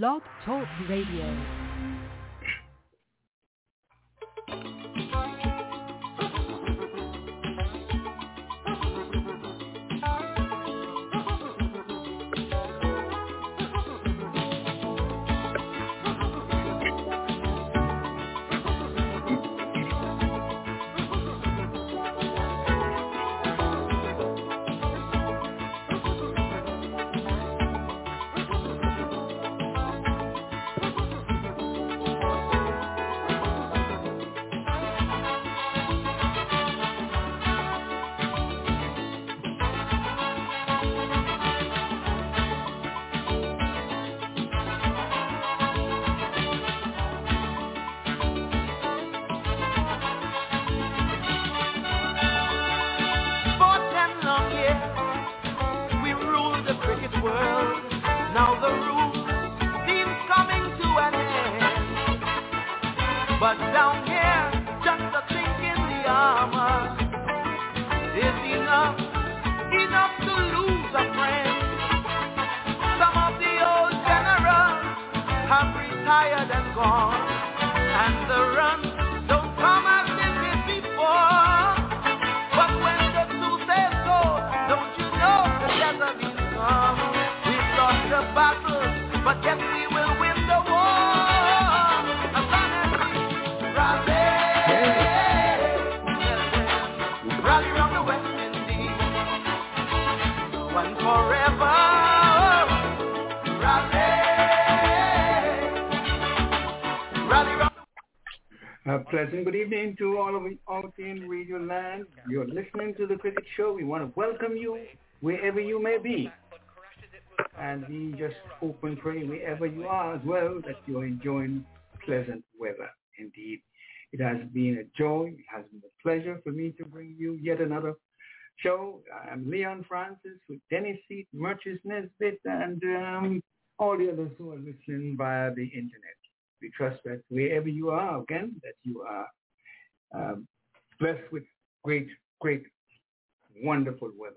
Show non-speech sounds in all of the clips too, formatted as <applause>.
Blog Talk Radio. Welcome you wherever you may be. And we just hope and pray wherever you are as well that you're enjoying pleasant weather. Indeed, it has been a joy. It has been a pleasure for me to bring you yet another show. I'm Leon Francis with Dennis Seat, Murchis Nesbitt, and um, all the others who are listening via the internet. We trust that wherever you are, again, that you are um, blessed with great, great, wonderful weather.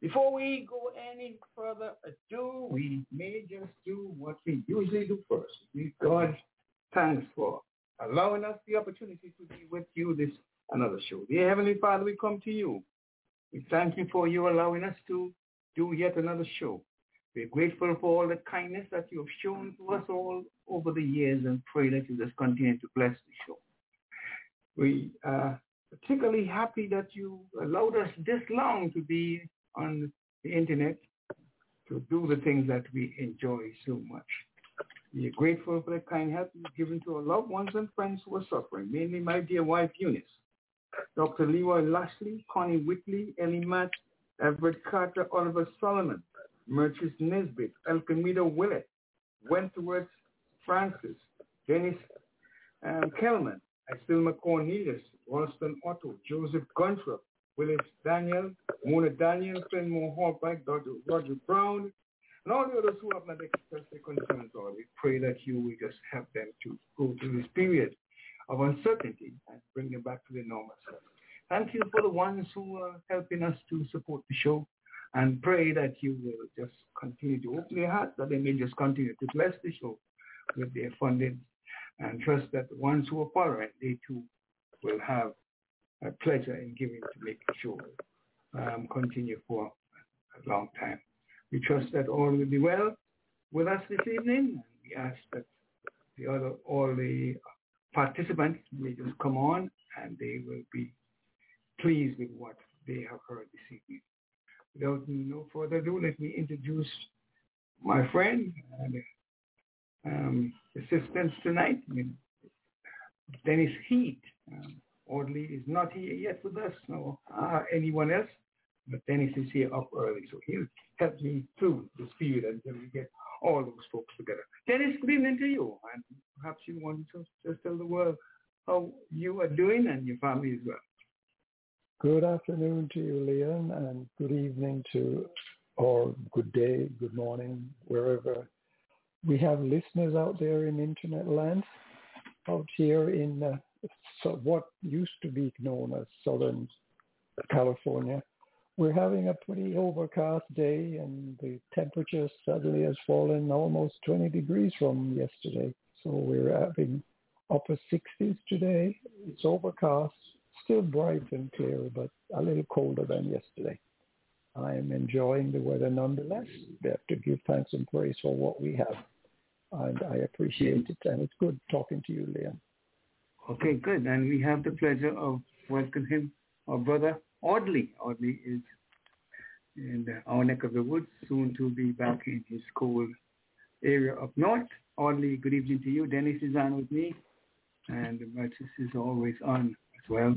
Before we go any further ado, we may just do what we usually do first. We God thanks for allowing us the opportunity to be with you this another show. Dear Heavenly Father, we come to you. We thank you for you allowing us to do yet another show. We're grateful for all the kindness that you have shown to us all over the years and pray that you just continue to bless the show. We are particularly happy that you allowed us this long to be on the internet to do the things that we enjoy so much. We are grateful for the kind help you've given to our loved ones and friends who are suffering, mainly my dear wife Eunice, Dr. Leroy Lashley, Connie Whitley, Ellie Matt, Everett Carter, Oliver Solomon, Murchis Nesbitt, Elkamida Willett, Wentworth Francis, Dennis um, Kellman, Estilma Cornelius, Ralston Otto, Joseph Gunther, Willis Daniel, Mona Daniel, Fenmore Hallback. Roger Brown, and all the others who have not expressed their concerns, Lord. We pray that you will just help them to go through this period of uncertainty and bring them back to the normal self. Thank you for the ones who are helping us to support the show and pray that you will just continue to open their hearts, that they may just continue to bless the show with their funding and trust that the ones who are following, they too will have a pleasure in giving to make sure um, continue for a long time. We trust that all will be well with us this evening. We ask that the other, all the participants may just come on and they will be pleased with what they have heard this evening. Without no further ado, let me introduce my friend and um, assistants tonight, Dennis Heat. Um, Audley is not here yet with us, nor uh, anyone else, but Dennis is here up early, so he'll help me through this period until we get all those folks together. Dennis, good evening to you, and perhaps you want to just tell the world how you are doing and your family as well. Good afternoon to you, Leon, and good evening to, or good day, good morning, wherever we have listeners out there in internet land, out here in uh, so what used to be known as Southern California. we're having a pretty overcast day and the temperature suddenly has fallen almost 20 degrees from yesterday. So we're having upper 60s today. It's overcast, still bright and clear, but a little colder than yesterday. I'm enjoying the weather nonetheless. We have to give thanks and praise for what we have. And I appreciate it. And it's good talking to you, Liam. Okay, good. And we have the pleasure of welcoming him, our brother Audley. Audley is in our neck of the woods, soon to be back in his school area up north. Audley, good evening to you. Dennis is on with me, and Mertis is always on as well.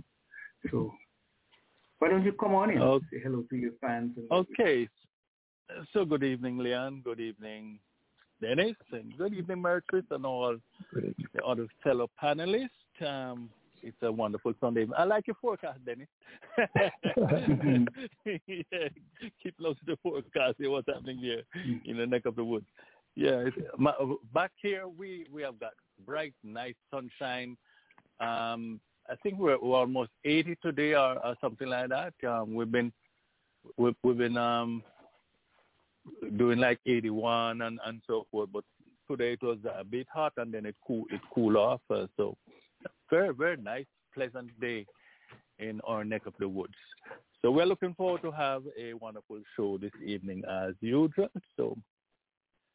So why don't you come on in Okay. say hello to your fans? And Okay. So good evening, Leon. Good evening, Dennis. And good evening, Mertris, and all the other fellow panelists. Um, it's a wonderful Sunday. I like your forecast, Dennis. <laughs> yeah, <laughs> keep close to the forecast. See what's happening here in the neck of the woods. Yeah, it's, my, back here we we have got bright, nice sunshine. Um, I think we're, we're almost 80 today, or, or something like that. Um, we've been we've, we've been um, doing like 81 and, and so forth, but today it was a bit hot and then it cool it cool off. Uh, so very very nice, pleasant day in our neck of the woods. So we're looking forward to have a wonderful show this evening as usual. So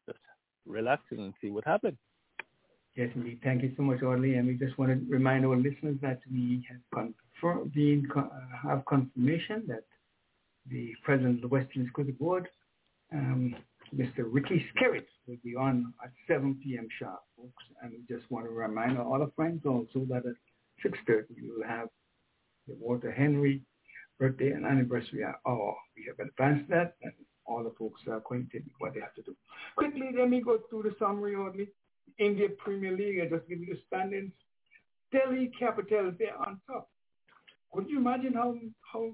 just relax and see what happens. Yes, indeed. Thank you so much, Audley. And we just want to remind our listeners that we have confirmed, been, uh, have confirmation that the president of the Western Cricket Board, um, Mr. Rickey Skerritt, will be on at 7 p.m. sharp, folks. And we just want to remind all our friends also that at 6.30 we will have the Walter Henry birthday and anniversary hour. We have advanced that, and all the folks are acquainted with what they have to do. Quickly, let me go through the summary, Audley. India Premier League, I just give you the standings. Delhi Capitals, they're on top. Could you imagine how how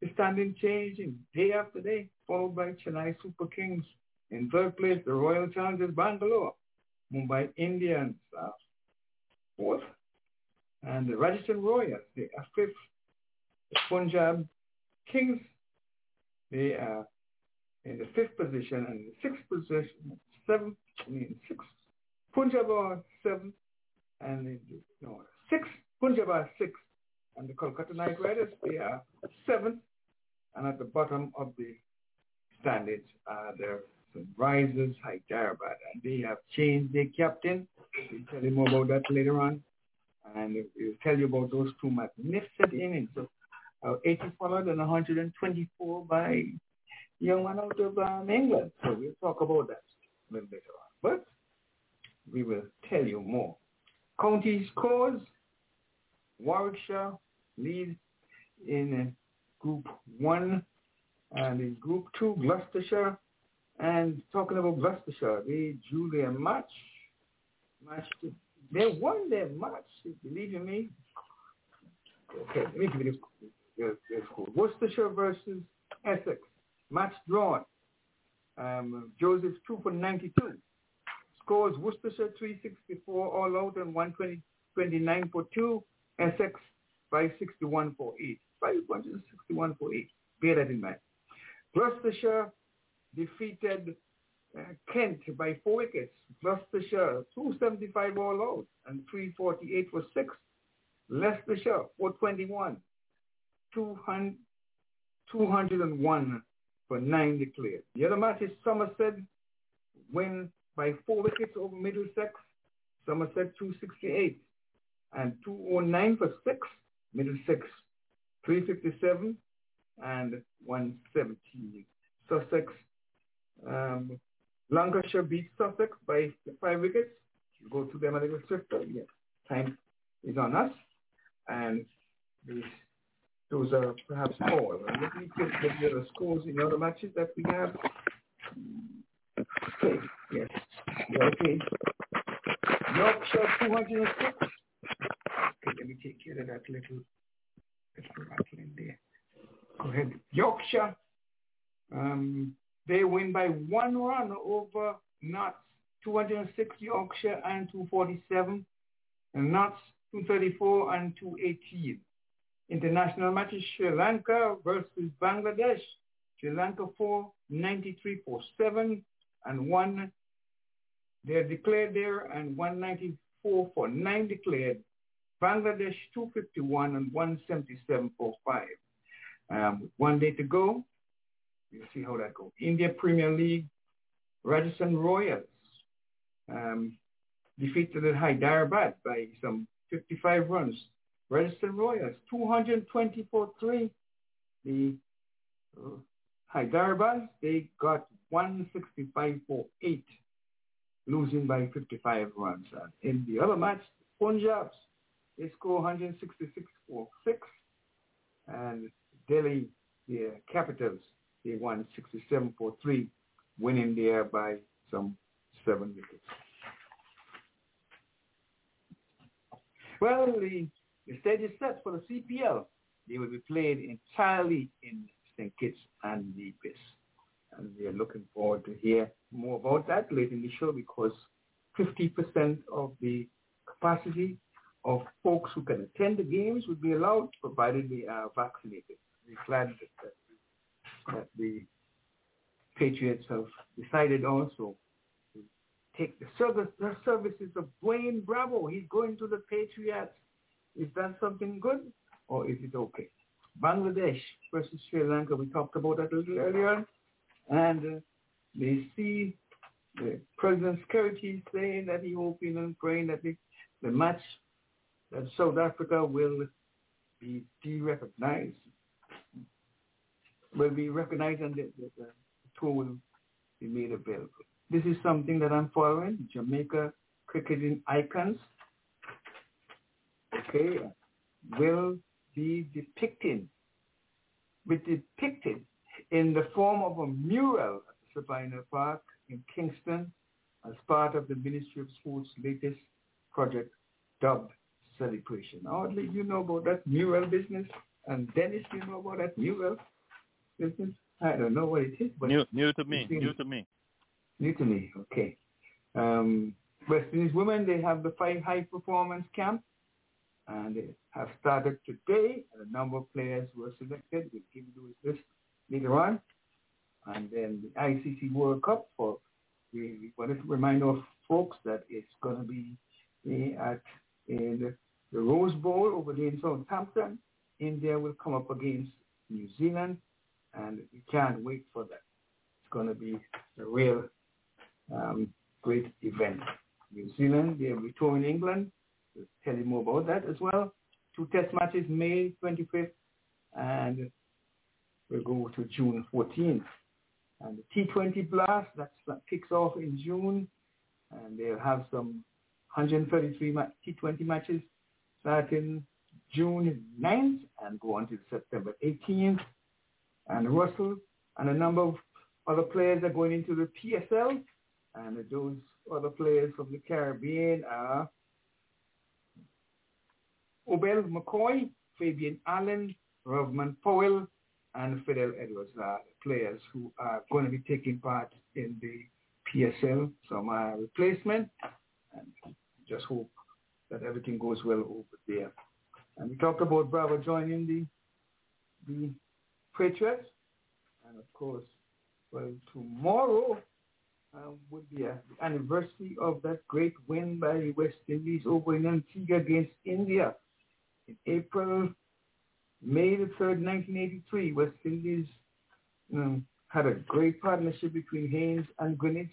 the standing changing day after day, followed by Chennai Super Kings. In third place, the Royal Challengers Bangalore, Mumbai Indians, uh, fourth, and the Rajasthan Royals, they are fifth. The Punjab Kings, they are in the fifth position, and the sixth position, seventh, I mean sixth Punjab are seventh, and the, no, sixth. Punjab are sixth, and the Kolkata Knight Riders they are seventh, and at the bottom of the standings are the Risers Hyderabad, and they have changed their captain. We'll tell you more about that later on, and we'll tell you about those two magnificent innings. So, uh, 80 followed and 124 by young man out of um, England. So we'll talk about that a little later on. But we will tell you more. County scores. Warwickshire leads in Group 1 and in Group 2, Gloucestershire. And talking about Gloucestershire, they drew their match. match to, they won their match, believe you me. Okay, let me give you this, this score. Worcestershire versus Essex. Match drawn. Um, Joseph 2 for 92 scores Worcestershire 364 all out and 129 for 2. Essex 561 for 8. 561 for 8. Bear that in mind. Gloucestershire defeated uh, Kent by 4 wickets. Gloucestershire 275 all out and 348 for 6. Leicestershire 421. 200, 201 for 9 declared. The other match is Somerset win by four wickets over Middlesex, Somerset 268, and 209 for six, Middlesex 357, and 117. Sussex, um, Lancashire beat Sussex by five wickets. You go to them a little swifter. Yes, time is on us. And these, those are perhaps all. Let me get the other scores in the other matches that we have. Okay, yes. Yeah, okay. Yorkshire 206. Okay, let me take care of that little, rattling there. Go ahead. Yorkshire, um, they win by one run over Notts. 206 Yorkshire and 247. And Notts 234 and 218. international matches, Sri Lanka versus Bangladesh. Sri Lanka 4, 93 for 7 and 1. They're declared there and 194 for 9 declared. Bangladesh 251 and 177 for 5. Um, one day to go. We'll see how that goes. India Premier League, Rajasthan Royals um, defeated Hyderabad by some 55 runs. Rajasthan Royals 224-3. The uh, Hyderabad, they got 165 for 8, losing by 55 runs. And in the other match, Punjabs, they score 166 for 6. And Delhi, the Capitals, they won 67 for 3, winning there by some 7 wickets. Well, the, the stage is set for the CPL. They will be played entirely in St. Kitts and Nevis. And we are looking forward to hear more about that later in the show because 50% of the capacity of folks who can attend the games would be allowed provided they are vaccinated. We're glad that, that the Patriots have decided also to take the service the services of Dwayne Bravo. He's going to the Patriots. Is that something good or is it okay? Bangladesh versus Sri Lanka, we talked about that a little earlier. And uh, they see the President Security saying that he hoping and praying that the, the match that South Africa will be de-recognized, will be recognized and the, the, the will be made available. This is something that I'm following, Jamaica cricketing icons, okay, will be depicting, be depicted in the form of a mural at Sabina Park in Kingston as part of the Ministry of Sports' latest project dubbed Celebration. Audley, you know about that mural business? And Dennis, you know about that mural business? I don't know what it is. But new, new to me, new to me. New to me, okay. Um, West Indies women, they have the five high performance camp and they have started today. A number of players were selected. We'll give you this later on. And then the ICC World Cup for we wanted to remind our folks that it's going to be at in the Rose Bowl over there in Southampton. India will come up against New Zealand, and we can't wait for that. It's going to be a real um, great event. New Zealand, they be touring England. We'll tell you more about that as well. Two test matches, May 25th, and we'll go to June 14th. And the T20 Blast, that kicks off in June, and they'll have some 133 T20 matches starting June 9th and go until September 18th. And Russell and a number of other players are going into the PSL. And those other players from the Caribbean are Obed McCoy, Fabian Allen, Rovman Powell, and Fidel Edwards are players who are going to be taking part in the PSL. Some are replacement. And just hope that everything goes well over there. And we talked about Bravo joining the the Patriots, and of course, well, tomorrow uh, would be a, the anniversary of that great win by the West Indies over in Antigua against India in April, May the third, 1983. West Indies um, had a great partnership between Haynes and Greenidge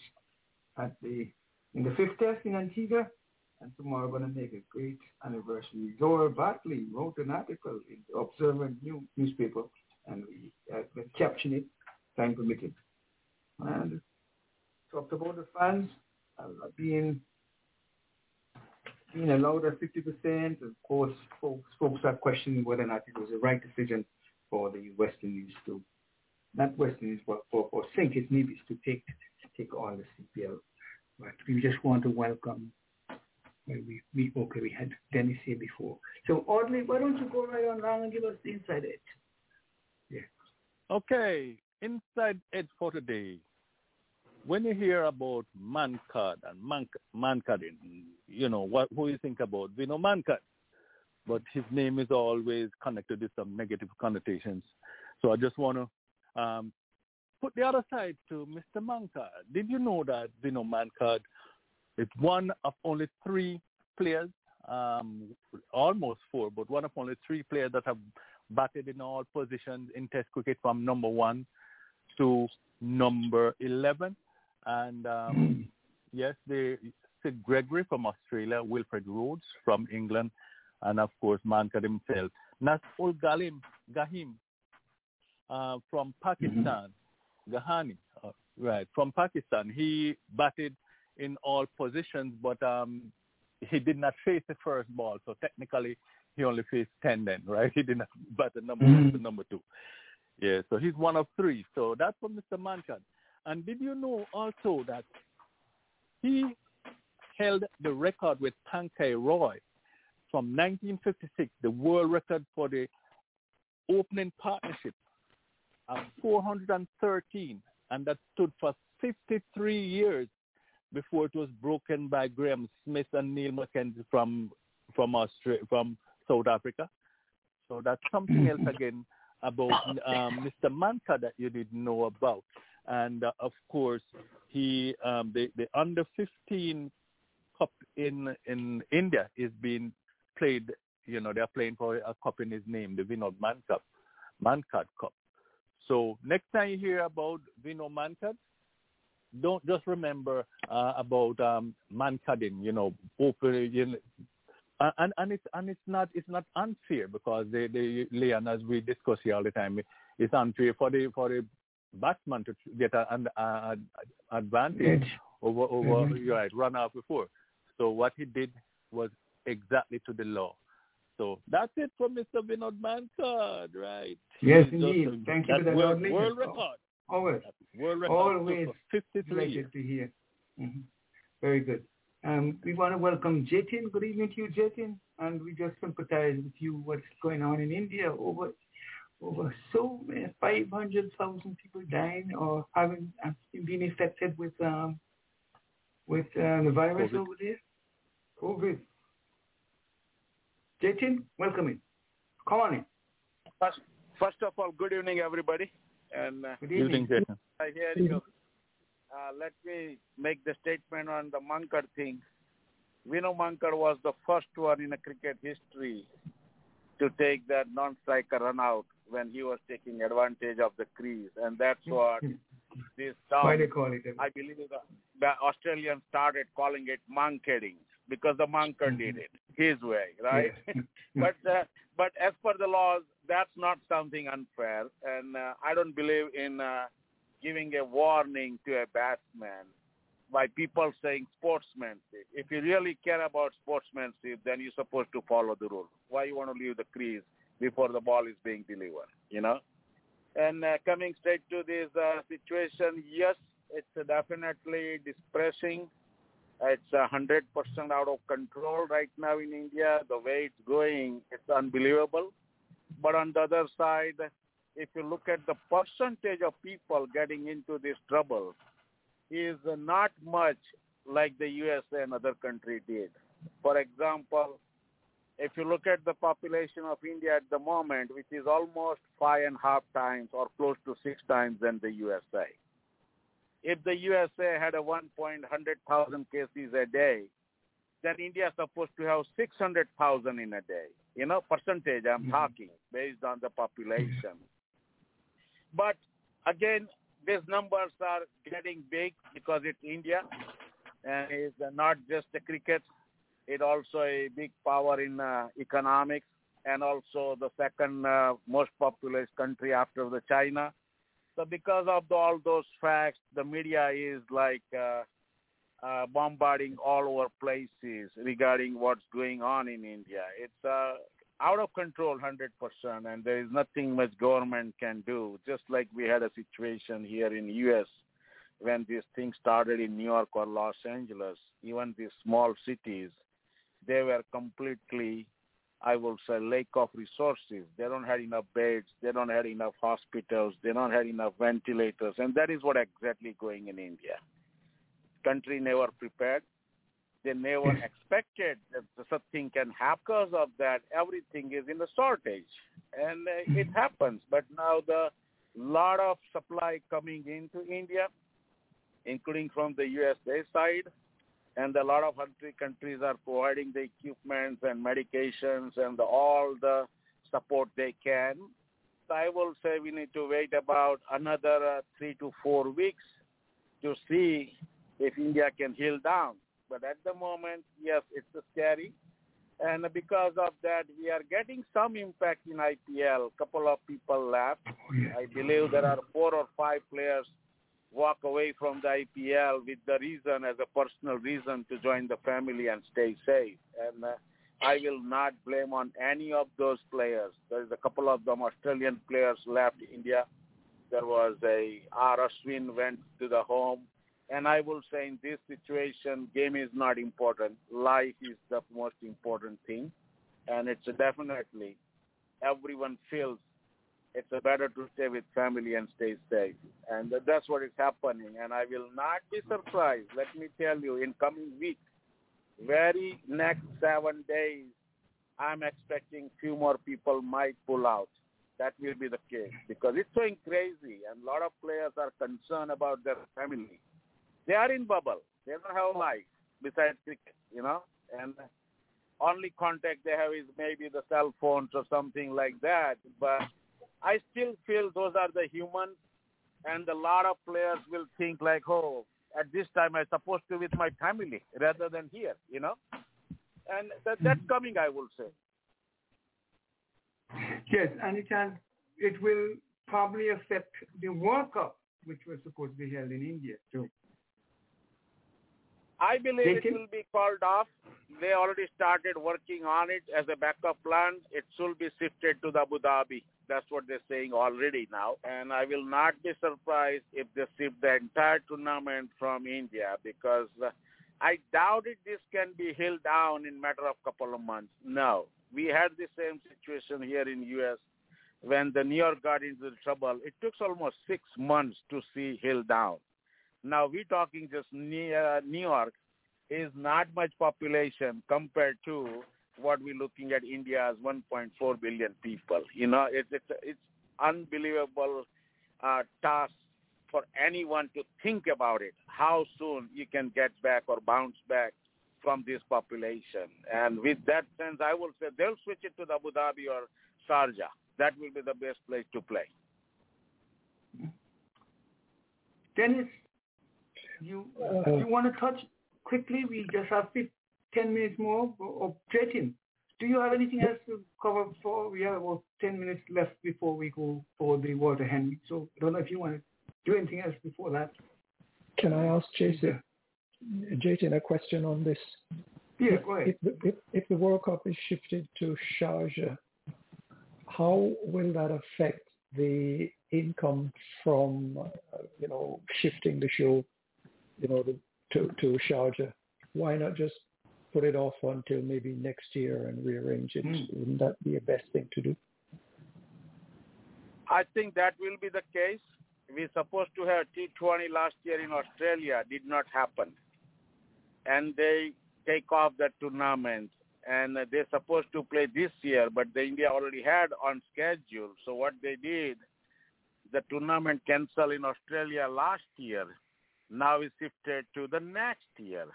at the in the fifth test in Antigua and tomorrow we're going to make a great anniversary. Dora Bartley wrote an article in the Observer New, newspaper, and we uh, captioned it, time permitted. And talked about the fans uh, being being allowed at 50%. Of course, folks, folks are questioning whether or not it was the right decision for the West Indies to, not West Indies, but for, for St. Kitts to take take on the CPL. But we just want to welcome we, we okay, we had Dennis here before. So Audley, why don't you go right on along and give us the inside edge? Yeah. Okay, inside edge for today. When you hear about Mankad and man, Mankading, you know what who you think about? We know Mankad. but his name is always connected with some negative connotations. So I just want to um, put the other side to Mr. Mankad. Did you know that you know Mankad is one of only three players, um, almost four, but one of only three players that have batted in all positions in Test cricket from number one to number 11. And um, yes, they Sid Gregory from Australia, Wilfred Rhodes from England, and of course Mankad himself. Nasrul Galim Gahim uh, from Pakistan, mm-hmm. Gahani, uh, right, from Pakistan. He batted in all positions, but um, he did not face the first ball. So technically, he only faced 10 then, <laughs> right? He did not bat the number mm-hmm. one to number two. Yeah, so he's one of three. So that's from Mr. Mankad. And did you know also that he held the record with Pankaj Roy from 1956, the world record for the opening partnership of 413, and that stood for 53 years before it was broken by Graeme Smith and Neil McKenzie from from Australia, from South Africa. So that's something else again about um, Mr. Mankad that you didn't know about. And uh, of course, he um, the the under 15 cup in in India is being played. You know, they're playing for a cup in his name, the Vinod Man Cup, Mankad Cup. So next time you hear about Vinod Mankad, don't just remember uh, about um, Mankadin. You know, open. You know, and and it's and it's not it's not unfair because they they Leon as we discuss here all the time it's unfair for the for the batsman to get an advantage over over mm-hmm. right run out before. So what he did was exactly to the law. So that's it for Mr. Vinod Mankad, right? Yes, indeed. Thank you for that world, world record. Always. World record. Always. 53 to hear. Mm-hmm. Very good. Um, we want to welcome Jatin. Good evening to you, Jatin. And we just sympathize with you what's going on in India. Over over so many, 500,000 people dying or having been infected with um, with uh, the virus COVID. over there. COVID. Jatin, welcome in. Come on in. First, first of all, good evening, everybody. And uh, good evening, Jatin. I hear you. Uh, let me make the statement on the Mankad thing. Vinod Mankad was the first one in a cricket history to take that non-striker run out when he was taking advantage of the crease, and that's what <laughs> this term, Why they call it? I believe the, the Australians started calling it monkading because the monker mm-hmm. did it his way, right? <laughs> but uh, but as per the laws, that's not something unfair, and uh, I don't believe in uh, giving a warning to a batsman by people saying sportsmanship. If you really care about sportsmanship, then you're supposed to follow the rule. Why you want to leave the crease before the ball is being delivered, you know? And uh, coming straight to this uh, situation, yes, it's definitely depressing it's a hundred percent out of control right now in India. The way it's going, it's unbelievable. But on the other side, if you look at the percentage of people getting into this trouble, is not much like the USA and other country did. For example, if you look at the population of India at the moment, which is almost five and a half times or close to six times than the USA if the USA had a 1.100,000 cases a day, then India is supposed to have 600,000 in a day. You know, percentage I'm mm-hmm. talking based on the population. But again, these numbers are getting big because it's India and it's not just the cricket. It's also a big power in uh, economics and also the second uh, most populous country after the China so because of the, all those facts, the media is like uh, uh, bombarding all over places regarding what's going on in India. It's uh, out of control 100% and there is nothing much government can do. Just like we had a situation here in U.S. when this thing started in New York or Los Angeles, even these small cities, they were completely I will say, lack of resources. They don't have enough beds. They don't have enough hospitals. They don't have enough ventilators. And that is what exactly going in India. Country never prepared. they never expected that something can happen because of that. Everything is in a shortage, and uh, it happens. But now the lot of supply coming into India, including from the USA side, and a lot of country countries are providing the equipments and medications and the, all the support they can. So I will say we need to wait about another uh, three to four weeks to see if India can heal down. But at the moment, yes, it's scary. And because of that, we are getting some impact in IPL. A couple of people left. Oh. I believe there are four or five players walk away from the IPL with the reason as a personal reason to join the family and stay safe. And uh, I will not blame on any of those players. There's a couple of them Australian players left India. There was a R. Ashwin went to the home and I will say in this situation, game is not important. Life is the most important thing. And it's definitely, everyone feels it's better to stay with family and stay safe. And that's what is happening. And I will not be surprised, let me tell you, in coming weeks, very next seven days, I'm expecting few more people might pull out. That will be the case because it's going crazy and a lot of players are concerned about their family they are in bubble. They don't have life besides cricket, you know, and only contact they have is maybe the cell phones or something like that. But I still feel those are the humans, and a lot of players will think like, oh, at this time I'm supposed to be with my family rather than here, you know, and that, that's Mm-hmm. coming, I will say. Yes, and it has, it will probably affect the World Cup, which was supposed to be held in India too. I believe it will be called off. They already started working on it as a backup plan. It should be shifted to the Abu Dhabi. That's what they're saying already now. And I will not be surprised if they shift the entire tournament from India because uh, I doubt it this can be held down in matter of couple of months. No. We had the same situation here in U.S. when the New York got into trouble. It took almost six months to see held down. Now we're talking just near New York is not much population compared to what we're looking at India's 1.4 billion people. You know, it's it's it's unbelievable uh, task for anyone to think about it. How soon you can get back or bounce back from this population. And with that sense, I will say they'll switch it to the Abu Dhabi or Sharjah. That will be the best place to play. Dennis, you Uh, you want to touch quickly? We just have fif- 10 minutes more. Or, or Jatin, do you have anything else to cover before? We have about 10 minutes left before we go for the Walter Henry. So I don't know if you want to do anything else before that. Can I ask Jason, Jason a question on this? Yeah, go ahead. If the, if, if the World Cup is shifted to Sharjah, how will that affect the income from, uh, you know, shifting the show, you know, the, to, to Sharjah? Why not just put it off until maybe next year and rearrange it? Hmm. Wouldn't that be a best thing to do? I think that will be the case. We supposed to have T20 last year in Australia, did not happen. And they take off that tournament. And they're supposed to play this year, but the India already had on schedule. So what they did, the tournament canceled in Australia last year. Now is shifted to the next year,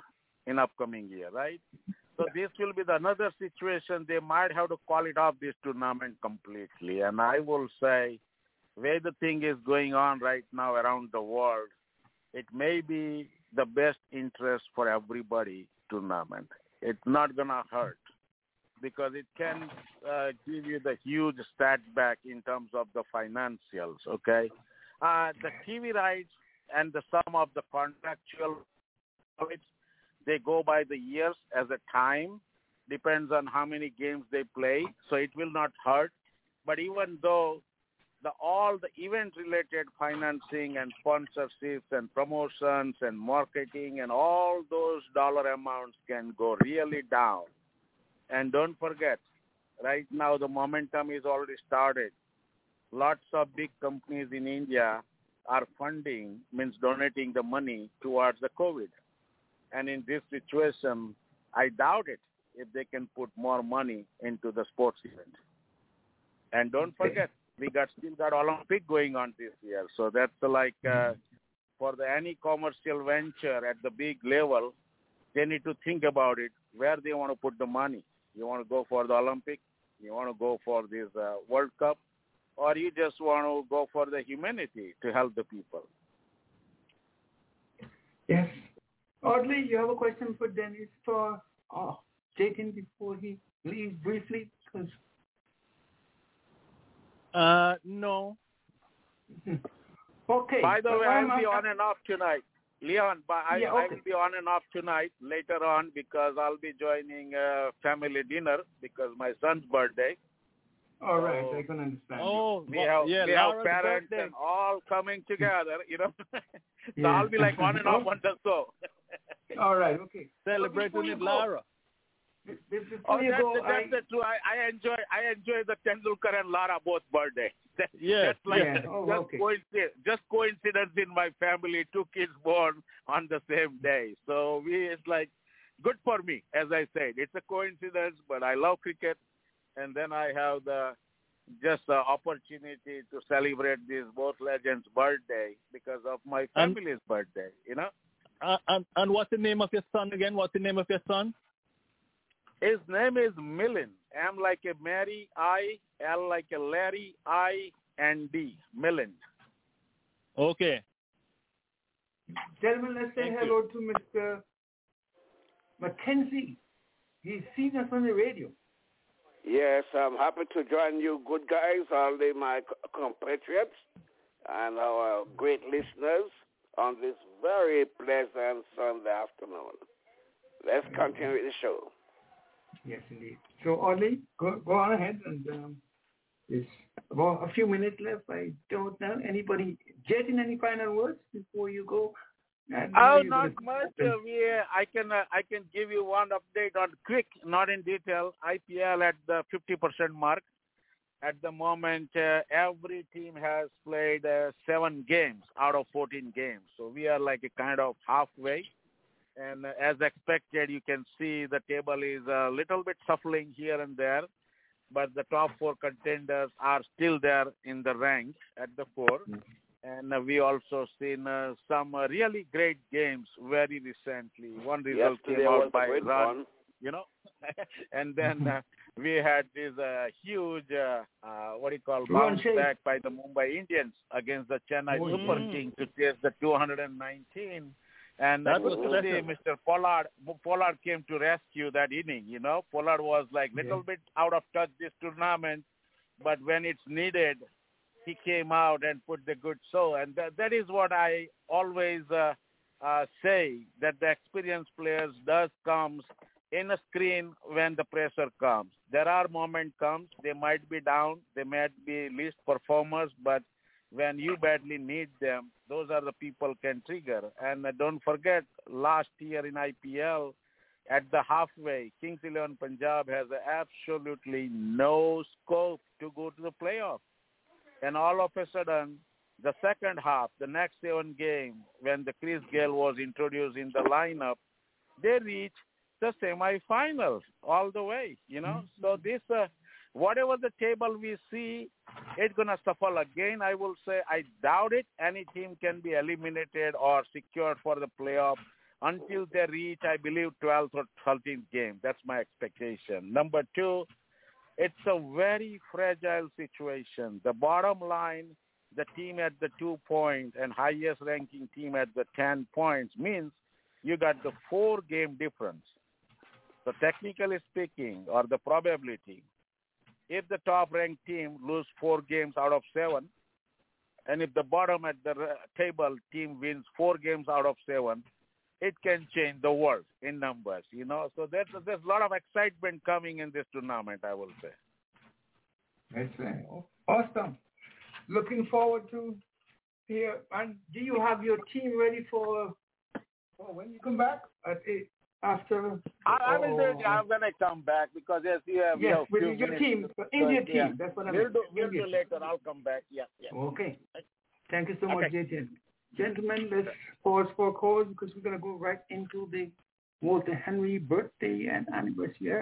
in upcoming year, right? So this will be the another situation. They might have to call it off this tournament completely. And I will say, where the thing is going on right now around the world, it may be the best interest for everybody tournament. It's not gonna hurt because it can uh, give you the huge stat back in terms of the financials. Okay, uh, the TV rights and the sum of the contractual rights, they go by the years as a time. Depends on how many games they play, so it will not hurt. But even though the all the event related financing and sponsorships and promotions and marketing and all those dollar amounts can go really down. And don't forget, right now the momentum is already started. Lots of big companies in India are funding, means donating the money towards the COVID. And in this situation, I doubt it if they can put more money into the sports event. And don't forget, we got still got Olympic going on this year, so that's like uh, for the any commercial venture at the big level, they need to think about it where they want to put the money. You want to go for the Olympic, you want to go for this uh, World Cup, or you just want to go for the humanity to help the people. Yes. Audley, you have a question for Dennis for uh, Jatin before he leaves briefly? Cause... Uh, no. <laughs> okay. By the way, Well, I'll be on and off tonight. Leon, but I, Yeah, I'll be on and off tonight later on because I'll be joining a family dinner because my son's birthday. All right, Oh. I can understand. Oh, We well, have, yeah, we have parents birthday. and all coming together, you know. <laughs> so Yeah. I'll be like on and off <laughs> on the show. <laughs> All right, okay. Celebrating before with go- Laura. Be- be- Oh, you that's, go, the, that's I, the true. I, I enjoy I enjoy the Tendulkar and Lara both birthday. That, Yeah, that's like yeah. Oh, just okay. coincidence. Just coincidence in my family. Two kids born on the same day. So we it's like good for me, as I said. It's a coincidence, but I love cricket, and then I have the just the opportunity to celebrate these both legends' birthday because of my And- family's birthday. You know. Uh, and, and what's the name of your son again? What's the name of your son? His name is Millen. M like a Mary, I, L like a Larry, I, and D. Millen. Okay. gentlemen, let's say Thank hello to Mr. Mackenzie. He's seen us on the radio. Yes, I'm happy to join you, good guys, all the my compatriots and our great listeners on this very pleasant Sunday afternoon. Let's continue the show. Yes, indeed. So, Audley, go, go on ahead. And um, there's about a few minutes left. I don't know. Anybody getting any final words before you go? Oh, not much. <laughs> Uh, we, I can uh, I can give you one update on quick, not in detail. IPL at the 50% mark. At the moment, uh, every team has played uh, seven games out of 14 games. So we are like a kind of halfway. And uh, as expected, you can see the table is a little bit shuffling here and there. But the top four contenders are still there in the ranks at the four. And uh, we also seen uh, some uh, really great games very recently. One result Yesterday came out by great run, one. you know, <laughs> and then uh, <laughs> we had this uh, huge, uh, uh, what do you call, bounce back by the Mumbai Indians against the Chennai Oh, Super yeah. Kings to chase the 219. And That that was was see. Mr. Pollard. Pollard came to rescue that inning. You know, Pollard was like little Yeah. bit out of touch this tournament, but when it's needed, he came out and put the good show. And that, that is what I always uh, uh, say that the experienced players does comes in a screen when the pressure comes. There are moment comes they might be down, they might be least performers, but when you badly need them, those are the people can trigger. And uh, don't forget, last year in IPL, at the halfway, Kings Eleven Punjab has absolutely no scope to go to the playoff. And all of a sudden, the second half, the next seven game, when the Chris Gayle was introduced in the lineup, they reached the semifinals all the way. You know, so this, uh, whatever the table we see, it's gonna suffer again. I will say I doubt it. Any team can be eliminated or secured for the playoff until they reach, I believe, 12th or 13th game. That's my expectation. Number two, it's a very fragile situation. The bottom line, the team at the two points point and highest ranking team at the 10 points means you got the four game difference. So technically speaking, or the probability, if the top ranked team lose four games out of seven, and if the bottom at the table team wins four games out of seven, it can change the world in numbers, you know. So there's there's a lot of excitement coming in this tournament, I will say. That's right. Awesome. Looking forward to here. And do you have your team ready for, for when you come back? At eight, after. I, I will do it Oh, uh, when I come back because yes, we have, we Yes, have with your minutes. team, So, India yeah. team. That's what I We'll do, we'll do later. I'll come back. Yeah, yeah. Okay. Thank you so much, Okay. Gentlemen, let's pause for a call because we're going to go right into the Walter Henry birthday and anniversary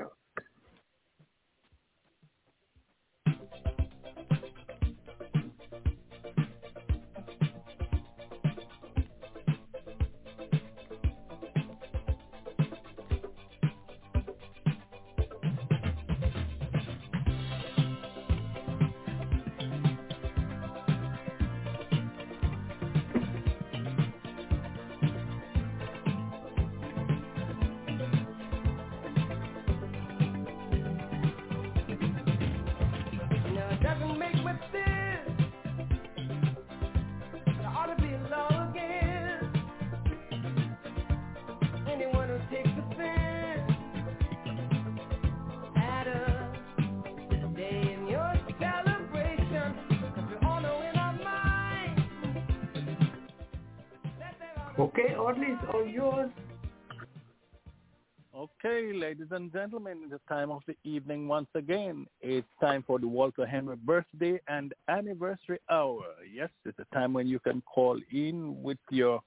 ladies and gentlemen, it's time of the evening once again. It's time for the Walter Henry birthday and anniversary hour. Yes, it's a time when you can call in with your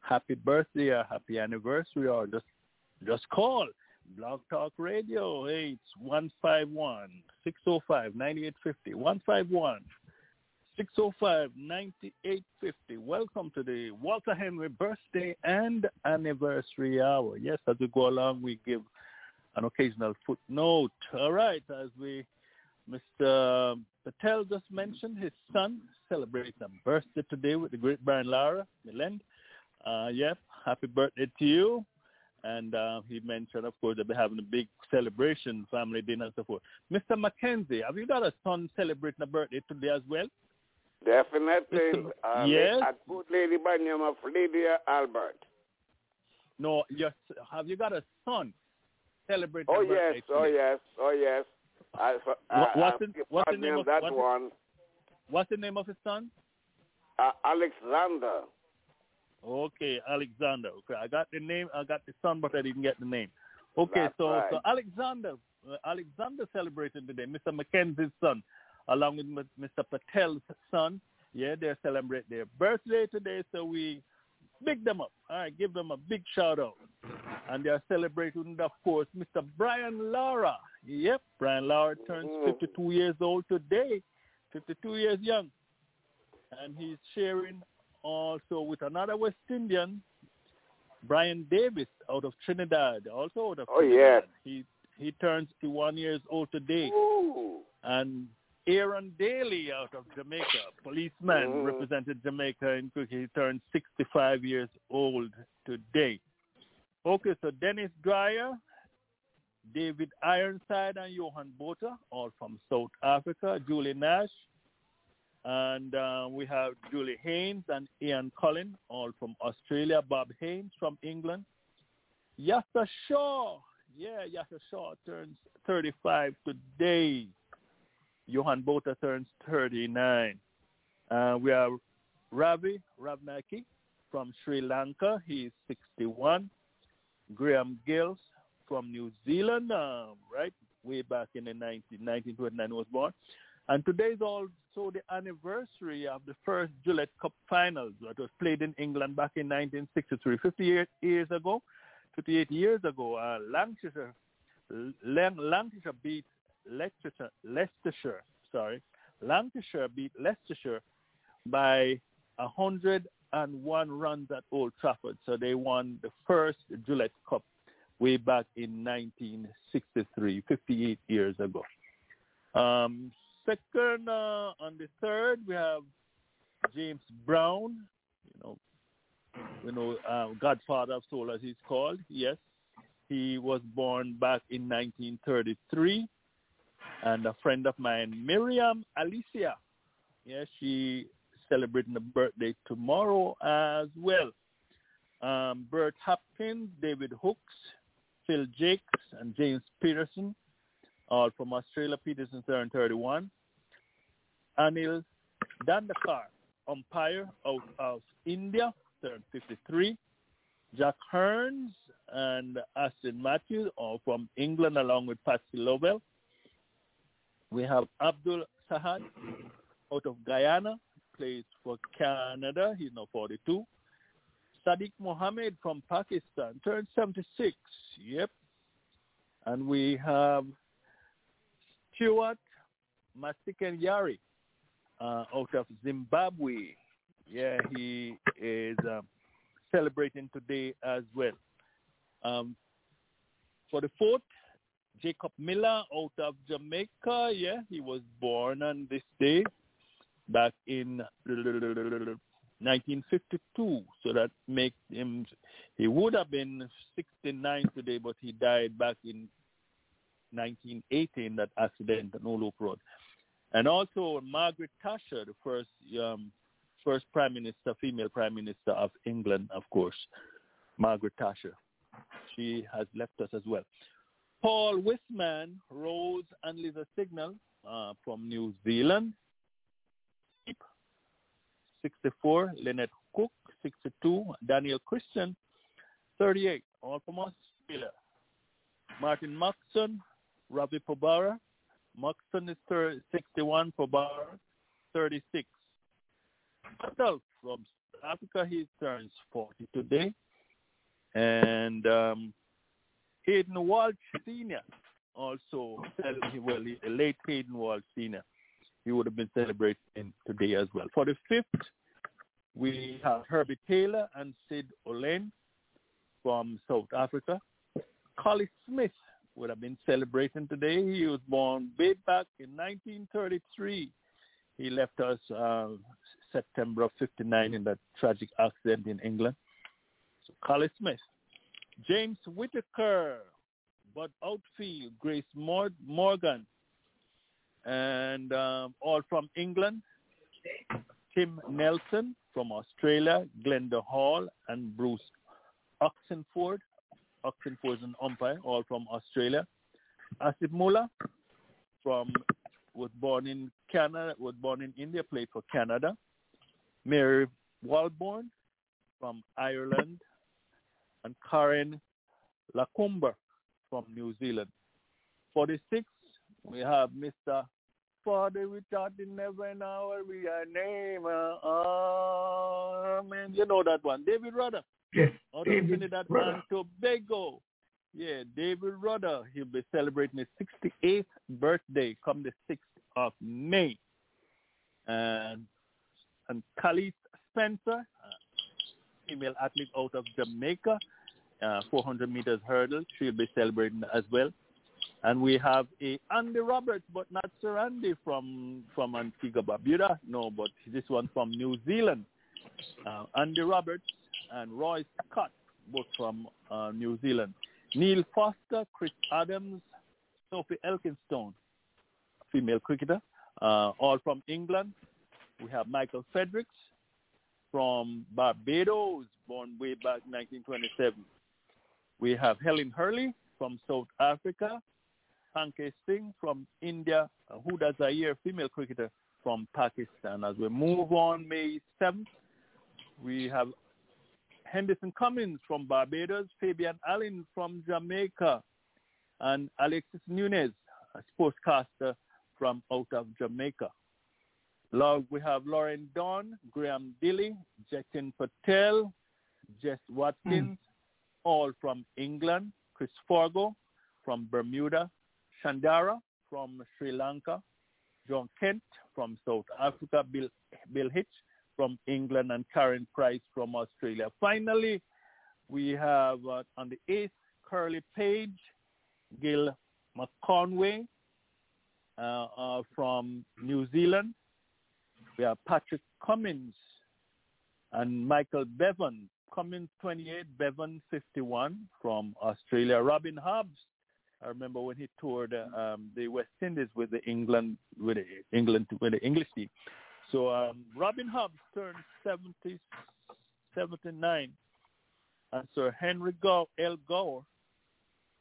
happy birthday or happy anniversary or just just call. Blog Talk Radio, hey, it's 151 605 9850. 151 605 9850. Welcome to the Walter Henry birthday and anniversary hour. Yes, as we go along, we give an occasional footnote. All right, as we, Mr. Patel just mentioned, his son celebrates a birthday today with the great Brian Lara, Milend. Uh, yep, happy birthday to you. And uh, he mentioned, of course, they'll be having a big celebration, family dinner and so forth. Mr. Mackenzie, have you got a son celebrating a birthday today as well? Definitely. Um, Yes. A good lady by the name of Lydia Albert. No, yes. Have you got a son celebrating Oh yes, oh yes, oh yes. I, I, Wha- what's the- what's the name of- that what's one? What's the name of his son? Uh, Alexander. Okay, Alexander. Okay, I got the name. I got the son, but I didn't get the name. Okay, That's so right. so Alexander, uh, Alexander celebrating today. Mr. Mackenzie's son, along with M- Mr. Patel's son. Yeah, they're celebrating their birthday today, so we big them up. All right, give them a big shout out. And they are celebrating, of course, Mr. Brian Lara. Yep, Brian Lara turns Mhm. 52 years old today, 52 years young. And he's sharing also with another West Indian, Brian Davis out of Trinidad, also out of Oh, Trinidad. yes. He he turns to one years old today. Ooh. And Aaron Daly out of Jamaica, policeman, Mhm. represented Jamaica in cricket. He turned 65 years old today. Okay, so Dennis Dreyer, David Ironside, and Johan Botha, all from South Africa. Julie Nash, and uh, we have Julie Haynes and Ian Cullen, all from Australia. Bob Haynes from England. Yasir Shah, yeah, Yasir Shah turns 35 today. Johan Botha turns 39. Uh, we have Ravi Ratnayeke from Sri Lanka. He's 61. Graham Gills from New Zealand, um, right, way back in the 19, 1929 was born. And today is also the anniversary of the first Gillette Cup finals that was played in England back in 1963, 58 years ago. 58 years ago, uh, Lancashire, Lan- Lancashire beat Leicestershire, Leicestershire, sorry, Lancashire beat Leicestershire by 101 runs at Old Trafford. So they won the first Gillette Cup way back in 1963, 58 years ago. Um, second, uh, on the third, we have James Brown, you know, you know, uh, Godfather of Soul as he's called. Yes, he was born back in 1933, and a friend of mine, Miriam Alicia, yes, she celebrating a birthday tomorrow as well. Um, Bert Hopkins, David Hookes, Phil Jaques, and James Pattinson, all from Australia. Pattinson turned 31. Anil Dandekar, umpire out of India, turned 53. Jack Hearns and Aston Matthews, all from England, along with Patsy Lovell. We have Abdul Sahad out of Guyana, plays for Canada. He's now 42. Sadiq Mohammad from Pakistan turned 76. Yep. And we have Stuart Matsikenyeri uh, out of Zimbabwe. Yeah, he is um, celebrating today as well. Um, for the fourth, Jacob Miller out of Jamaica. Yeah, he was born on this day back in 1952. So that makes him, he would have been 69 today, but he died back in 1980 in that accident on No Loop Road. And also Margaret Thatcher, the first um, first prime minister, female prime minister of England, of course, Margaret Thatcher. She has left us as well. Paul Wiseman, Rose and Lisa Signal uh, from New Zealand. 64, Lynette Cook, 62, Daniel Christian, 38, all from Australia. Martin Moxon, Ravi Bopara, Moxon is 30, 61, Bopara, 36. Myself from Africa, he turns 40 today. And um, Hayden Walsh Sr. also, well, the late Hayden Walsh Sr. He would have been celebrating today as well. For the fifth, we have Herbie Taylor and Sid Olen from South Africa. Collie Smith would have been celebrating today. He was born way back in 1933. He left us uh, September of 59 in that tragic accident in England. So Collie Smith. James Whitaker, Bud Outfield, Grace Morgan, and um, all from England. Tim Nelson from Australia, Glenda Hall, and Bruce Oxenford. Oxenford is an umpire, all from Australia. Asif Mullah from was born in Canada, was born in India, played for Canada. Mary Waldron from Ireland, and Karen Lacumba from New Zealand. 46, we have Mr. Father, we thought never in our name. Uh, man, you know that one. David Rudder. Yes. Out of Trinidad and Tobago. Yeah, David Rudder. He'll be celebrating his 68th birthday come the 6th of May. And and Kaliese Spencer, female athlete out of Jamaica, uh, 400 meters hurdle. She'll be celebrating as well. And we have a Andy Roberts, but not Sir Andy from from Antigua Barbuda. No, but this one from New Zealand. Uh, Andy Roberts and Roy Scott, both from uh, New Zealand. Neil Foster, Chris Adams, Sophie Ecclestone, female cricketer, uh, all from England. We have Michael Fredericks from Barbados, born way back 1927. We have Helen Hurley from South Africa, Hanke Singh from India, uh, Huda Zahir, female cricketer from Pakistan. As we move on, May 7th, we have Henderson Cummins from Barbados, Fabian Allen from Jamaica, and Alexis Nunez, a sportscaster from out of Jamaica. We have Lauren Dawn, Graham Dilley, Jatin Patel, Jess Watkins. All from England, Chris Fargo from Bermuda, Shandara from Sri Lanka, John Kent from South Africa, Bill, Bill Hitch from England, and Karen Price from Australia. Finally, we have uh, on the eighth, Curly Page, Gil McConway uh, uh, from New Zealand. We have Patrick Cummins and Michael Bevan. Cummins 28, Bevan 51 from Australia. Robin Hobbs I remember when he toured um, the West Indies with the England with the England with the English team. So um, Robin Hobbs turned 70, 79, and Sir Henry Gow, L. Gower,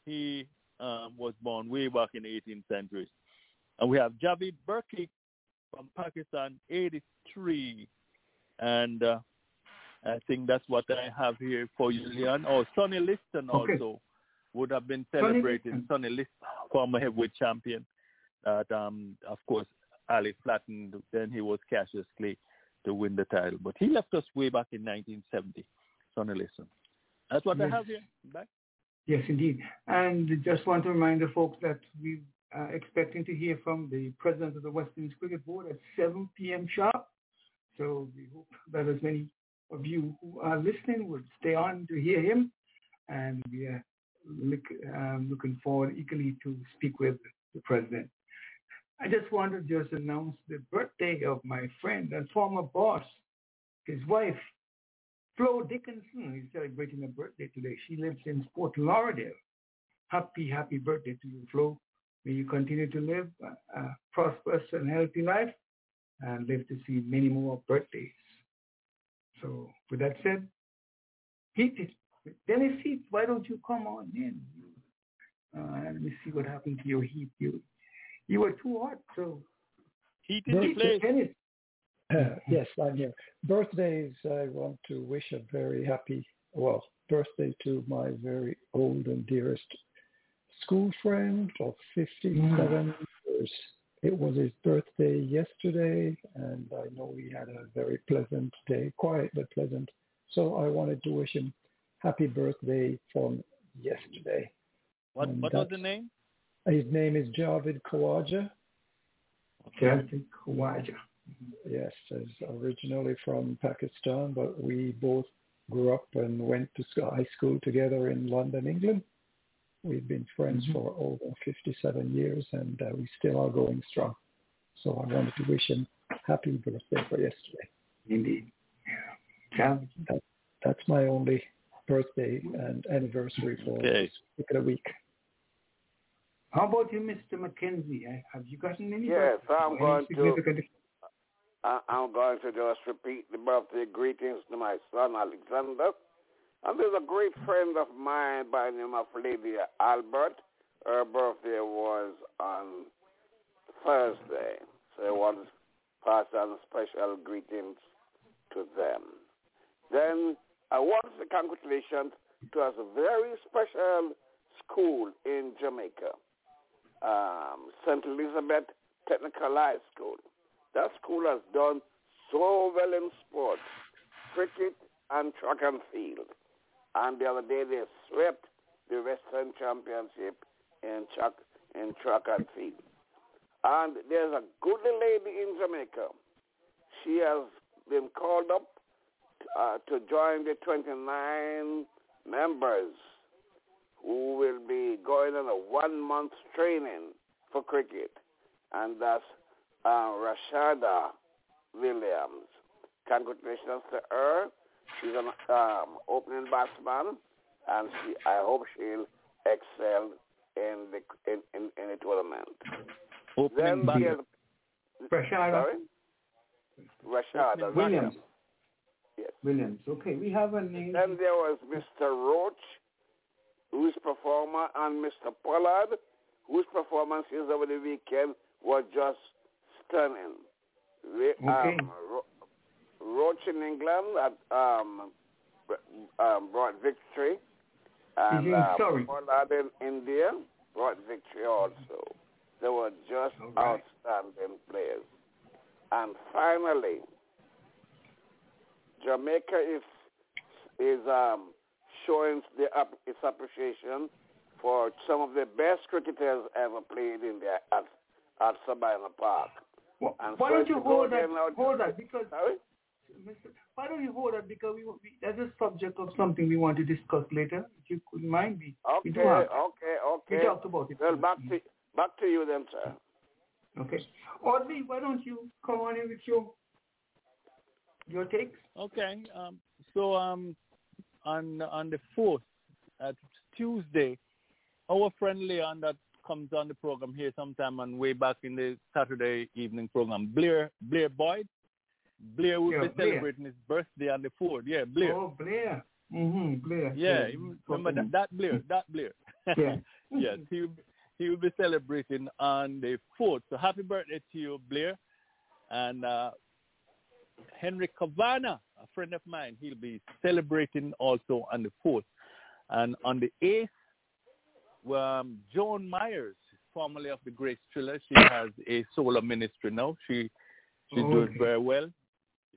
he um, was born way back in the 18th century. And we have Javed Burki from Pakistan, 83, and uh, I think that's what I have here for you, Leon. Oh, Sonny Liston okay. also would have been celebrating Sonny Liston, former heavyweight champion. That, um, of course, Ali flattened. Then he was Cassius Clay. to win the title. But he left us way back in 1970. Sonny Liston. That's what Yes. I have here. Back. Yes, indeed. And just want to remind the folks that we are expecting to hear from the president of the West Indies Cricket Board at 7 p.m. sharp. So we hope that as many of you who are listening would stay on to hear him. And we are look, um, looking forward eagerly to speak with the president. I just want to just announce the birthday of my friend and former boss, his wife, Flo Dickinson is celebrating her birthday today. She lives in Fort Lauderdale. Happy, happy birthday to you, Flo. May you continue to live a, a prosperous and healthy life and live to see many more birthdays. So with that said, Heath, Dennis Heath, why don't you come on in? Uh, let me see what happened to your Heath. You, you were too hot, so Heat in the Heath, place. Dennis, Uh, yes, I'm here. Birthdays, I want to wish a very happy, well, birthday to my very old and dearest school friend of 57 years. It was his birthday yesterday, and I know he had a very pleasant day, quiet but pleasant. So I wanted to wish him happy birthday from yesterday. What, And what was the name? His name is Javid Kawaja. Celtic Khawaja. Yes, is originally from Pakistan, but we both grew up and went to high school together in London, England. We've been friends Mhm. for over 57 years, and uh, we still are going strong. So I wanted to wish him happy birthday for yesterday. Indeed. Yeah. Celtic. That's my only birthday and anniversary for Okay. this particular week. How about you, Mr. Mackenzie? Eh, Have you gotten any? Yes, birthday I'm going to- I'm going to just repeat the birthday greetings to my son Alexander. And there's a great friend of mine by the name of Lady Albert. Her birthday was on Thursday. So I want to pass on special greetings to them. Then I want to say congratulations to a very special school in Jamaica, um, St. Elizabeth Technical High School. That school has done so well in sports, cricket and track and field. And the other day they swept the Western Championship in track, in track and field. And there's a good lady in Jamaica. She has been called up uh, to join the 29 members who will be going on a one-month training for cricket. And that's uh, Rashada Williams. Congratulations to her. She's an um, opening batsman, and she, I hope she'll excel in the in, in, in the tournament. Opening Then batter. there's Rashada sorry, Rashada Williams. Yes. Williams. Okay, we have a name. Then there was Mr. Roach, whose performer, and Mr. Pollard, whose performances over the weekend were just stunning. They, Okay. um, Ro- Roach in England had, um, um, brought victory, and in uh. Pollard in India brought victory also. They were just right. outstanding players. And finally, Jamaica is is um, showing the, its appreciation for some of the best cricketers ever played in the at, at Sabina Park. And Why so don't you hold that? Hold that because Sorry? Mr. Why don't you hold that because we, we that's a subject of something we want to discuss later. If you could mind me. We Okay, do have. okay, We talked about it. Well, back to back to you then, sir. Okay. Audley, why don't you come on in with your your takes? Okay. Um, so um, on on the fourth, at Tuesday, our friend Leon that comes on the program here sometime and way back in the Saturday evening program, Blair Blair Boyd. Blair will Yeah, be Blair. celebrating his birthday on the fourth. Yeah, Blair. Oh, Blair. Mm-hmm, Blair. yeah, you remember that, that Blair, <laughs> that Blair. Yeah. <laughs> yes, he will- he will be celebrating on the fourth. So happy birthday to you, Blair. And uh, Henry Cavana, a friend of mine, he'll be celebrating also on the fourth. And on the eighth, um, Joan Myers, formerly of the Grace Triller, she has a solo ministry now. She she's Oh, doing okay. very well.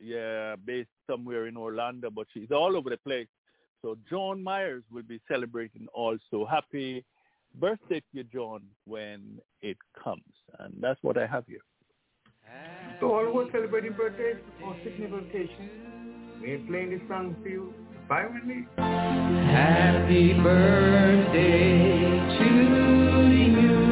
Yeah, based somewhere in Orlando, but she's all over the place. So Joan Myers will be celebrating also. Happy birthday to you, Joan, when it comes. And that's what I have here. So all who are celebrating birthdays or signification, we're playing this song for you violently. Happy birthday to you.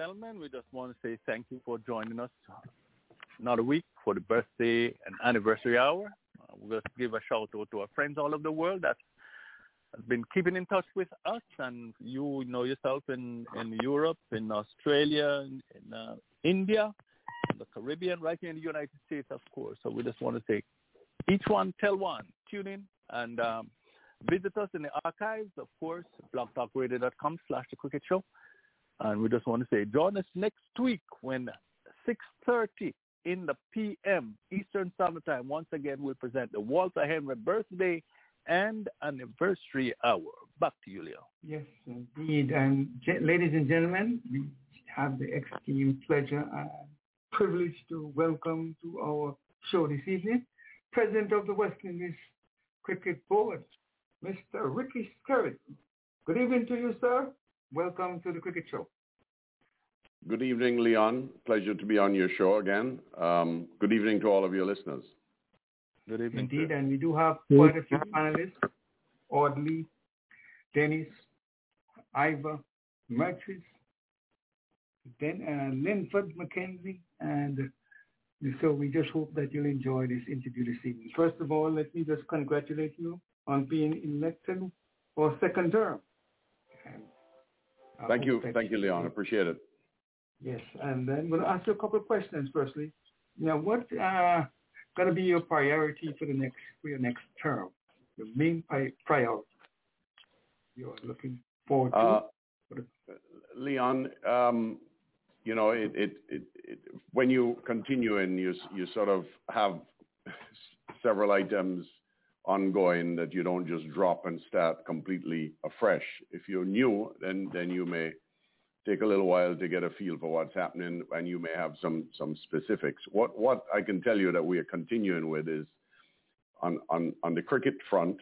Gentlemen, we just want to say thank you for joining us another week for the birthday and anniversary hour. Uh, we'll just give a shout out to our friends all over the world that has been keeping in touch with us, and you know yourself in, in Europe, in Australia, in, in uh, India, in the Caribbean, right here in the United States, of course. So we just want to say, each one tell one, tune in and um, visit us in the archives, of course, blogtalkradio.com slash the cricket show. And we just want to say, join us next week when 6.30 in the p.m. Eastern Standard Time. Once again, we'll present the Walter Henry birthday and anniversary hour. Back to you, Leo. Yes, indeed. And ladies and gentlemen, we have the extreme pleasure and privilege to welcome to our show this evening, President of the West Indies Cricket Board, Mr. Rickey Skerritt. Good evening to you, sir. Welcome to the Cricket Show. Good evening, Leon. Pleasure to be on your show again. Um, good evening to all of your listeners. Good evening. Indeed, sir. and we do have quite a few panelists, Audley, Dennis, Ivor, Mertris, then uh, Linford McKenzie, and so we just hope that you'll enjoy this interview this evening. First of all, let me just congratulate you on being elected for second term. Thank you. Thank you, Leon. Appreciate it. Yes, and then we'll ask you a couple of questions. Firstly, now what uh, going to be your priority for the next for your next term? Your main priority you're looking forward to? Uh, Leon, um, you know, it, it, it, it, when you continue and you, you sort of have several items ongoing that you don't just drop and start completely afresh. If you're new, then, then you may take a little while to get a feel for what's happening and you may have some, some specifics. What, what I can tell you that we are continuing with is on, on, on the cricket front,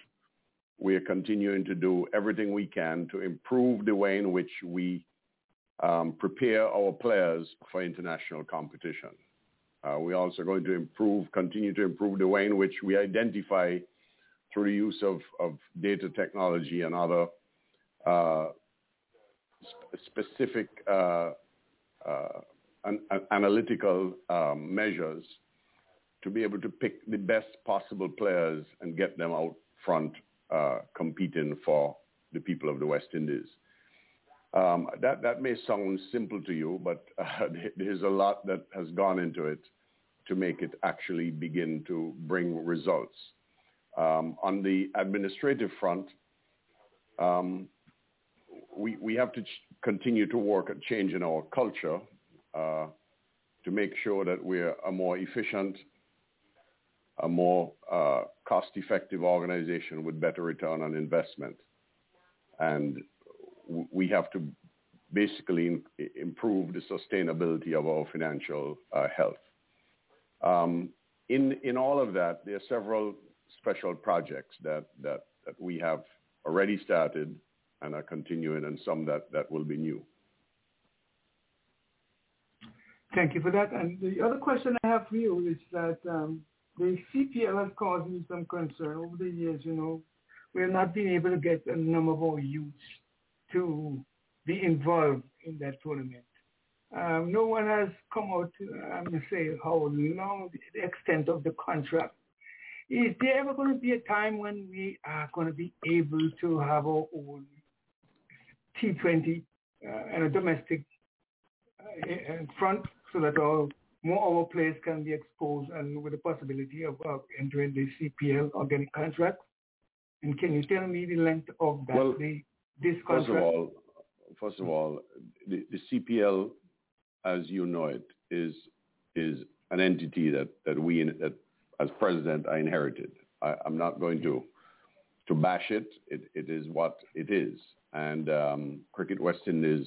we are continuing to do everything we can to improve the way in which we um, prepare our players for international competition. Uh, we're also going to improve, continue to improve the way in which we identify through the use of, of data technology and other uh, sp- specific uh, uh, an, an analytical um, measures to be able to pick the best possible players and get them out front uh, competing for the people of the West Indies. Um, that that may sound simple to you, but <laughs> there's a lot that has gone into it to make it actually begin to bring results. Um, on the administrative front, um, we we have to ch- continue to work at changing our culture uh, to make sure that we're a more efficient, a more uh, cost-effective organization with better return on investment, and we have to basically improve the sustainability of our financial uh, health. Um, in in all of that, there are several special projects that that that we have already started and are continuing, and some that that will be new. Thank you for that. And the other question I have for you is that um, the CPL has caused me some concern over the years. You know, we have not been able to get a number of our youths to be involved in that tournament. Um, no one has come out to um, say how long the extent of the contract. Is there ever going to be a time when we are going to be able to have our own T20 uh, and a domestic uh, front so that our more our players can be exposed and with the possibility of uh, entering the CPL organic contract? And can you tell me the length of that, well, the, this contract? First of all, first of all, the, the CPL, as you know it, is is an entity that that we that as president I inherited. I, am not going to to bash it. It it is what it is. And um, Cricket West Indies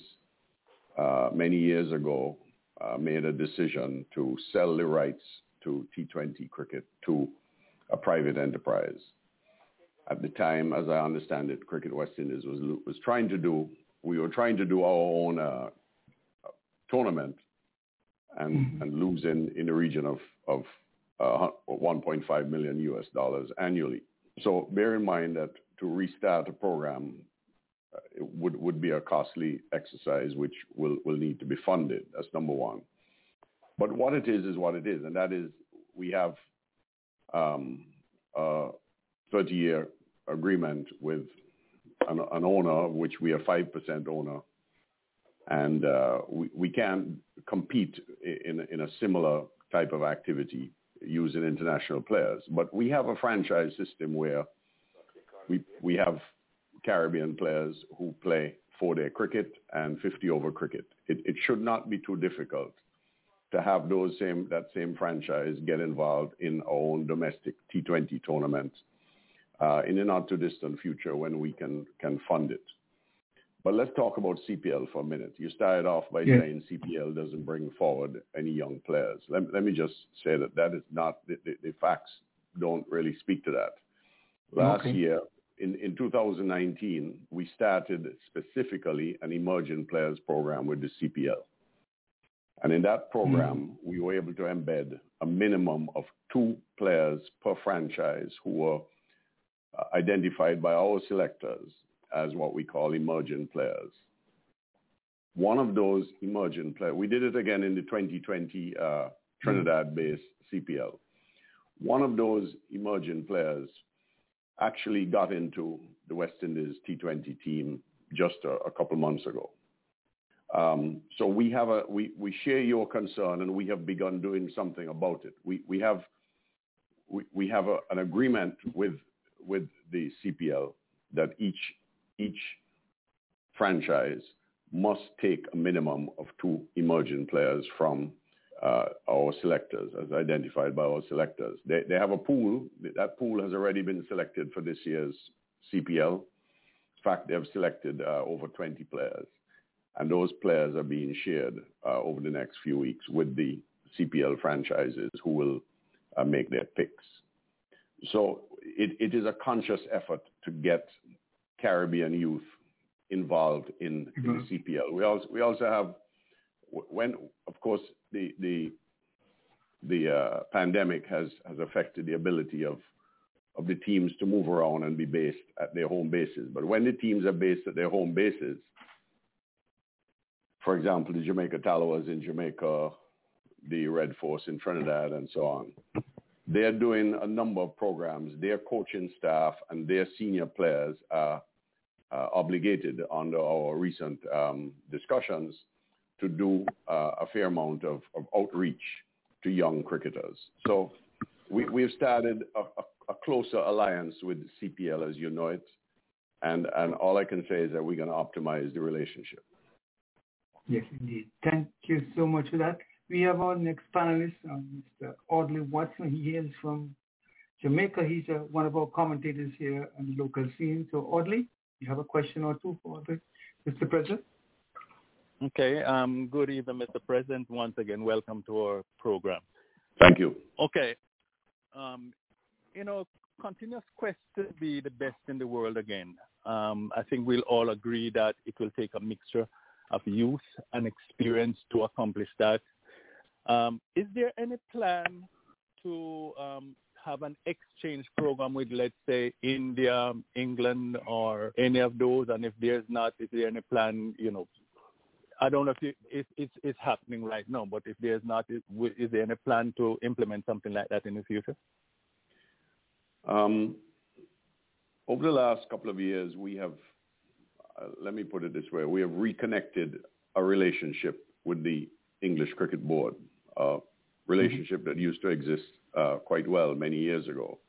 uh, many years ago uh, made a decision to sell the rights to T20 cricket to a private enterprise. At the time, as I understand it, Cricket West Indies was was trying to do. We were trying to do our own uh, tournament and mm-hmm. and lose in, in the region of of 1.5 million US dollars annually. So bear in mind that to restart a program would would be a costly exercise, which will will need to be funded. That's number one. But what it is is what it is, and that is we have um, a 30-year agreement with an, an owner, which we are five percent owner, and uh, we we can't compete in in a similar type of activity using international players. But we have a franchise system where we we have Caribbean players who play four-day cricket and 50-over cricket. It, it should not be too difficult to have those same that same franchise get involved in our own domestic T20 tournament uh, in the not too distant future when we can can fund it. But let's talk about CPL for a minute. You started off by yeah. saying CPL doesn't bring forward any young players. Let, let me just say that that is not, the, the, the facts don't really speak to that. Last okay. year, in, in 2019, we started specifically an emerging players program with the CPL. And in that program, mm. we were able to embed a minimum of two players per franchise who were uh, identified by our selectors as what we call emergent players. One of those emergent players, we did it again in the 2020 uh, Trinidad-based CPL. One of those emergent players actually got into the West Indies T20 team just a, a couple months ago. Um, so we have a we, we share your concern and we have begun doing something about it. We we have we, we have a, an agreement with with the CPL that each each franchise must take a minimum of two emerging players from uh, our selectors, as identified by our selectors. They, they have a pool. That pool has already been selected for this year's CPL. In fact, they have selected uh, over 20 players. And those players are being shared uh, over the next few weeks with the CPL franchises who will uh, make their picks. So it, it is a conscious effort to get Caribbean youth involved in, mm-hmm. in the mm-hmm. CPL. We also we also have when of course the the the uh, pandemic has has affected the ability of of the teams to move around and be based at their home bases. But when the teams are based at their home bases, for example, the Jamaica Tallawahs in Jamaica, the Red Force in Trinidad, and so on, they're doing a number of programs. Their coaching staff and their senior players are obligated under our recent um, discussions to do uh, a fair amount of, of, outreach to young cricketers. So we, we've started a, a, a, closer alliance with CPL, as you know it, and, and all I can say is that we're going to optimize the relationship. Yes, indeed. Thank you so much for that. We have our next panelist, uh, Mr. Audley Watson. He hails from Jamaica. He's uh, one of our commentators here on the local scene. So, Audley, you have a question or two for the, Mr. President? Okay. Um, good evening, Mr. President. Once again, welcome to our program. Thank you. Okay. Um, you know, continuous quest to be the best in the world again. Um, I think we'll all agree that it will take a mixture of youth and experience to accomplish that. Um, is there any plan to um, have an exchange program with, let's say, India, England, or any of those? And if there's not, is there any plan, you know, I don't know if it, it, it's, it's happening right now, but if there's not, is, is there any plan to implement something like that in the future? Um, over the last couple of years, we have, uh, let me put it this way, we have reconnected a relationship with the English Cricket Board, a relationship mm-hmm. that used to exist uh, quite well many years ago.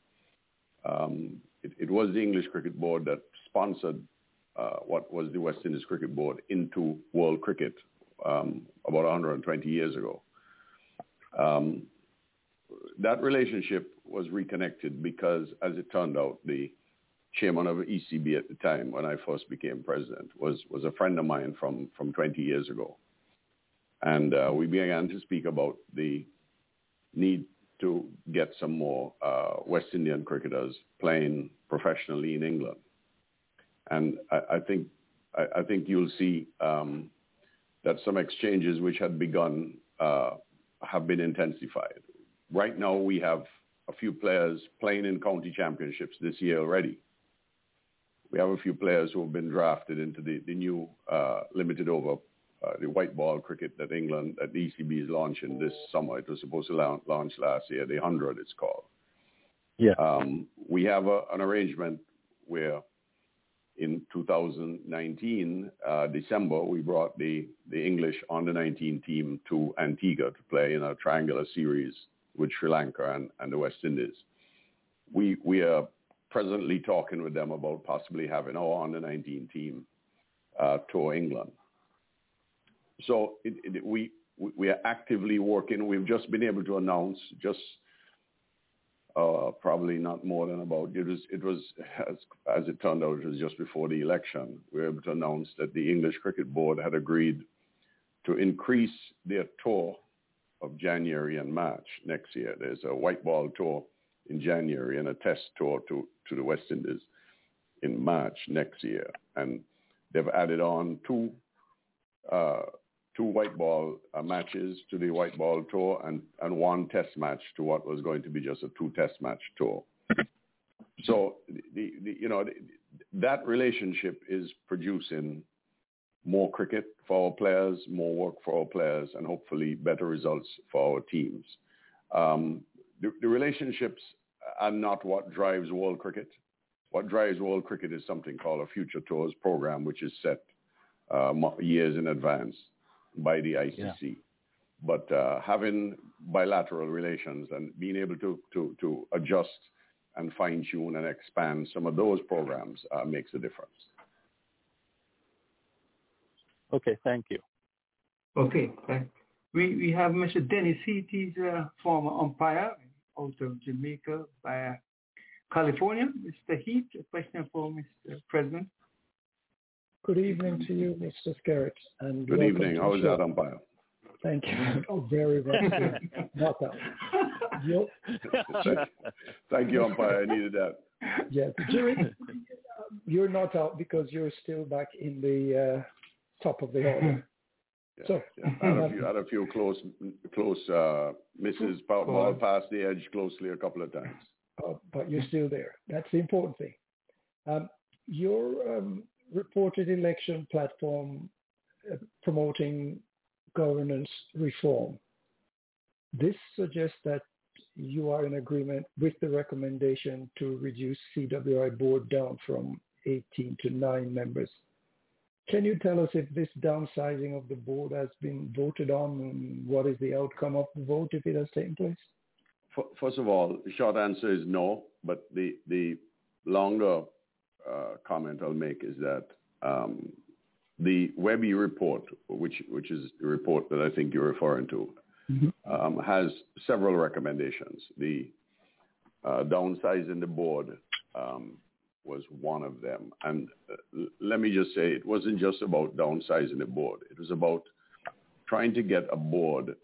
Um, it, it, was the English Cricket Board that sponsored uh, what was the West Indies Cricket Board into world cricket um, about 120 years ago. Um, that relationship was reconnected because, as it turned out, the chairman of ECB at the time, when I first became president, was was a friend of mine from from 20 years ago, and uh, we began to speak about the need to get some more uh, West Indian cricketers playing professionally in England. And I, I think I, I, think you'll see um, that some exchanges which had begun uh, have been intensified. Right now, we have a few players playing in county championships this year already. We have a few players who have been drafted into the, the new uh, limited over uh, the white ball cricket that England, that the ECB is launching this summer. It was supposed to launch last year. The 100 it's called. Yeah. Um, we have a, an arrangement where in 2019, uh, December, we brought the, the English under 19 team to Antigua to play in a triangular series with Sri Lanka and, and the West Indies. We, we are presently talking with them about possibly having our under 19 team uh, tour England. So it, it, we we are actively working. We've just been able to announce just uh, probably not more than about it was it was as, as it turned out it was just before the election. We were able to announce that the English Cricket Board had agreed to increase their tour of January and March next year. There's a white ball tour in January and a test tour to, to the West Indies in March next year. And they've added on two uh, two white ball uh, matches to the white ball tour and, and one test match to what was going to be just a two test match tour. <clears throat> So, the, the, you know, the, that relationship is producing more cricket for our players, more work for our players, and hopefully better results for our teams. Um, the, the relationships are not what drives world cricket. What drives world cricket is something called a Future Tours program, which is set uh, years in advance by the ICC. Yeah. But uh, having bilateral relations and being able to, to, to adjust and fine tune and expand some of those programs uh, makes a difference. Okay, thank you. Okay, we, we have Mr. Dennis Heath. He's a former umpire out of Jamaica by California. Mr. Heath, a question for Mr. President. Good evening to you, Mr. Skerritt. And Good evening. How is that umpire? Thank you. Oh, very well. <laughs> not that. Thank you, umpire. I needed that. Yes. Jerry, you're not out because you're still back in the uh, top of the order. <laughs> Yeah, so yeah. I, had a few, <laughs> had a few close, close uh, misses, ball past the edge closely a couple of times. Oh, but you're still there. That's the important thing. Um, your um, reported election platform uh, promoting governance reform. This suggests that you are in agreement with the recommendation to reduce CWI board down from 18 to 9 members. Can you tell us if this downsizing of the board has been voted on and what is the outcome of the vote if it has taken place? First of all, the short answer is no, but the, the longer uh, comment I'll make is that um, the Wehby report, which, which is the report that I think you're referring to, mm-hmm. um, has several recommendations. The uh, downsizing the board um, was one of them. And uh, let me just say, it wasn't just about downsizing the board. It was about trying to get a board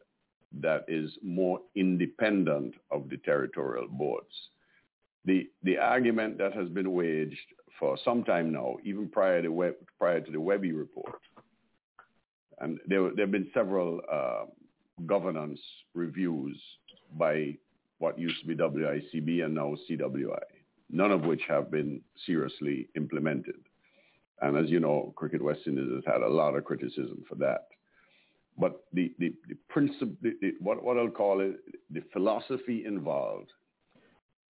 that is more independent of the territorial boards. The, the argument that has been waged for some time now, even prior to, Web, prior to the Wehby report, and there, there have been several uh, governance reviews by what used to be WICB and now CWI none of which have been seriously implemented. And as you know, Cricket West Indies has had a lot of criticism for that. But the, the, the principle, what, what I'll call it, the philosophy involved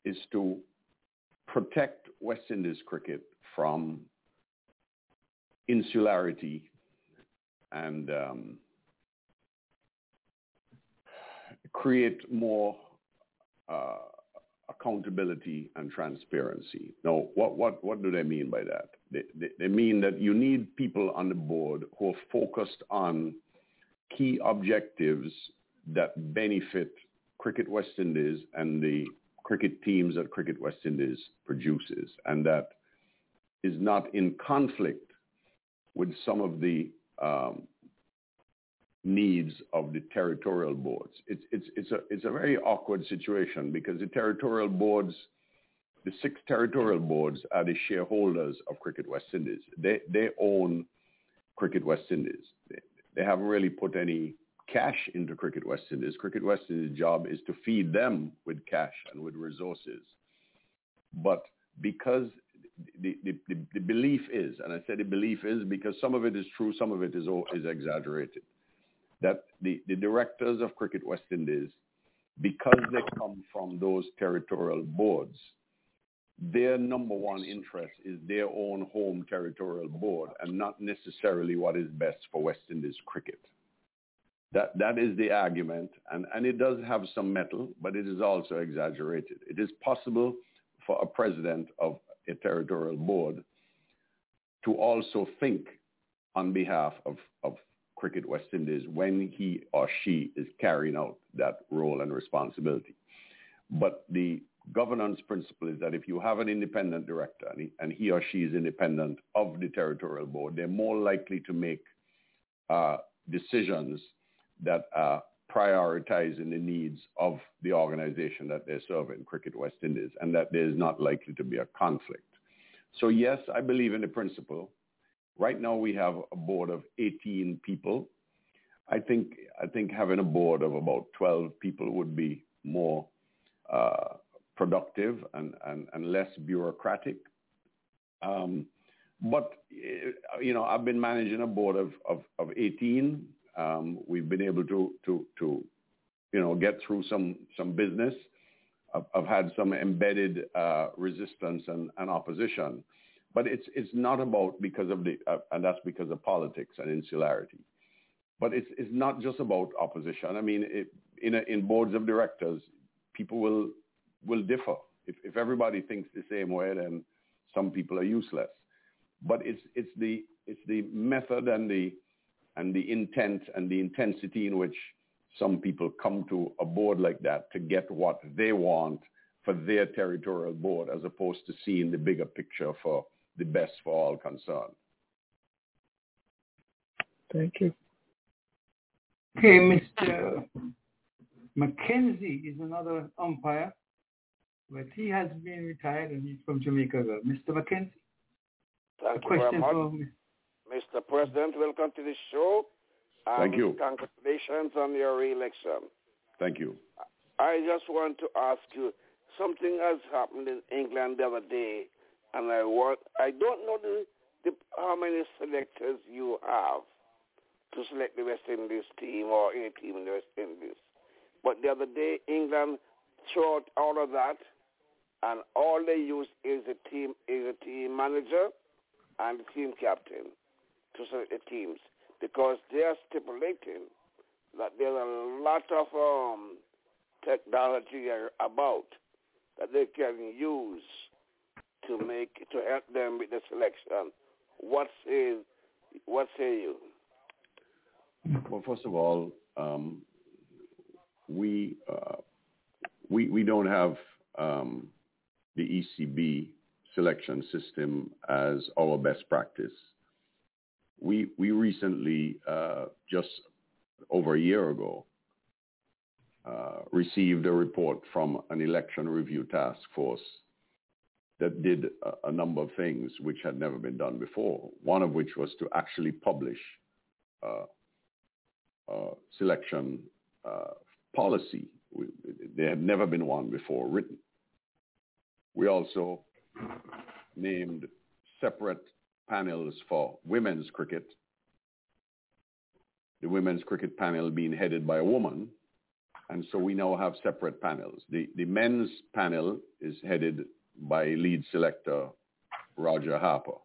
is to protect West Indies cricket from insularity and um, create more uh, accountability and transparency. Now, what, what, what do they mean by that? They, they, they mean that you need people on the board who are focused on key objectives that benefit Cricket West Indies and the cricket teams that Cricket West Indies produces, and that is not in conflict with some of the um, needs of the territorial boards. It's, it's, it's, a, it's a very awkward situation because the territorial boards, the six territorial boards are the shareholders of Cricket West Indies. They, they own Cricket West Indies. They, they haven't really put any cash into Cricket West Indies. Cricket West Indies' job is to feed them with cash and with resources. But because the, the, the, the belief is, and I say the belief is because some of it is true, some of it is, is exaggerated that the, the directors of Cricket West Indies, because they come from those territorial boards, their number one interest is their own home territorial board and not necessarily what is best for West Indies cricket. That, that is the argument, and, and it does have some metal, but it is also exaggerated. It is possible for a president of a territorial board to also think on behalf of, of Cricket West Indies when he or she is carrying out that role and responsibility. But the governance principle is that if you have an independent director and he, and he or she is independent of the territorial board, they're more likely to make uh, decisions that are prioritizing the needs of the organization that they're serving, Cricket West Indies, and that there's not likely to be a conflict. So yes, I believe in the principle. Right now we have a board of 18 people. I think I think having a board of about 12 people would be more uh, productive and, and, and less bureaucratic. Um, but you know, I've been managing a board of of, of 18. Um, we've been able to to to you know get through some some business. I've, I've had some embedded uh, resistance and, and opposition. But it's it's not about because of the uh, and that's because of politics and insularity. But it's it's not just about opposition. I mean, it, in a, in boards of directors, people will will differ. If if everybody thinks the same way, then some people are useless. But it's it's the it's the method and the and the intent and the intensity in which some people come to a board like that to get what they want for their territorial board as opposed to seeing the bigger picture for the best for all concerned. Thank you. Okay, Mr. McKenzie is another umpire, but he has been retired and he's from Jamaica. Mr. McKenzie. Thank you very much. Mr. President, welcome to the show. Thank you. Congratulations on your re-election. Thank you. I just want to ask you, something has happened in England the other day and I want I don't know the, the how many selectors you have to select the West Indies team or any team in the West Indies. But the other day, England threw out all of that and all they use is a team is a team manager and a team captain to select the teams because they are stipulating that there's a lot of um, technology about that they can use to make to help them with the selection. What say what say you? Well, first of all, um, we uh, we we don't have um, the ECB selection system as our best practice. We we recently uh, just over a year ago uh, received a report from an election review task force that did a, a, number of things which had never been done before. One of which was to actually publish uh, selection uh, policy. We, there had never been one before written. We also named separate panels for women's cricket, the women's cricket panel being headed by a woman. And so we now have separate panels. The, the men's panel is headed by lead selector Roger Harper.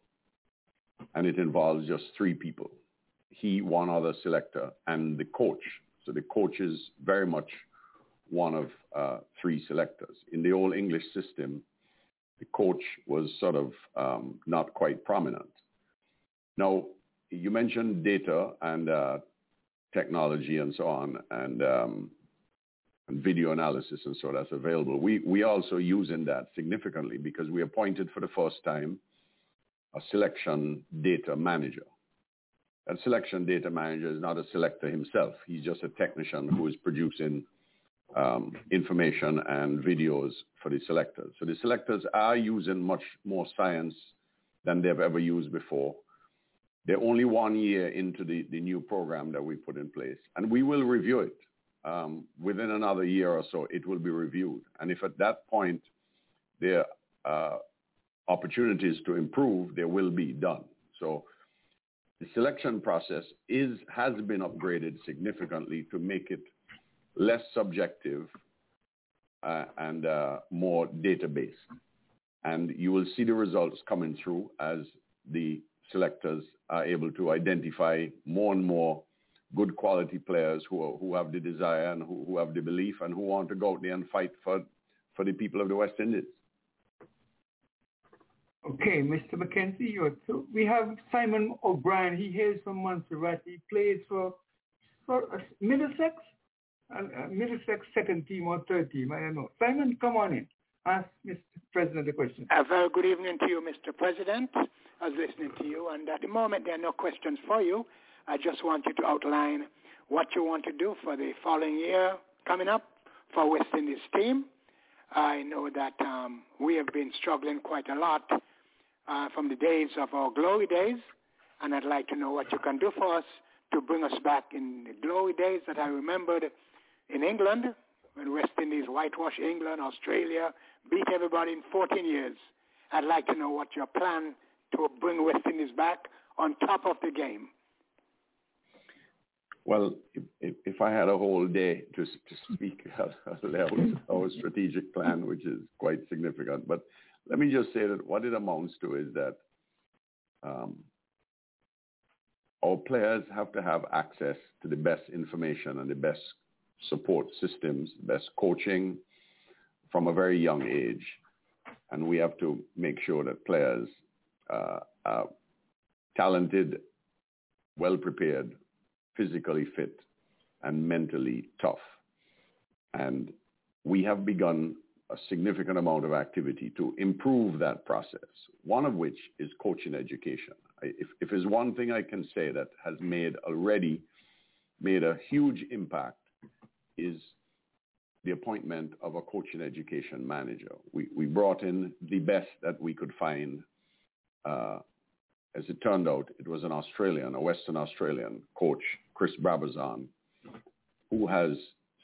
And it involves just three people. He, one other selector, and the coach. So the coach is very much one of uh, three selectors. In the old English system, the coach was sort of um, not quite prominent. Now, you mentioned data and uh, technology and so on, and, um, and video analysis and so that's available. We we also using that significantly because we appointed for the first time a selection data manager. That selection data manager is not a selector himself. He's just a technician who is producing um, information and videos for the selectors. So the selectors are using much more science than they've ever used before. They're only one year into the, the new program that we put in place, and we will review it. Um, within another year or so, it will be reviewed. And if at that point there are uh, opportunities to improve, they will be done. So the selection process is has been upgraded significantly to make it less subjective uh, and uh, more data-based. And you will see the results coming through as the selectors are able to identify more and more good quality players who, are, who have the desire and who, who have the belief and who want to go out there and fight for, for the people of the West Indies. Okay, Mr. McKenzie, you're, so we have Simon O'Brien. He hails from Montserrat. He plays for, for uh, Middlesex uh, Middlesex second team or third team. I don't know. Simon, come on in. Ask Mr. President the question. A very good evening to you, Mr. President. I was listening to you, and at the moment there are no questions for you. I just want you to outline what you want to do for the following year coming up for West Indies team. I know that um, we have been struggling quite a lot uh, from the days of our glory days, and I'd like to know what you can do for us to bring us back in the glory days that I remembered in England, when West Indies whitewash England, Australia, beat everybody in 14 years. I'd like to know what your plan to bring West Indies back on top of the game. Well, if, if I had a whole day to, to speak <laughs> about our strategic plan, which is quite significant, but let me just say that what it amounts to is that um, our players have to have access to the best information and the best support systems, best coaching from a very young age. And we have to make sure that players uh, are talented, well prepared, physically fit, and mentally tough. And we have begun a significant amount of activity to improve that process, one of which is coaching education. If, if there's one thing I can say that has made already made a huge impact is the appointment of a coaching education manager. We, we brought in the best that we could find. Uh, as it turned out, it was an Australian, a Western Australian coach, Chris Brabazon, who has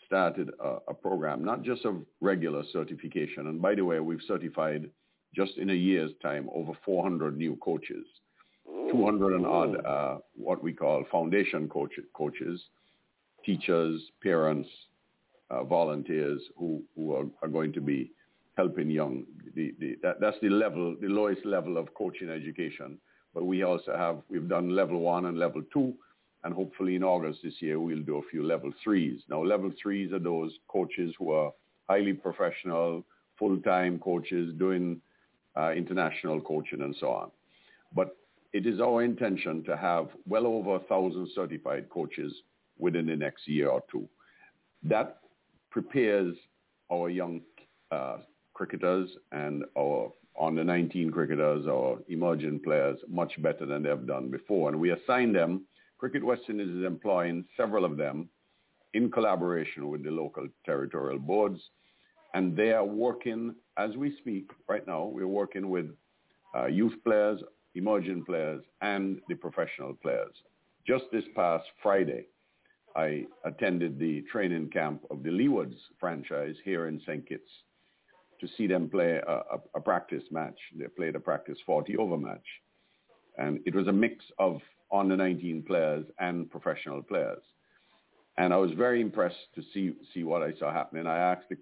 started a, a, program, not just of regular certification. And by the way, we've certified just in a year's time over 400 new coaches, 200 and odd uh, what we call foundation coach, coaches, teachers, parents, uh, volunteers who, who are, are, going to be helping young. The, the, that, that's the level, the lowest level of coaching education. But we also have, we've done level one and level two, and hopefully in August this year we'll do a few level threes. Now level threes are those coaches who are highly professional, full-time coaches doing uh, international coaching and so on. But it is our intention to have well over a thousand certified coaches within the next year or two. That prepares our young uh, cricketers and our under 19 cricketers or emerging players much better than they've done before. And we assign them, Cricket West Indies is employing several of them in collaboration with the local territorial boards. And they are working, as we speak right now, we're working with uh, youth players, emerging players, and the professional players. Just this past Friday, I attended the training camp of the Leewards franchise here in St. Kitts to see them play a, a, a, practice match. They played a practice 40 over match. And it was a mix of under 19 players and professional players. And I was very impressed to see, see what I saw happening. I asked the,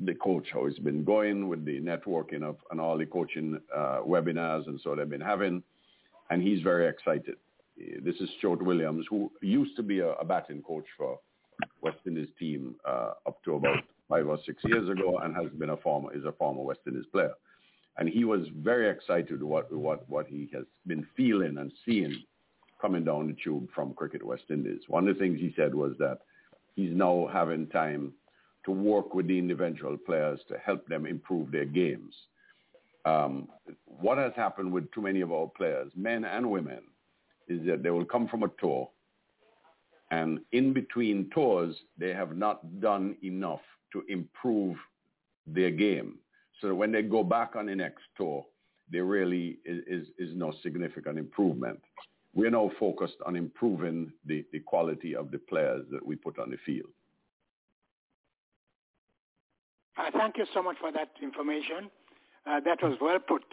the coach how it's been going with the networking of and all the coaching uh, webinars and so they've been having. And he's very excited. This is Stuart Williams, who used to be a, a batting coach for West Indies team uh, up to about five or six years ago, and has been a former is a former West Indies player. And he was very excited what what what he has been feeling and seeing coming down the tube from Cricket West Indies. One of the things he said was that he's now having time to work with the individual players to help them improve their games. Um, what has happened with too many of our players, men and women, is that they will come from a tour, and in between tours, they have not done enough to improve their game. So when they go back on the next tour, there really is, is, is no significant improvement. We're now focused on improving the, the quality of the players that we put on the field. Uh, thank you so much for that information. Uh, that was well put.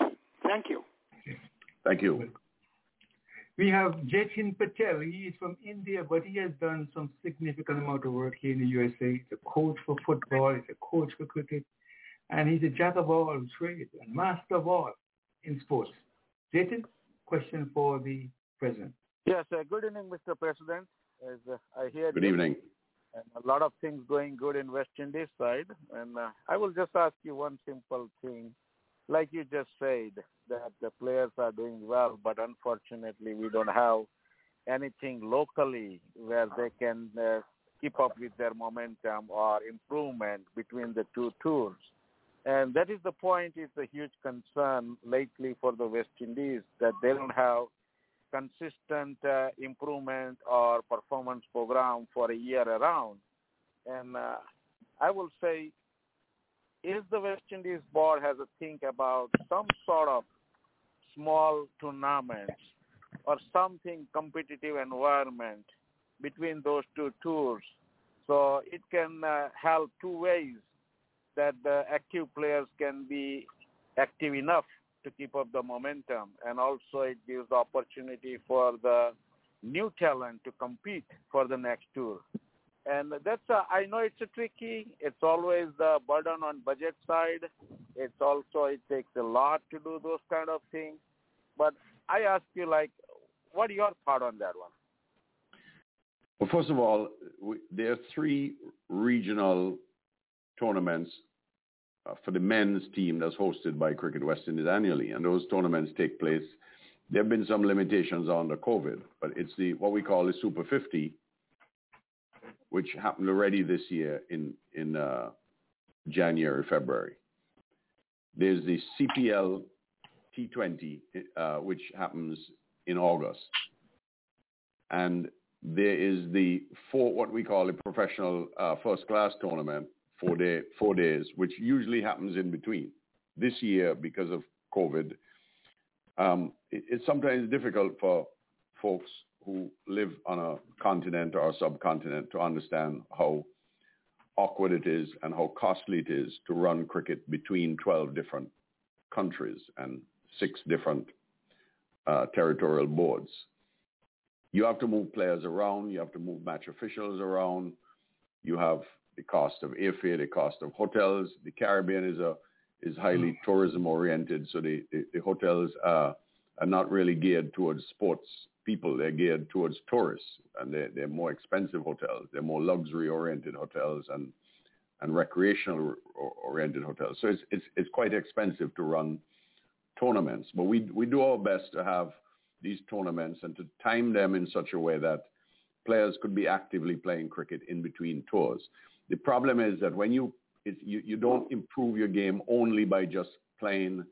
Thank you. Thank you. We have Jatin Patel. He is from India, but he has done some significant amount of work here in the USA. He's a coach for football. He's a coach for cricket. And he's a jack of all trades and master of all in sports. Jatin, question for the President. Yes, uh, good evening, Mr. President. As uh, I hear Good evening. And a lot of things going good in West Indies side. And uh, I will just ask you one simple thing like you just said, that the players are doing well, but unfortunately we don't have anything locally where they can uh, keep up with their momentum or improvement between the two tours. And that is the point is a huge concern lately for the West Indies that they don't have consistent uh, improvement or performance program for a year around. And uh, I will say is the West Indies board has a think about some sort of small tournaments or something competitive environment between those two tours. So it can uh, help two ways that the active players can be active enough to keep up the momentum and also it gives the opportunity for the new talent to compete for the next tour and that's a, I know it's a tricky. It's always the burden on budget side. It's also it takes a lot to do those kind of things. But I ask you, like, what are your thought on that one? Well, first of all, we, there are three regional tournaments uh, for the men's team that's hosted by Cricket West Indies annually, and those tournaments take place. There have been some limitations on the COVID, but it's the what we call the Super 50 which happened already this year in in uh, January, February. There's the CPL T20, uh, which happens in August, and there is the four what we call a professional uh, first class tournament, four day four days, which usually happens in between. This year, because of COVID, um, it, it's sometimes difficult for folks who live on a continent or a subcontinent to understand how awkward it is and how costly it is to run cricket between 12 different countries and six different uh, territorial boards. You have to move players around. You have to move match officials around. You have the cost of airfare, the cost of hotels. The Caribbean is a is highly tourism oriented. So the, the, the hotels are, are not really geared towards sports people. They're geared towards tourists and they're, they're more expensive hotels. They're more luxury oriented hotels and, and recreational oriented hotels. So it's, it's, it's quite expensive to run tournaments, but we, we do our best to have these tournaments and to time them in such a way that players could be actively playing cricket in between tours. The problem is that when you you, you don't improve your game only by just playing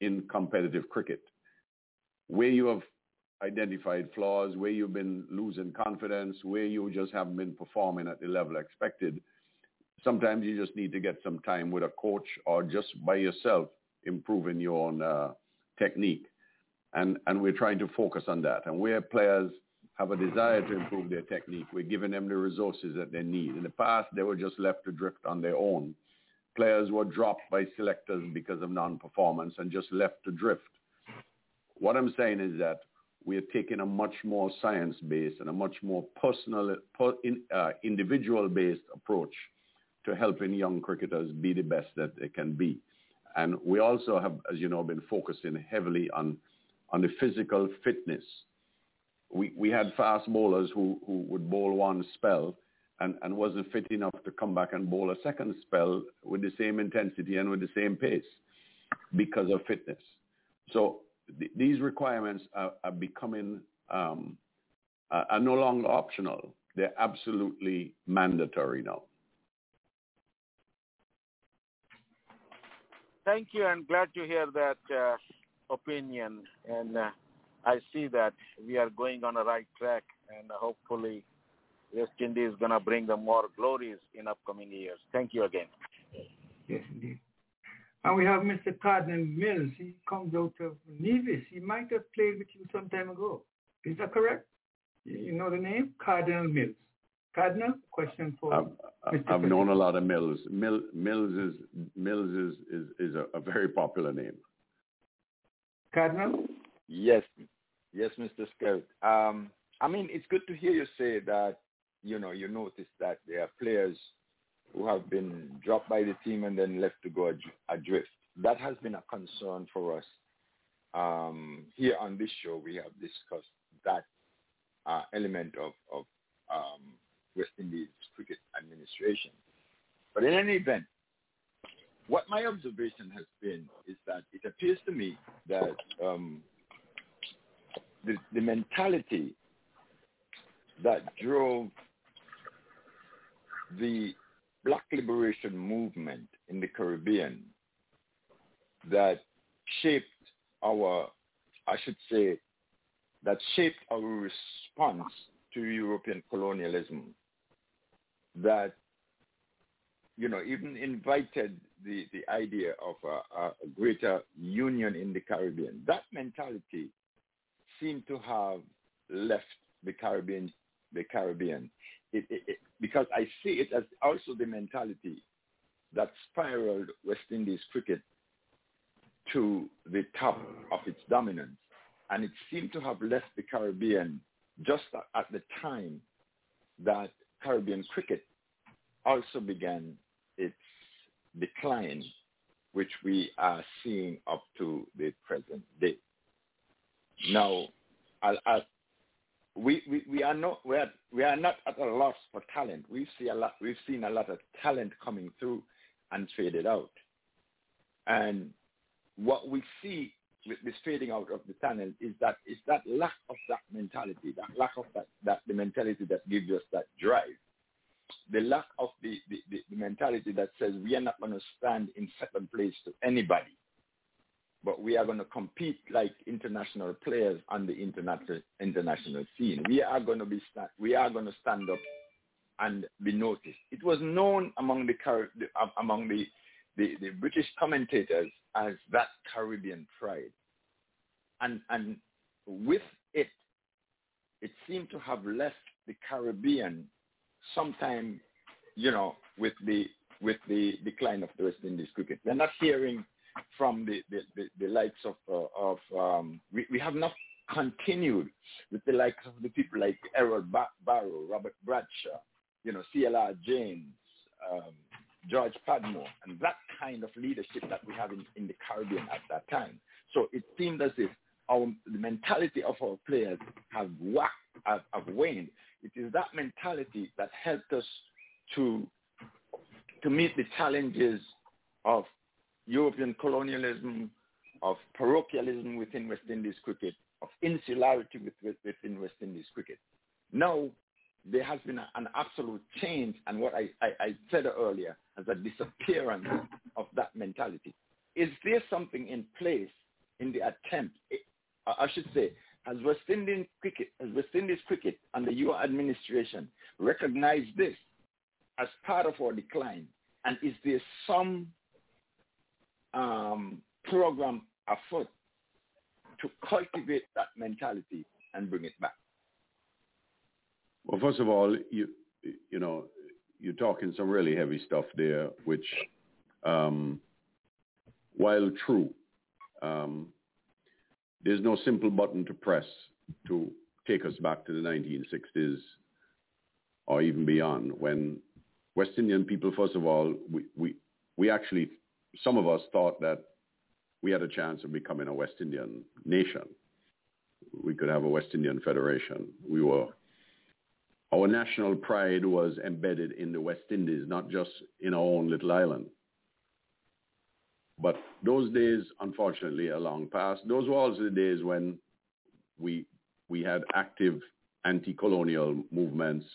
in competitive cricket. Where you have identified flaws, where you've been losing confidence, where you just haven't been performing at the level expected, sometimes you just need to get some time with a coach or just by yourself improving your own uh, technique. And, and we're trying to focus on that. And where players have a desire to improve their technique. We're giving them the resources that they need. In the past, they were just left to drift on their own. Players were dropped by selectors because of non-performance and just left to drift. What I'm saying is that we are taking a much more science-based and a much more personal, uh, individual-based approach to helping young cricketers be the best that they can be. And we also have, as you know, been focusing heavily on, on the physical fitness we, we had fast bowlers who, who would bowl one spell and, and wasn't fit enough to come back and bowl a second spell with the same intensity and with the same pace because of fitness. So th- these requirements are, are becoming um, are no longer optional. They're absolutely mandatory now. Thank you, and glad to hear that uh, opinion. And uh, I see that we are going on the right track, and hopefully West Indies is going to bring them more glories in upcoming years. Thank you again. Yes, indeed. And we have Mr. Cardinal Mills. He comes out of Nevis. He might have played with you some time ago. Is that correct? You know the name? Cardinal Mills. Cardinal, question for I've, Mr. I've known a lot of Mills. Mill, Mills is Mills is is, is a, a very popular name. Cardinal. Yes, Yes, Mr. Skerritt. Um, I mean, it's good to hear you say that, you know, you notice that there are players who have been dropped by the team and then left to go adrift. That has been a concern for us. Um, here on this show, we have discussed that uh, element of, of um, West Indies cricket administration. But in any event, what my observation has been is that it appears to me that um, the, the mentality that drove the black liberation movement in the Caribbean that shaped our, I should say, that shaped our response to European colonialism that, you know, even invited the, the idea of a, a greater union in the Caribbean. That mentality seemed to have left the Caribbean, the Caribbean, it, it, it, because I see it as also the mentality that spiraled West Indies cricket to the top of its dominance. And it seemed to have left the Caribbean just at the time that Caribbean cricket also began its decline, which we are seeing up to the present day. Now, I, I, we, we, we are not we are, we are not at a loss for talent. We see a lot we've seen a lot of talent coming through and traded out. And what we see with this fading out of the talent is that is that lack of that mentality, that lack of that, that the mentality that gives us that drive. The lack of the, the, the, the mentality that says we are not going to stand in second place to anybody but we are going to compete like international players on the international international scene. We are going to be sta- we are going to stand up and be noticed. It was known among the, the um, among the, the, the British commentators as that Caribbean pride, and and with it, it seemed to have left the Caribbean sometime, you know, with the with the decline of the West Indies cricket. They're not hearing from the, the, the, the likes of, uh, of um, we, we have not continued with the likes of the people like Errol ba- Barrow, Robert Bradshaw, you know, CLR James, um, George Padmore, and that kind of leadership that we have in, in the Caribbean at that time. So it seemed as if our the mentality of our players have whacked, have, have waned. It is that mentality that helped us to to meet the challenges of European colonialism, of parochialism within West Indies cricket, of insularity within West Indies cricket. Now, there has been a, an absolute change, and what I, I, I said earlier as a disappearance of that mentality. Is there something in place in the attempt, I should say, has West Indian cricket, has West Indies cricket under your administration recognized this as part of our decline? And is there some um, program afoot to cultivate that mentality and bring it back? Well, first of all, you you know you're talking some really heavy stuff there, which, um, while true, um, there's no simple button to press to take us back to the 1960s or even beyond when West Indian people, first of all, we, we, we actually, some of us thought that we had a chance of becoming a West Indian nation. We could have a West Indian Federation. We were, our national pride was embedded in the West Indies, not just in our own little island. But those days, unfortunately, are long past. Those were also the days when we we had active anti-colonial movements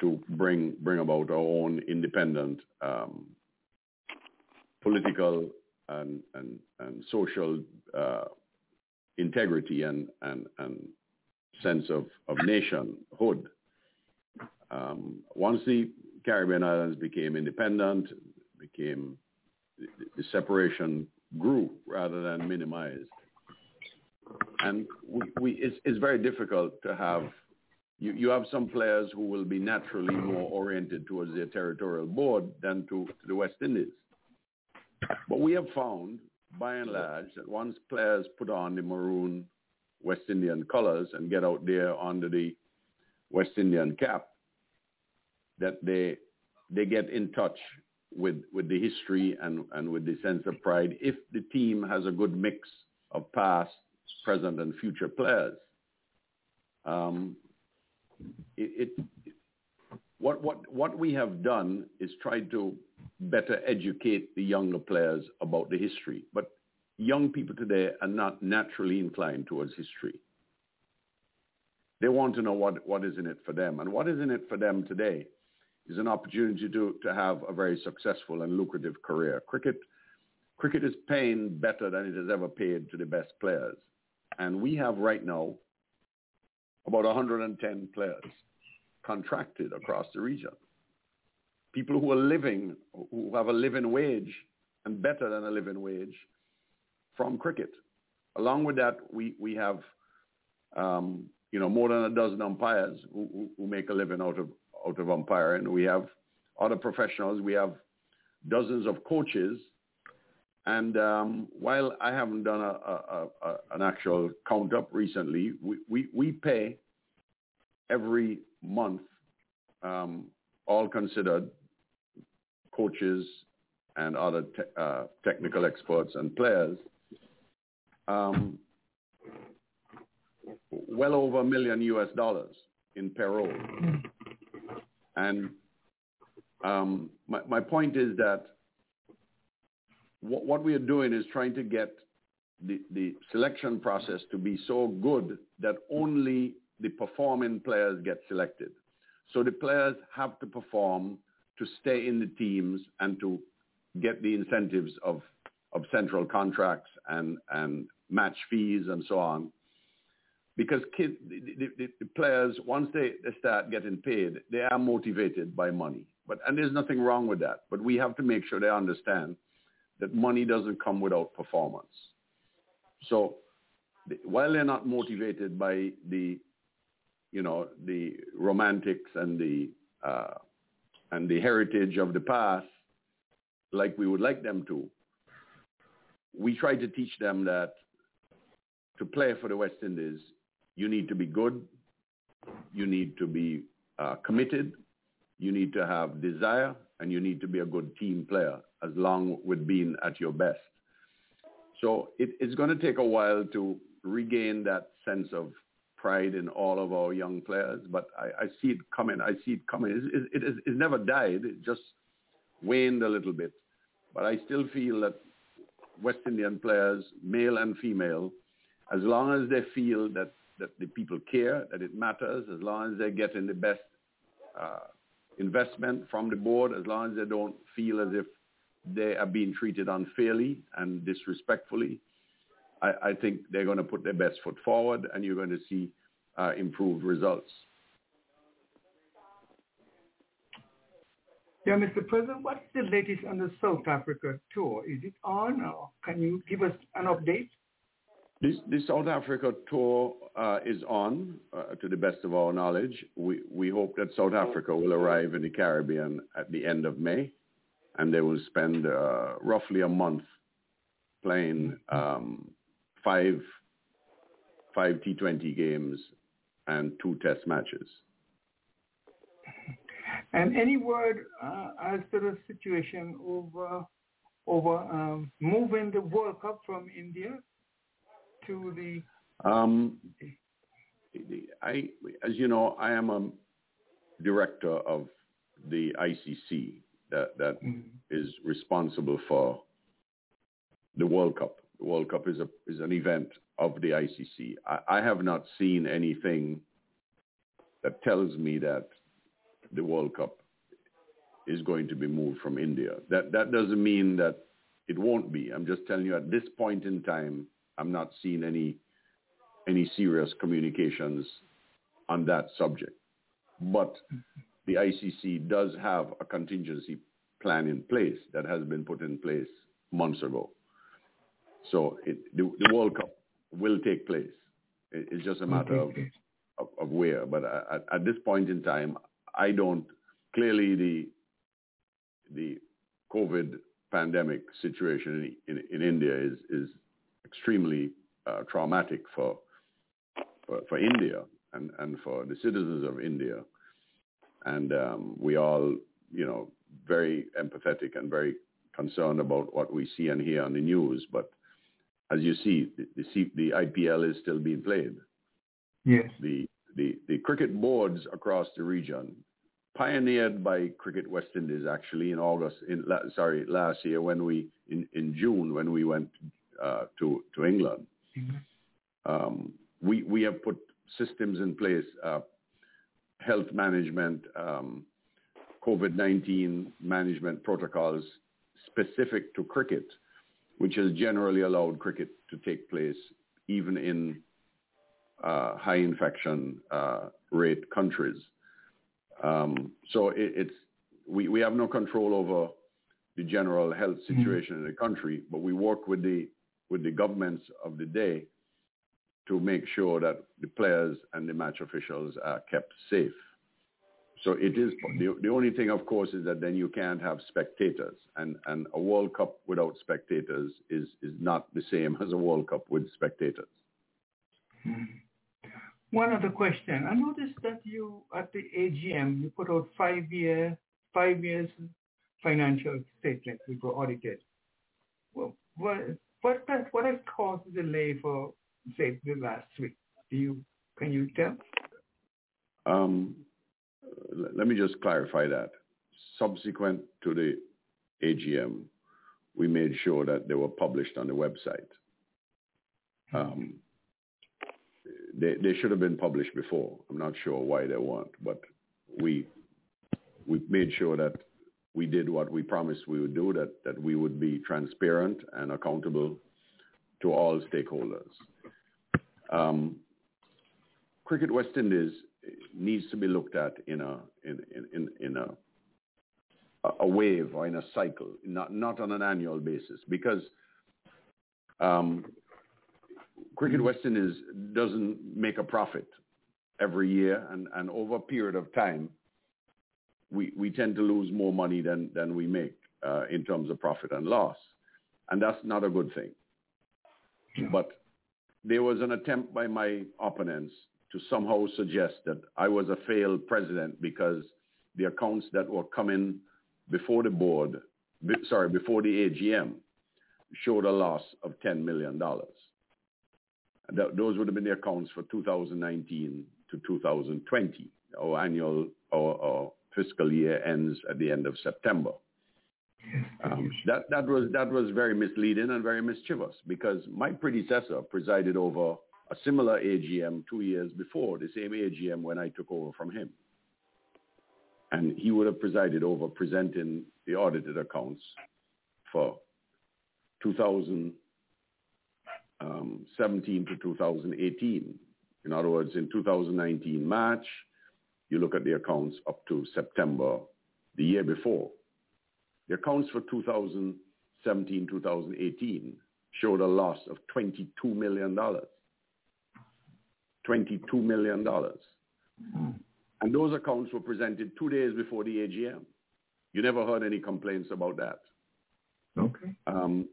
to bring bring about our own independent um, political and and, and social uh, integrity and, and and sense of, of nationhood. Um, once the Caribbean islands became independent, became the, the separation grew rather than minimized. And we, we, it's, it's very difficult to have, you, you have some players who will be naturally more oriented towards their territorial board than to, to the West Indies. But we have found, by and large, that once players put on the maroon West Indian colors and get out there under the West Indian cap, that they they get in touch with with the history and, and with the sense of pride if the team has a good mix of past, present, and future players. Um, it, it, what what what we have done is tried to better educate the younger players about the history, but young people today are not naturally inclined towards history. They want to know what, what is in it for them. And what is in it for them today is an opportunity to, to have a very successful and lucrative career. Cricket, cricket is paying better than it has ever paid to the best players. And we have right now about 110 players contracted across the region. People who are living, who have a living wage and better than a living wage from cricket. Along with that, we, we have, um, you know, more than a dozen umpires who, who make a living out of out of umpiring. We have other professionals. We have dozens of coaches. And um, while I haven't done a, a, a, an actual count up recently, we, we, we pay every month, um, all considered, coaches and other te- uh, technical experts and players, um, well over a million US dollars in payroll. And um, my, my point is that what, what we are doing is trying to get the, the selection process to be so good that only the performing players get selected. So the players have to perform to stay in the teams and to get the incentives of, of central contracts and, and match fees and so on because kids, the, the, the, players, once they, they start getting paid, they are motivated by money. But and there's nothing wrong with that. But we have to make sure they understand that money doesn't come without performance. So while they're not motivated by the, you know, the romantics and the uh, and the heritage of the past, like we would like them to, we try to teach them that to play for the West Indies, you need to be good. You need to be uh, committed. You need to have desire and you need to be a good team player as long with being at your best. So it, it's going to take a while to regain that sense of pride in all of our young players, but I, I see it coming. I see it coming. It, it, it, never died. It just waned a little bit. But I still feel that West Indian players, male and female, as long as they feel that, that the people care, that it matters, as long as they're getting the best uh, investment from the board, as long as they don't feel as if they are being treated unfairly and disrespectfully, I, I think they're going to put their best foot forward and you're going to see uh, improved results. Yeah, Mr. President, what's the latest on the South Africa tour? Is it on or can you give us an update? This, the South Africa tour uh, is on, uh, to the best of our knowledge. We, we hope that South Africa will arrive in the Caribbean at the end of May, and they will spend uh, roughly a month playing um, five, five T20 games and two test matches. And any word uh, as to the situation over over um, moving the World Cup from India to the? Um, I, as you know, I am a director of the ICC that that mm-hmm. is responsible for the World Cup. World Cup is a is an event of the ICC. I, I have not seen anything that tells me that the World Cup is going to be moved from India. That that doesn't mean that it won't be. I'm just telling you at this point in time, I'm not seeing any any serious communications on that subject. But the ICC does have a contingency plan in place that has been put in place months ago. So it, the, the, World Cup will take place. It, it's just a matter of, of, of where. But at, at, this point in time, I don't. Clearly, the the COVID pandemic situation in, in, in India is is extremely uh, traumatic for, for, for India and and for the citizens of India, and um, we all you know very empathetic and very concerned about what we see and hear on the news. But as you see, the the, the IPL is still being played. Yes. The the the cricket boards across the region pioneered by Cricket West Indies actually in August, in sorry, last year when we in, in June when we went uh, to to England. Mm-hmm. Um, we we have put systems in place, uh, health management, um, COVID-19 management protocols specific to cricket, which has generally allowed cricket to take place even in uh, high infection uh, rate countries. Um, so it, it's we, we have no control over the general health mm-hmm. situation mm-hmm. in the country, but we work with the with the governments of the day to make sure that the players and the match officials are kept safe. So it is the, the only thing, of course, is that then you can't have spectators, and and a World Cup without spectators is is not the same <laughs> as a World Cup with spectators. Mm-hmm. One other question. I noticed that you, at the AGM, you put out five year, five years financial statements which were audited. Well, what, what, what has caused the delay for, say, the last week? Do you, can you tell? Um, let me just clarify that. Subsequent to the AGM, we made sure that they were published on the website. Um, they, they should have been published before. I'm not sure why they weren't, but we we made sure that we did what we promised we would do, that, that we would be transparent and accountable to all stakeholders. Um, Cricket West Indies needs to be looked at in a in in, in a a wave or in a cycle, not not on an annual basis, because um, Cricket West Indies doesn't make a profit every year, and, and over a period of time, we, we tend to lose more money than, than we make uh, in terms of profit and loss. And that's not a good thing. But there was an attempt by my opponents to somehow suggest that I was a failed president because the accounts that were coming before the board, sorry, before the AGM, showed a loss of $10 million. Those would have been the accounts for 2019 to 2020. Our annual, our fiscal year ends at the end of September. Um, that that was That was very misleading and very mischievous because my predecessor presided over a similar AGM two years before, the same AGM when I took over from him. And he would have presided over presenting the audited accounts for 2017 to 2018. In other words, in 2019 March, you look at the accounts up to September the year before. The accounts for 2017, 2018 showed a loss of $22 million. $22 million. And those accounts were presented two days before the AGM. You never heard any complaints about that. Okay. Um,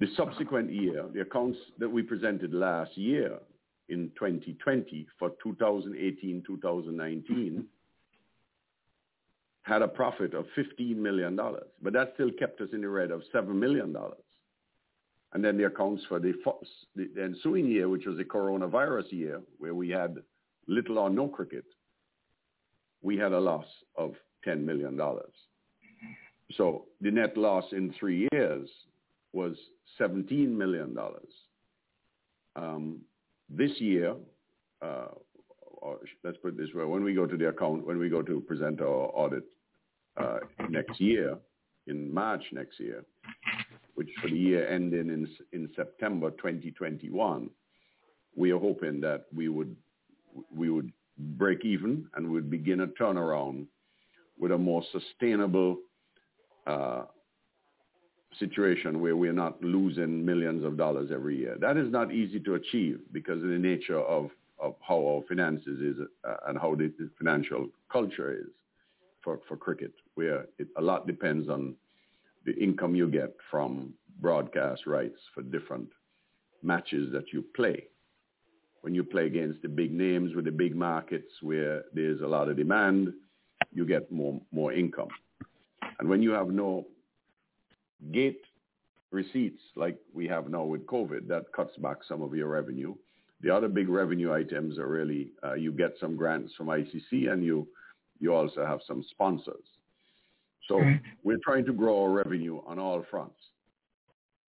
the subsequent year, the accounts that we presented last year in 2020 for 2018, 2019 had a profit of $15 million, but that still kept us in the red of $7 million. And then the accounts for the, the ensuing year, which was the coronavirus year, where we had little or no cricket, we had a loss of $10 million. So the net loss in three years was $17 million. Um, this year, uh, let's put this way, when we go to the account, when we go to present our audit uh, next year, in March next year, which for the year ending in, in September 2021, we are hoping that we would we would break even and we would begin a turnaround with a more sustainable uh, situation where we're not losing millions of dollars every year. That is not easy to achieve because of the nature of, of how our finances is uh, and how the, financial culture is for, for cricket, where it, a lot depends on the income you get from broadcast rights for different matches that you play. When you play against the big names with the big markets where there's a lot of demand, you get more, more income. And when you have no gate receipts like we have now with COVID, that cuts back some of your revenue. The other big revenue items are really uh, you get some grants from ICC and you you also have some sponsors. So we're trying to grow our revenue on all fronts.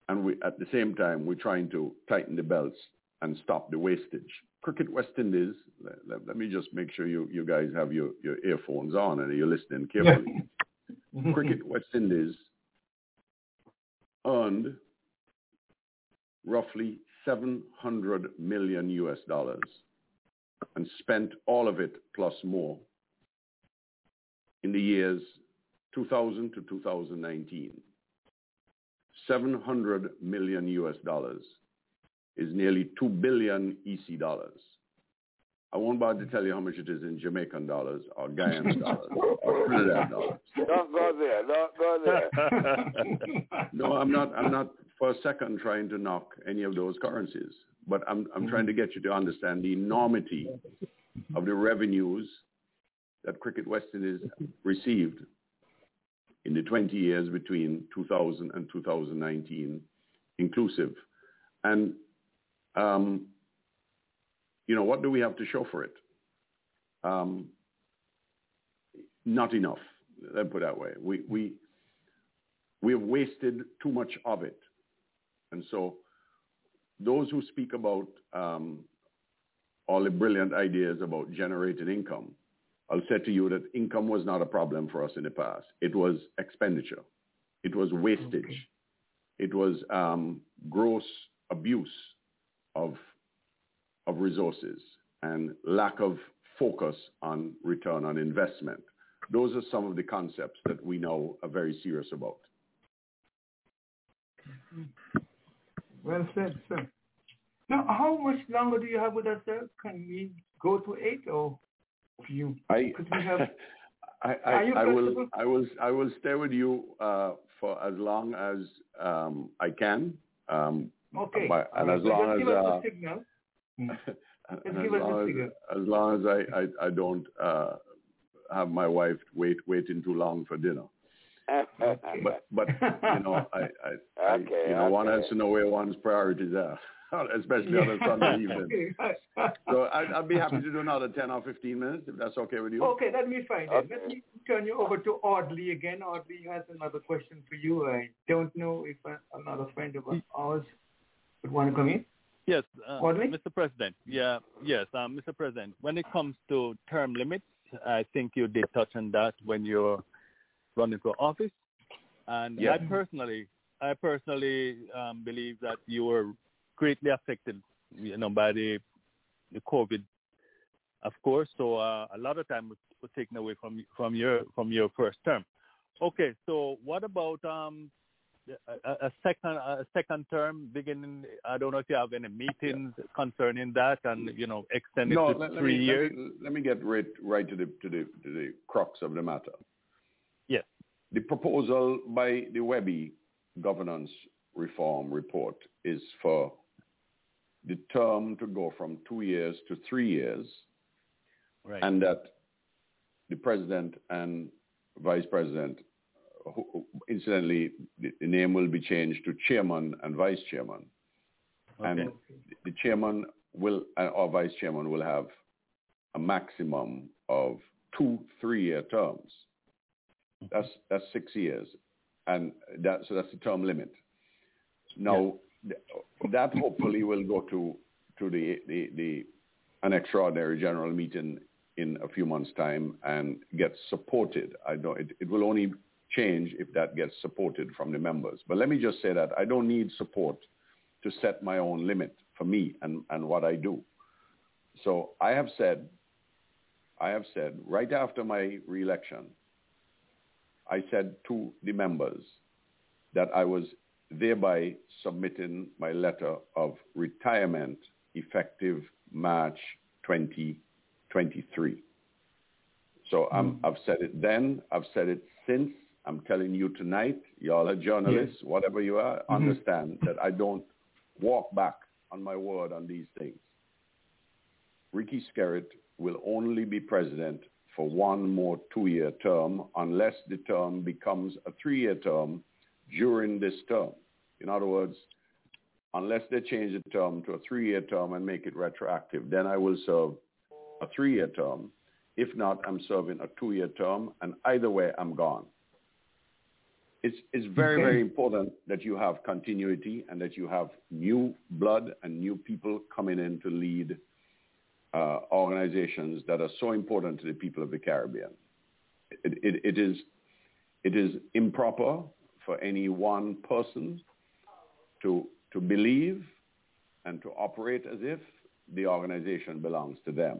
And we, at the same time, we're trying to tighten the belts and stop the wastage. Cricket West Indies, let, let, let me just make sure you, you guys have your, your earphones on and you're listening carefully. <laughs> Cricket West Indies earned roughly 700 million US dollars and spent all of it plus more in the years 2000 to 2019. 700 million US dollars is nearly 2 billion EC dollars. I won't bother to tell you how much it is in Jamaican dollars or Guyana <laughs> dollars or Trinidad dollars. Don't go there. Don't go there. <laughs> no, I'm not. I'm not for a second trying to knock any of those currencies, but I'm I'm trying to mm-hmm. get you to understand the enormity of the revenues that Cricket West Indies received in the 20 years between 2000 and 2019 inclusive. And um, you know, what do we have to show for it? Um, not enough. Let me put it that way. We we we have wasted too much of it, and so those who speak about um, all the brilliant ideas about generating income, I'll say to you that income was not a problem for us in the past. It was expenditure. It was wastage. Okay. It was um, gross abuse of of resources and lack of focus on return on investment. Those are some of the concepts that we know are very serious about. Well said, sir. Now, how much longer do you have with us, sir? Can we go to eight or you? I, we have, <laughs> I, I, I will, I will, I will stay with you uh, for as long as um, I can. Um, okay. By, <laughs> and as long as uh, Mm. as, long as, as, long as, I, I, I don't uh, have my wife wait waiting too long for dinner. but but you know I, I, Okay, <laughs> I you know one has to know where one's priorities are, especially on a Sunday evening. <laughs> So I, I'd be happy to do another ten or fifteen minutes if that's okay with you. Okay, that'll be fine. Then. Let me turn you over to Audley again. Audley has another question for you. I don't know if uh, another friend of ours would want to come in. Yes, uh, Audley? Mr. President. Yeah, yes, um, Mr. President. When it comes to term limits, I think you did touch on that when you're running for office, and Yeah. I personally, I personally um, believe that you were greatly affected, you know, by the the COVID, of course. So uh, a lot of time was, was taken away from from your from your first term. Okay, so what about um, a, a second a second term beginning? I don't know if you have any meetings concerning that, and you know, extend it No, to let, let three me, years. Let me, let me get right, right to the to the to the crux of the matter. Yes. The proposal by the Wehby governance reform report is for the term to go from two years to three years, Right. and that the president and vice president, who, incidentally, the, the name will be changed to chairman and vice chairman, and the chairman will uh, or vice chairman will have a maximum of two three-year terms. That's that's six years, and that so that's the term limit. Now th- that hopefully will go to to the, the the an extraordinary general meeting in a few months' time and get supported. I don't. It, it will only change if that gets supported from the members. But let me just say that I don't need support to set my own limit for me and, and what I do. So I have said, I have said right after my reelection, I said to the members that I was thereby submitting my letter of retirement effective March 2023. So hmm. I'm, I've said it then, I've said it since. I'm telling you tonight, y'all are journalists, whatever you are, mm-hmm. understand that I don't walk back on my word on these things. Rickey Skerritt will only be president for one more two-year term unless the term becomes a three-year term during this term. In other words, unless they change the term to a three-year term and make it retroactive, then I will serve a three-year term. If not, I'm serving a two-year term, and either way, I'm gone. It's, it's very, Okay. very important that you have continuity and that you have new blood and new people coming in to lead uh, organizations that are so important to the people of the Caribbean. It, it, it, is, it is improper for any one person to, to believe and to operate as if the organization belongs to them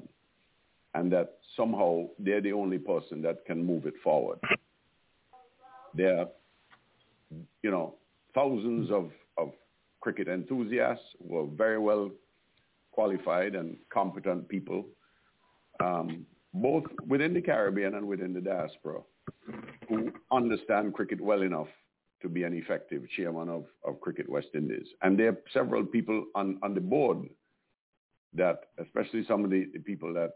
and that somehow they're the only person that can move it forward. There are, you know, thousands of, of cricket enthusiasts who are very well qualified and competent people, um, both within the Caribbean and within the diaspora, who understand cricket well enough to be an effective chairman of, of Cricket West Indies. And there are several people on, on the board that, especially some of the, the people that,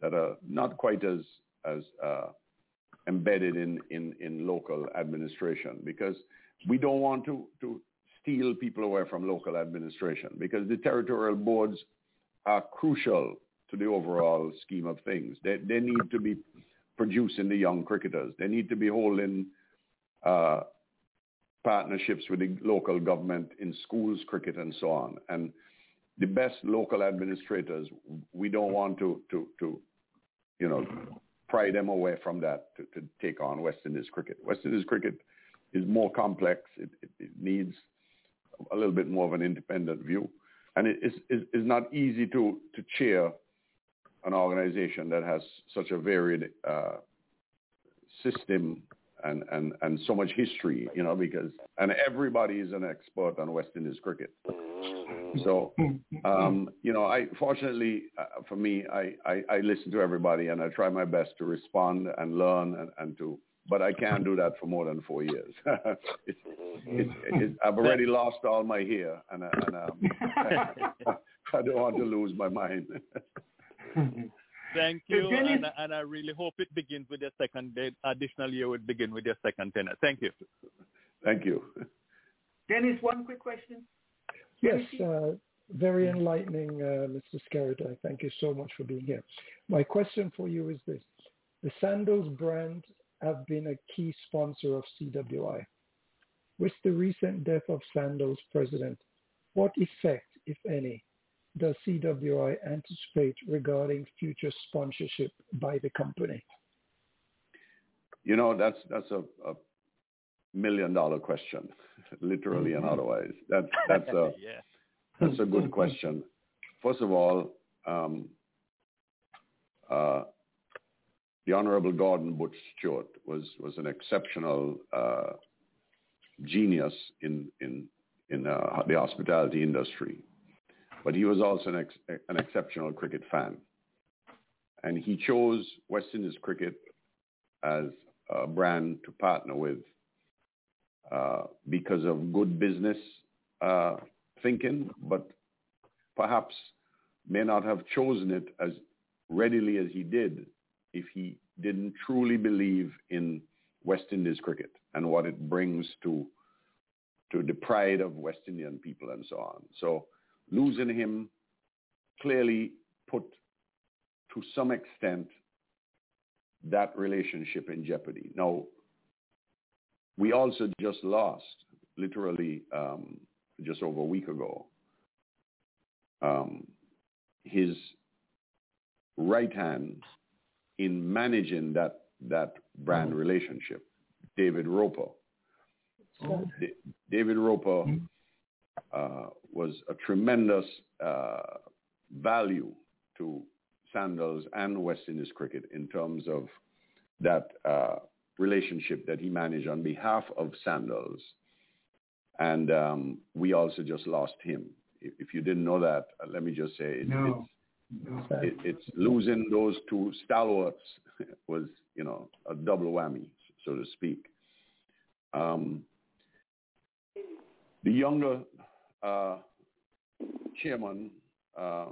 that are not quite as, as uh, embedded in, in, in local administration, because we don't want to, to steal people away from local administration, because the territorial boards are crucial to the overall scheme of things. They, they need to be producing the young cricketers. They need to be holding uh, partnerships with the local government in schools cricket and so on. And the best local administrators, we don't want to, to, to you know, pry them away from that to, to take on West Indies cricket. West Indies cricket is more complex. It, it, it needs a little bit more of an independent view. And it is, not easy to, to chair an organization that has such a varied uh, system and, and, and so much history, you know, because, and everybody is an expert on West Indies cricket. So, um, you know, I fortunately uh, for me, I, I, I listen to everybody and I try my best to respond and learn and, and to, but I can't do that for more than four years. <laughs> it's, it's, it's, I've already lost all my hair and, uh, and um, <laughs> <laughs> I don't want to lose my mind. Thank you, and, and, I really hope it begins with your second additional year would begin with your second tenure. Thank you. Thank you. Dennis, one quick question. Yes, uh, very enlightening, uh, Mr. Skerritt. Thank you so much for being here. My question for you is this. The Sandals brand have been a key sponsor of CWI. With the recent death of Sandals president, what effect, if any, does CWI anticipate regarding future sponsorship by the company? You know, that's that's a, a million dollar question, <laughs> literally and mm-hmm. otherwise. That's that's a <laughs> yeah. that's a good question. First of all, um, uh, the Honorable Gordon Butch Stewart was was an exceptional uh, genius in in in uh, the hospitality industry but he was also an, ex- an exceptional cricket fan. And he chose West Indies cricket as a brand to partner with uh, because of good business uh, thinking, but perhaps may not have chosen it as readily as he did if he didn't truly believe in West Indies cricket and what it brings to to the pride of West Indian people and so on. So losing him clearly put to some extent that relationship in jeopardy. Now, we also just lost, literally um, just over a week ago, um, his right hand in managing that that brand mm-hmm. relationship, David Roper. David Roper mm-hmm uh, was a tremendous uh, value to Sandals and West Indies cricket in terms of that uh, relationship that he managed on behalf of Sandals. And um, we also just lost him. If, if you didn't know that, uh, let me just say it, no. it's, it, it's losing those two stalwarts <laughs> was, you know, a double whammy, so to speak. Um, the younger uh, chairman uh,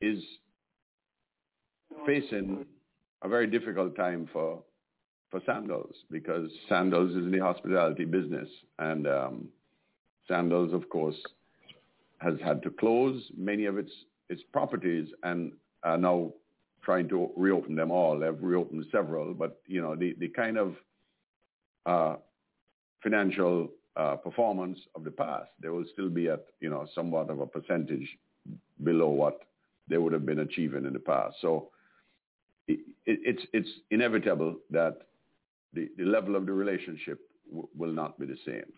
is facing a very difficult time for for Sandals because Sandals is in the hospitality business and um, Sandals, of course, has had to close many of its its properties and are now trying to reopen them all. They've reopened several, but you know the the kind of uh, financial uh, performance of the past, they will still be at, you know, somewhat of a percentage below what they would have been achieving in the past. So it, it, it's, it's inevitable that the, the level of the relationship w- will not be the same.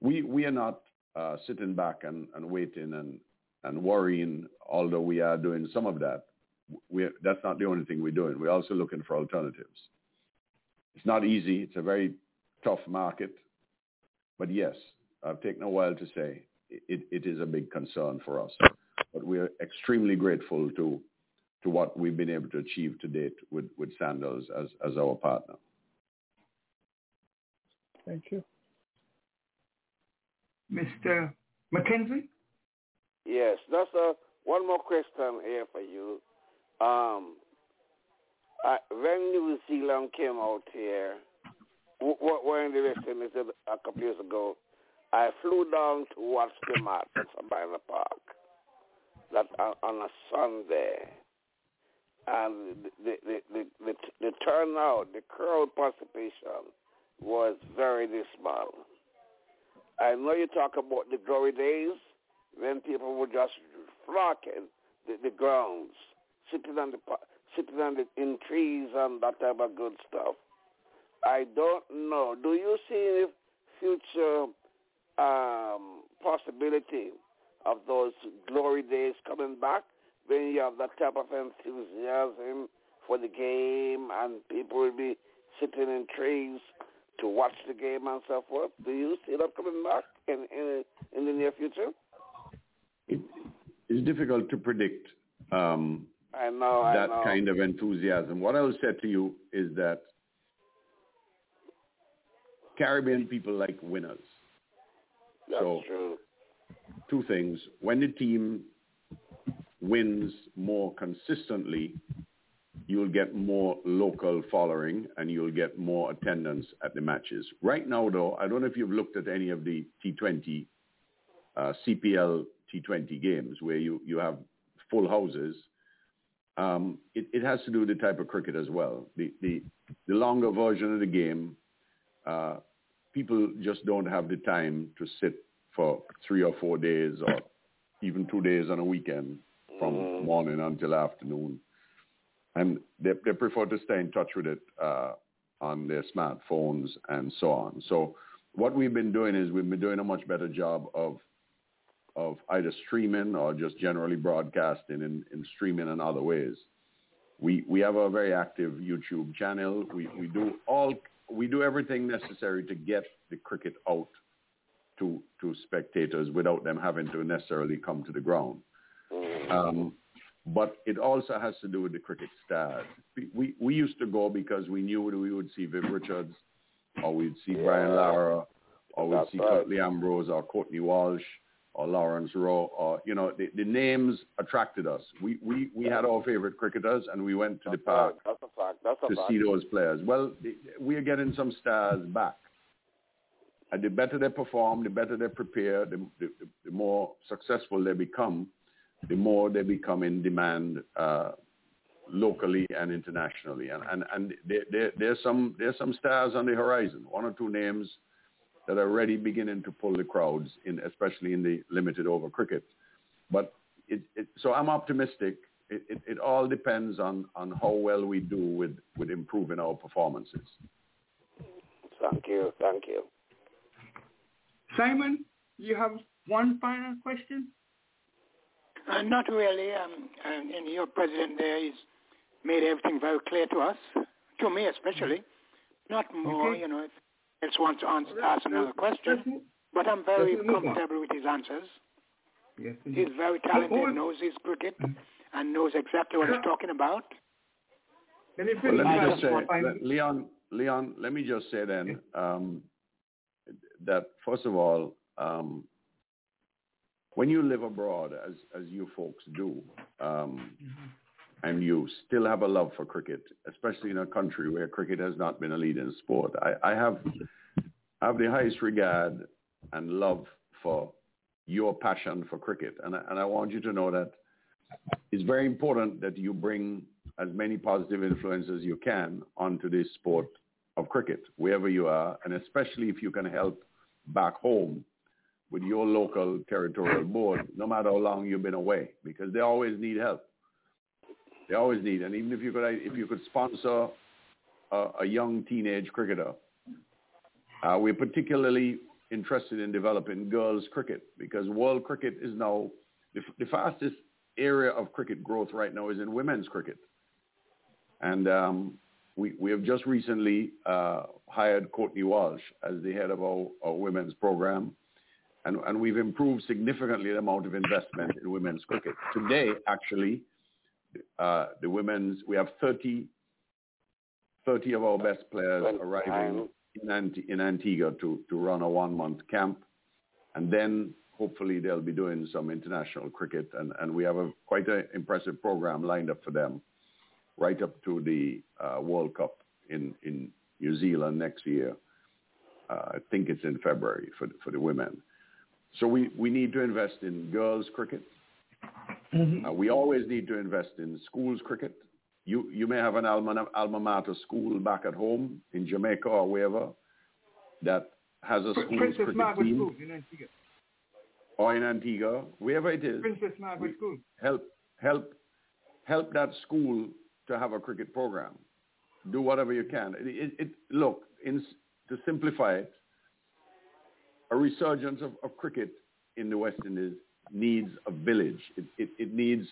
We, we are not uh, sitting back and, and waiting and, and worrying, although we are doing some of that. We, that's not the only thing we're doing. We're also looking for alternatives. It's not easy. It's a very tough market. But yes, I've taken a while to say it, it is a big concern for us. But we're extremely grateful to to what we've been able to achieve to date with, with Sandals as, as our partner. Thank you. Mr. McKenzie? Yes, that's a, one more question here for you. Um, I, when New Zealand came out here, were in the West Indies a couple years ago, I flew down to watch the match at Sabina Park that uh, on a Sunday. And the, the, the, the, the turnout, the crowd participation was very dismal. I know you talk about the glory days when people were just flocking the, the grounds, sitting on the sitting on the in trees and that type of good stuff. I don't know. Do you see any future um, possibility of those glory days coming back when you have that type of enthusiasm for the game and people will be sitting in trees to watch the game and so forth? Do you see that coming back in in, in the near future? It, it's difficult to predict um, I know, that I know. kind of enthusiasm. What I will say to you is that Caribbean people like winners. That's so, true. Two things. When the team wins more consistently, you'll get more local following and you'll get more attendance at the matches. Right now, though, I don't know if you've looked at any of the T20, uh, CPL T20 games where you, you have full houses. Um, it, it, has to do with the type of cricket as well. The, the, the longer version of the game, uh, people just don't have the time to sit for three or four days or even two days on a weekend from mm. morning until afternoon. And they, they prefer to stay in touch with it uh, on their smartphones and so on. So what we've been doing is we've been doing a much better job of of either streaming or just generally broadcasting and, and streaming in other ways. We we have a very active YouTube channel. We we do all we do everything necessary to get the cricket out to to spectators without them having to necessarily come to the ground. Um, but it also has to do with the cricket stars. We we used to go because we knew we would see Viv Richards, or we'd see yeah. Brian Lara, or we'd That's see right. Curtly Ambrose, or Courtney Walsh, or Lawrence Rowe, or you know the, the names attracted us. We we we had our favorite cricketers, and we went to That's the park That's a fact. That's a to fact. see those players. Well, we are getting some stars back. And the better they perform, the better they prepare, the, the, the more successful they become, the more they become in demand uh, locally and internationally. And, and, and there, there, there's, some, there's some stars on the horizon, one or two names that are already beginning to pull the crowds, in, especially in the limited over cricket. But it, it, so I'm optimistic. It, it, it all depends on, on how well we do with, with improving our performances. Thank you. Thank you. Simon, you have one final question? Uh, not really. Um, and, and your president there has made everything very clear to us, to me especially. Not more, okay. you know, if else wants to answer, ask another question. But I'm very comfortable with his answers. Yes, he's very talented, knows his cricket, mm-hmm. and knows exactly what he's talking about. Well, let me just say, Leon, Leon, let me just say then um, that first of all, um, when you live abroad, as as you folks do, um, mm-hmm. And you still have a love for cricket, especially in a country where cricket has not been a leading sport, I, I have I have the highest regard and love for your passion for cricket, and I, and I want you to know that it's very important that you bring as many positive influences as you can onto this sport of cricket, wherever you are, and especially if you can help back home with your local territorial board, no matter how long you've been away, because they always need help. They always need, and even if you could, if you could sponsor a, a young teenage cricketer, uh, we're particularly interested in developing girls cricket because world cricket is now the, the fastest area of cricket growth right now is in women's cricket, and um, we, we have just recently uh, hired Courtney Walsh as the head of our, our women's program. And, and we've improved significantly the amount of investment in women's cricket. Today, actually, uh, the women's, we have 30, 30 of our best players arriving in, Ant- in Antigua to, to run a one-month camp. And then hopefully they'll be doing some international cricket. And, and we have a quite an impressive program lined up for them right up to the uh, World Cup in, in New Zealand next year. Uh, I think it's in February for, for the women. So we, we need to invest in girls cricket. Mm-hmm. Uh, we always need to invest in schools cricket. You, you may have an alma, alma mater school back at home in Jamaica or wherever that has a school Princess cricket Margaret team. School in Antigua. Or in Antigua, wherever it is. Princess Margaret School. Help, help, help that school to have a cricket program. Do whatever you can. It, it, it, look, in, to simplify it, a resurgence of, of, cricket in the West Indies needs a village. It, it, it needs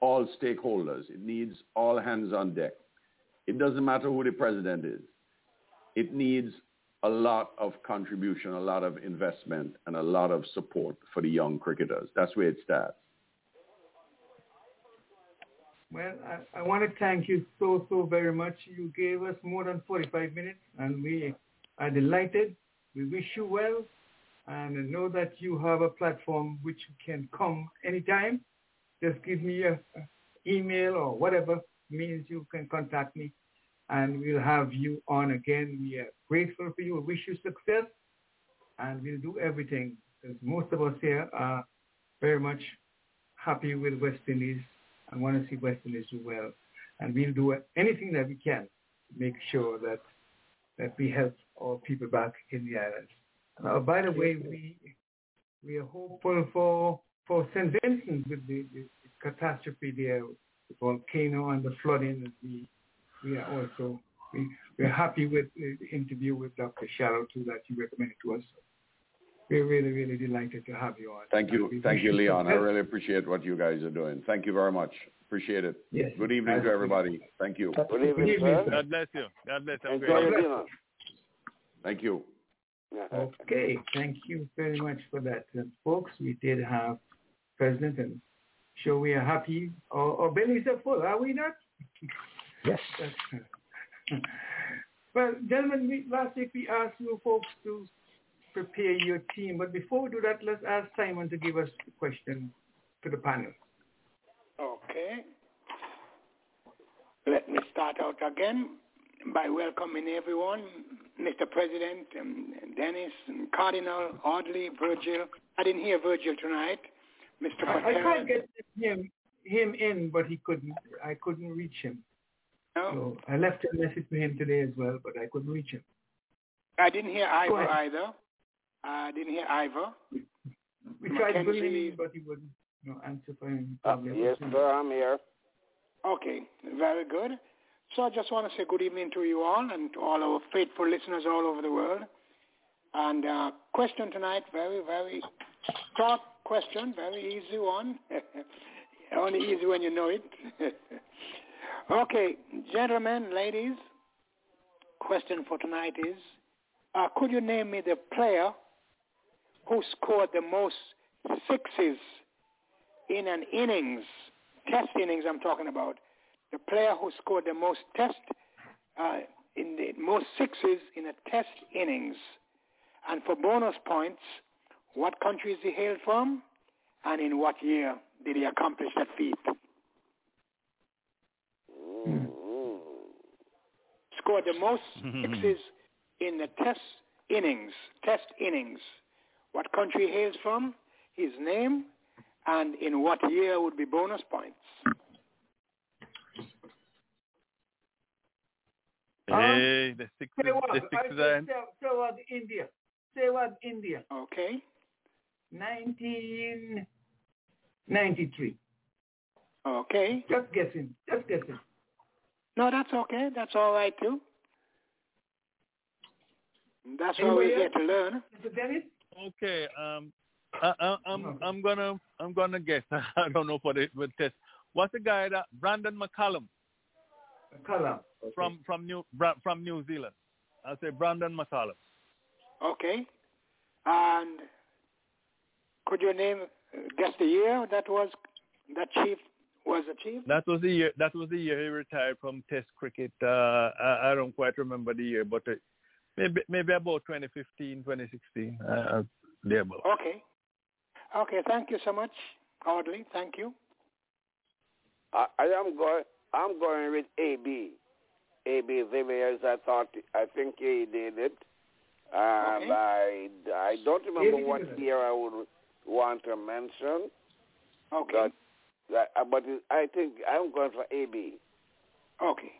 all stakeholders. It needs all hands on deck. It doesn't matter who the president is. It needs a lot of contribution, a lot of investment, and a lot of support for the young cricketers. That's where it starts. Well, I, I want to thank you so, so very much. You gave us more than 45 minutes, and we are delighted. We wish you well, and know that you have a platform which you can come anytime just give me a, a email or whatever means you can contact me and we'll have you on again. We are grateful for you. We wish you success and we'll do everything because most of us here are very much happy with West Indies and want to see West Indies do well. And we'll do anything that we can to make sure that that we help our people back in the islands. Uh, by the way, we we are hopeful for for St. Vincent with the, the, the catastrophe there, the volcano and the flooding. We we are also we we're happy with the interview with Dr. Shallow too that you recommended to us. We're really really delighted to have you on. Thank you, thank you, Leon. I really appreciate what you guys are doing. Thank you very much. Appreciate it. Yes. Good evening to everybody. Thank you. Good evening, Good evening, sir. God bless you. God bless you. Have a Enjoy your dinner. Thank you. Yeah. Okay, thank you very much for that, uh, folks. We did have President and sure we are happy. Our, our bellies are full, are we not? <laughs> Yes. <laughs> well, gentlemen, we, last week we asked you folks to prepare your team, but before we do that, let's ask Simon to give us the question to the panel. Okay. Let me start out again by welcoming everyone, Mr. President, um, Dennis, and Cardinal, Audley, Virgil. I didn't hear Virgil tonight. Mr. I, I Patel. tried to get him him in, but he couldn't. I couldn't reach him. No, So I left a message for him today as well, but I couldn't reach him. I didn't hear Go Ivor either. I didn't hear Ivor. We tried to bring him Mackenzie. in, but he wouldn't you know, answer for him. Uh, yes, sir, I'm here. Okay, very good. So I just want to say good evening to you all and to all our faithful listeners all over the world. And uh, question tonight, very, very short question, very easy one. <laughs> Only easy when you know it. <laughs> okay, gentlemen, ladies, question for tonight is, uh, could you name me the player who scored the most sixes in an innings, test innings I'm talking about, the player who scored the most test, uh, in the most sixes in a test innings. And for bonus points, what country is he hailed from, and in what year did he accomplish that feat? Mm. Scored the most <laughs> sixes in the test innings, test innings. What country he hails from, his name, and in what year would be bonus points. Uh-huh. Hey, the six, Say what? the I six said, and say, say what India. Say what India. Okay. 1993. Okay. Just guessing. Just guessing. No, that's okay. That's all right too. That's what we get to learn. Mr. Dennis? Okay. Um, I, I, I'm I'm gonna I'm gonna guess. <laughs> I don't know for the with test. What's the guy that Brendon McCullum Column. Okay. from from New from New Zealand? I say Brendon McCullum. Okay. And could you name, uh, guess the year that was that chief was achieved? That was the year. That was the year he retired from Test cricket. Uh, I, I don't quite remember the year, but uh, maybe maybe about 2015, 2016. Uh, uh, thereabout. Okay. Okay. Thank you so much, Audley. Thank you. I, I am going. I'm going with AB. AB Villiers. I thought. I think he did it, and Okay. I I don't remember AB what year I would want to mention. Okay. But uh, but I think I'm going for AB. Okay.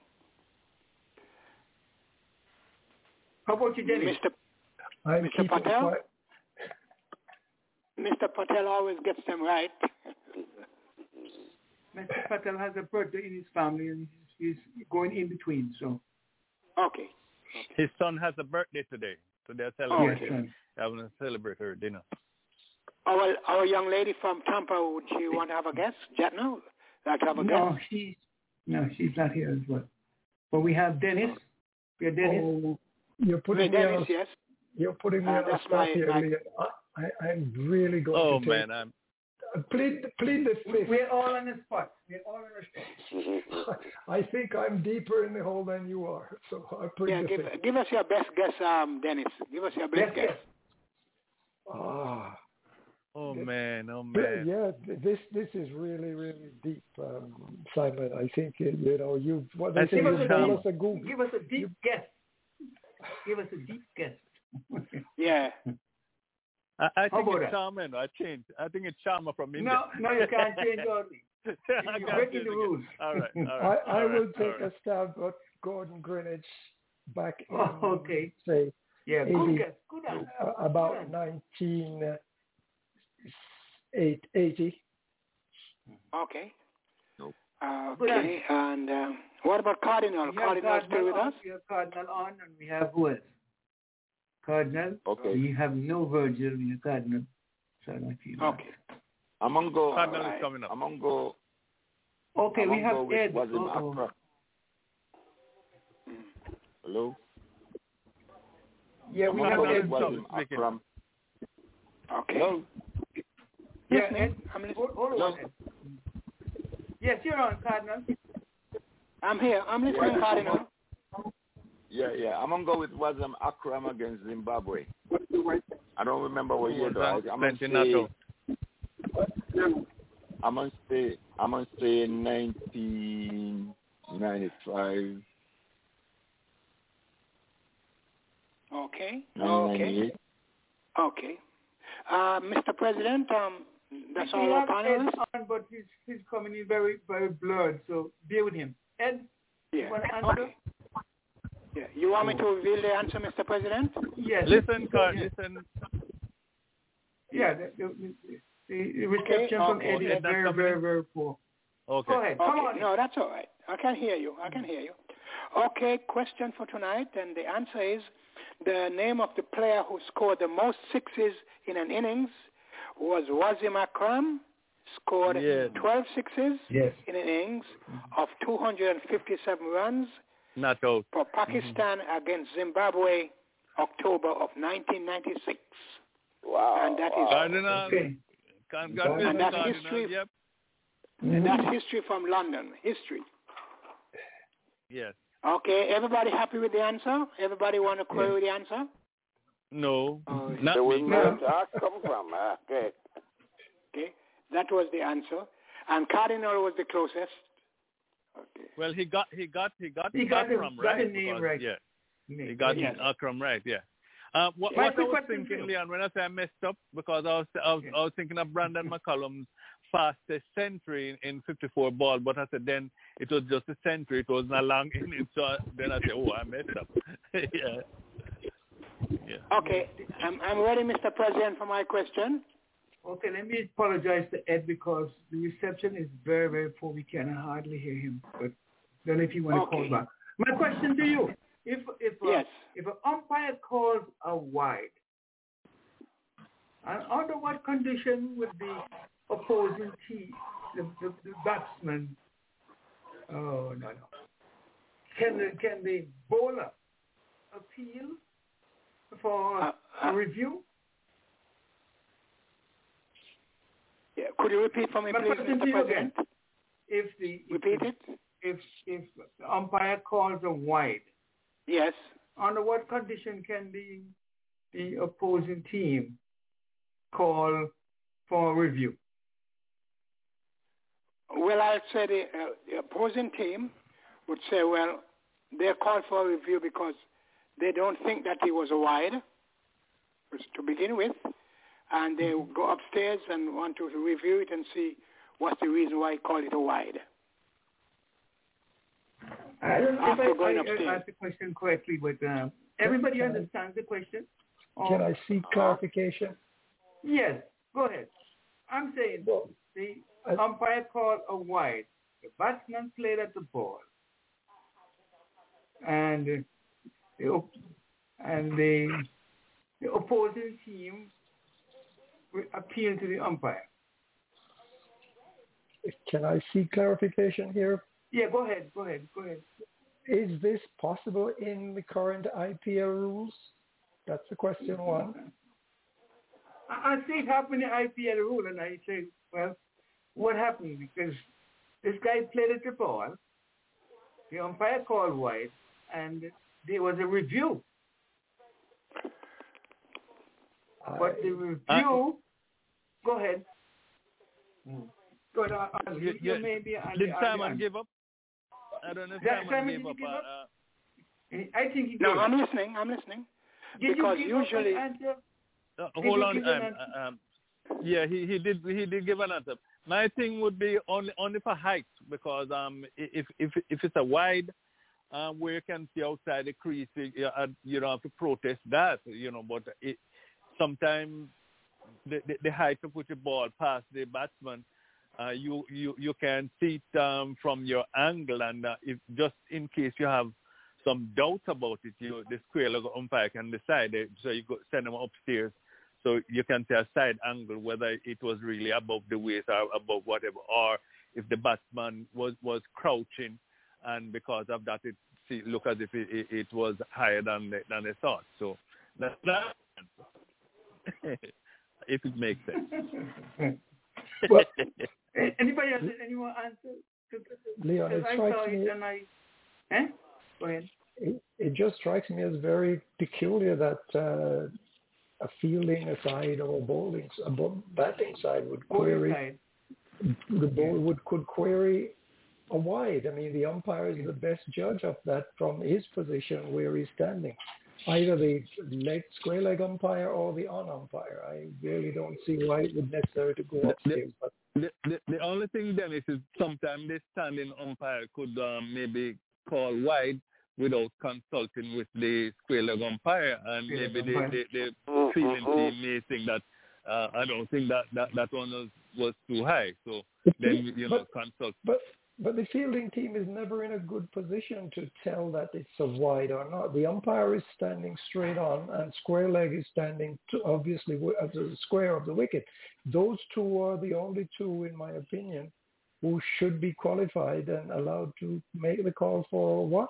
How about you, Dennis? Mr. I'm Mr. Patel? Mr. Patel always gets them right. Mr. Patel has a birthday in his family and he's, he's going in between, so. okay. His son has a birthday today, so they're Yes, celebrating, son. having a celebratory dinner. Our our young lady from Tampa, would she want to have a guest? Jetno, like have a No, guest? she's, no, she's not here as well. But we have Dennis. We have Dennis. Oh, you're putting me Dennis, on. yes. You're putting me Uh, on the spot my- here, my- I, I, I'm really going Oh to take. man, I'm Plead, plead the fifth. We're all on the spot. We're all on the spot. <laughs> I think I'm deeper in the hole than you are, so I plead Yeah, the give fifth. give us your best guess, um, Dennis. Give us your best Yes, guess. yes. Ah, oh Yes, man, oh man. Yeah, this this is really really deep, um, Simon. I think uh, you know you what they say give, us you a deep, us a give us a deep guess. Give us a deep guess. Yeah. <laughs> I, I How think about it's that? Charmin. I changed. I think it's Sharma from India. No, no, you can't change all <laughs> these. I You're can't breaking change the it. rules. All right, all I, right. I all will right, take all right. a stab at Gordon Greenidge back <laughs> in Oh, okay. say Yeah, good 80, guess. Good answer. uh, about nineteen eight eighty. Okay. Nope. Uh, Good okay. And uh, what about Cardinal? We have Cardinal still with on, us? We have Cardinal on, and we have who else? Cardinal. Okay. You have no Virgil. We have Cardinal. So I don't feel Okay. I'm gonna go. Cardinal is coming up. I'm gonna go. Okay, I'm we have go Ed. Wasim Uh-oh. Hello. Yeah, I'm we have go Cardinal with Ed. is Wazim speaking. Akram. Okay. Hello. Yeah, Ed. I'm, listening. Hold, hold Hello. on, Yes, you're on, Cardinal. I'm here. I'm listening, Yeah. Cardinal. Yeah, yeah. I'm gonna go with Wasim Akram against Zimbabwe. I don't remember what year though. I- I'm gonna say. I'm gonna say. I'm gonna say 1995, Okay. Okay. Okay. Uh, Mr. President, um, that's we all our have Ed panelists? on, but he's, he's coming in very, very blurred, so bear with him. Ed, Yeah. you want to answer? Okay. Yeah. You want me to reveal the answer, Mr. President? Yes. Listen, Card. Yes. Listen. Yeah, the, the, the, the reception Okay, from okay, Ed is Ed, very, very, very poor. Okay. Go ahead. Come Okay. on. No, that's all right. I can hear you. I can hear you. Okay, question for tonight, and the answer is the name of the player who scored the most sixes in an innings was Wasim Akram, scored Yeah. 12 sixes Yes. in an innings of 257 runs Not out. for Pakistan mm-hmm. against Zimbabwe, October of 1996. Wow. And that is- Cardinal. Okay. Con- And Cardinal, that's Cardinal, history. Yep. And that's mm-hmm. history from London, history. Yes. Okay, everybody happy with the answer? Everybody want to query the answer? No. Oh, Not So me. where did that come from? Okay. Okay, that was the answer. And Cardinal was the closest. Okay. Well, he got he got he got He got the- Akram got right. the name because- right. Yeah. Nick. He got Yes. Akram right. Yeah. Uh, what, My what I quick was question thinking, you. Leon, when I say I messed up, because I was I was, Yeah. I was thinking of Brendon McCullum's fastest century in, in 54 ball, but I said then it was just a century. It wasn't a long <laughs> inning. So I- then I said, oh, I messed up. <laughs> yeah. Yeah. Okay, I'm, I'm ready, Mr. President, for my question. Okay, let me apologize to Ed because the reception is very, very poor. We can hardly hear him. But don't know if you want to call back. My question to you: If if uh, Yes. if an umpire calls a wide, and under what condition would the opposing team, the, the, the batsman, oh no no, can the can the bowler appeal for Uh, a uh, review? Yeah, could you repeat for me, My please, Mr. President? If the if Repeat the- it. if if the umpire calls a wide, Yes. under what condition can the the opposing team call for a review? Well, I'd say the, uh, the opposing team would say, well, they called for a review because they don't think that he was a wide to begin with, and they go upstairs and want to review it and see what's the reason why he called it a wide. I don't know if I, going I, upstairs. I asked the question correctly, but uh, everybody Can I- understands the question. Or- Can I seek clarification? Yes, go ahead. I'm saying Well, the I- umpire called a wide. The batsman played at the ball, and uh, the and the the opposing team will appeal to the umpire. Can I see clarification here? Yeah, go ahead, go ahead, go ahead. Is this possible in the current IPL rules? That's the question one. I, I see it happen in IPL rule, and I say, well, what happened? Because this guy played at the ball, the umpire called wide, and there was a review. But the review Go ahead. Mm. Go ahead. Uh, uh, you, you, may be, did Simon give up? I don't know if Simon, Simon gave up. Give up? Uh, I think he No, gave I'm listening. I'm listening. Did because you give usually, an answer? Uh, hold on. give Um, an answer? um, yeah, he, he did he did give an answer. My thing would be only only for height because um if if if it's a wide um where you can see outside the crease you, you don't have to protest that you know but it sometimes the, the the height of put the ball passed the batsman uh, you you you can see it um, from your angle and uh, if just in case you have some doubt about it you the square leg umpire can decide it, so you go send them upstairs so you can see a side angle whether it was really above the waist or above whatever, or if the batsman was was crouching, and because of that it see, look as if it, it, it was higher than they, than they thought. So that's that. <laughs> if it makes sense. <laughs> well, anybody else? Any more answer? Leon, it I strikes saw me. it and I. Eh? Go ahead. It, it just strikes me as very peculiar that uh, a fielding side or a bowling a batting side would query Side. the ball would could query a wide. I mean, the umpire is the best judge of that from his position where he's standing. Either the leg square leg umpire or the on umpire. I really don't see why it would necessary to go upstairs. But The, the, the only thing then is, is sometimes the standing umpire could um, maybe call wide without consulting with the square leg umpire, and Square maybe leg the, the, the fielding team may think that uh, I don't think that, that that one was, was too high. So then you know But- consult. but but the fielding team is never in a good position to tell that it's a wide or not. The umpire is standing straight on, and square leg is standing to obviously at the square of the wicket. Those two are the only two, in my opinion, who should be qualified and allowed to make the call for wide.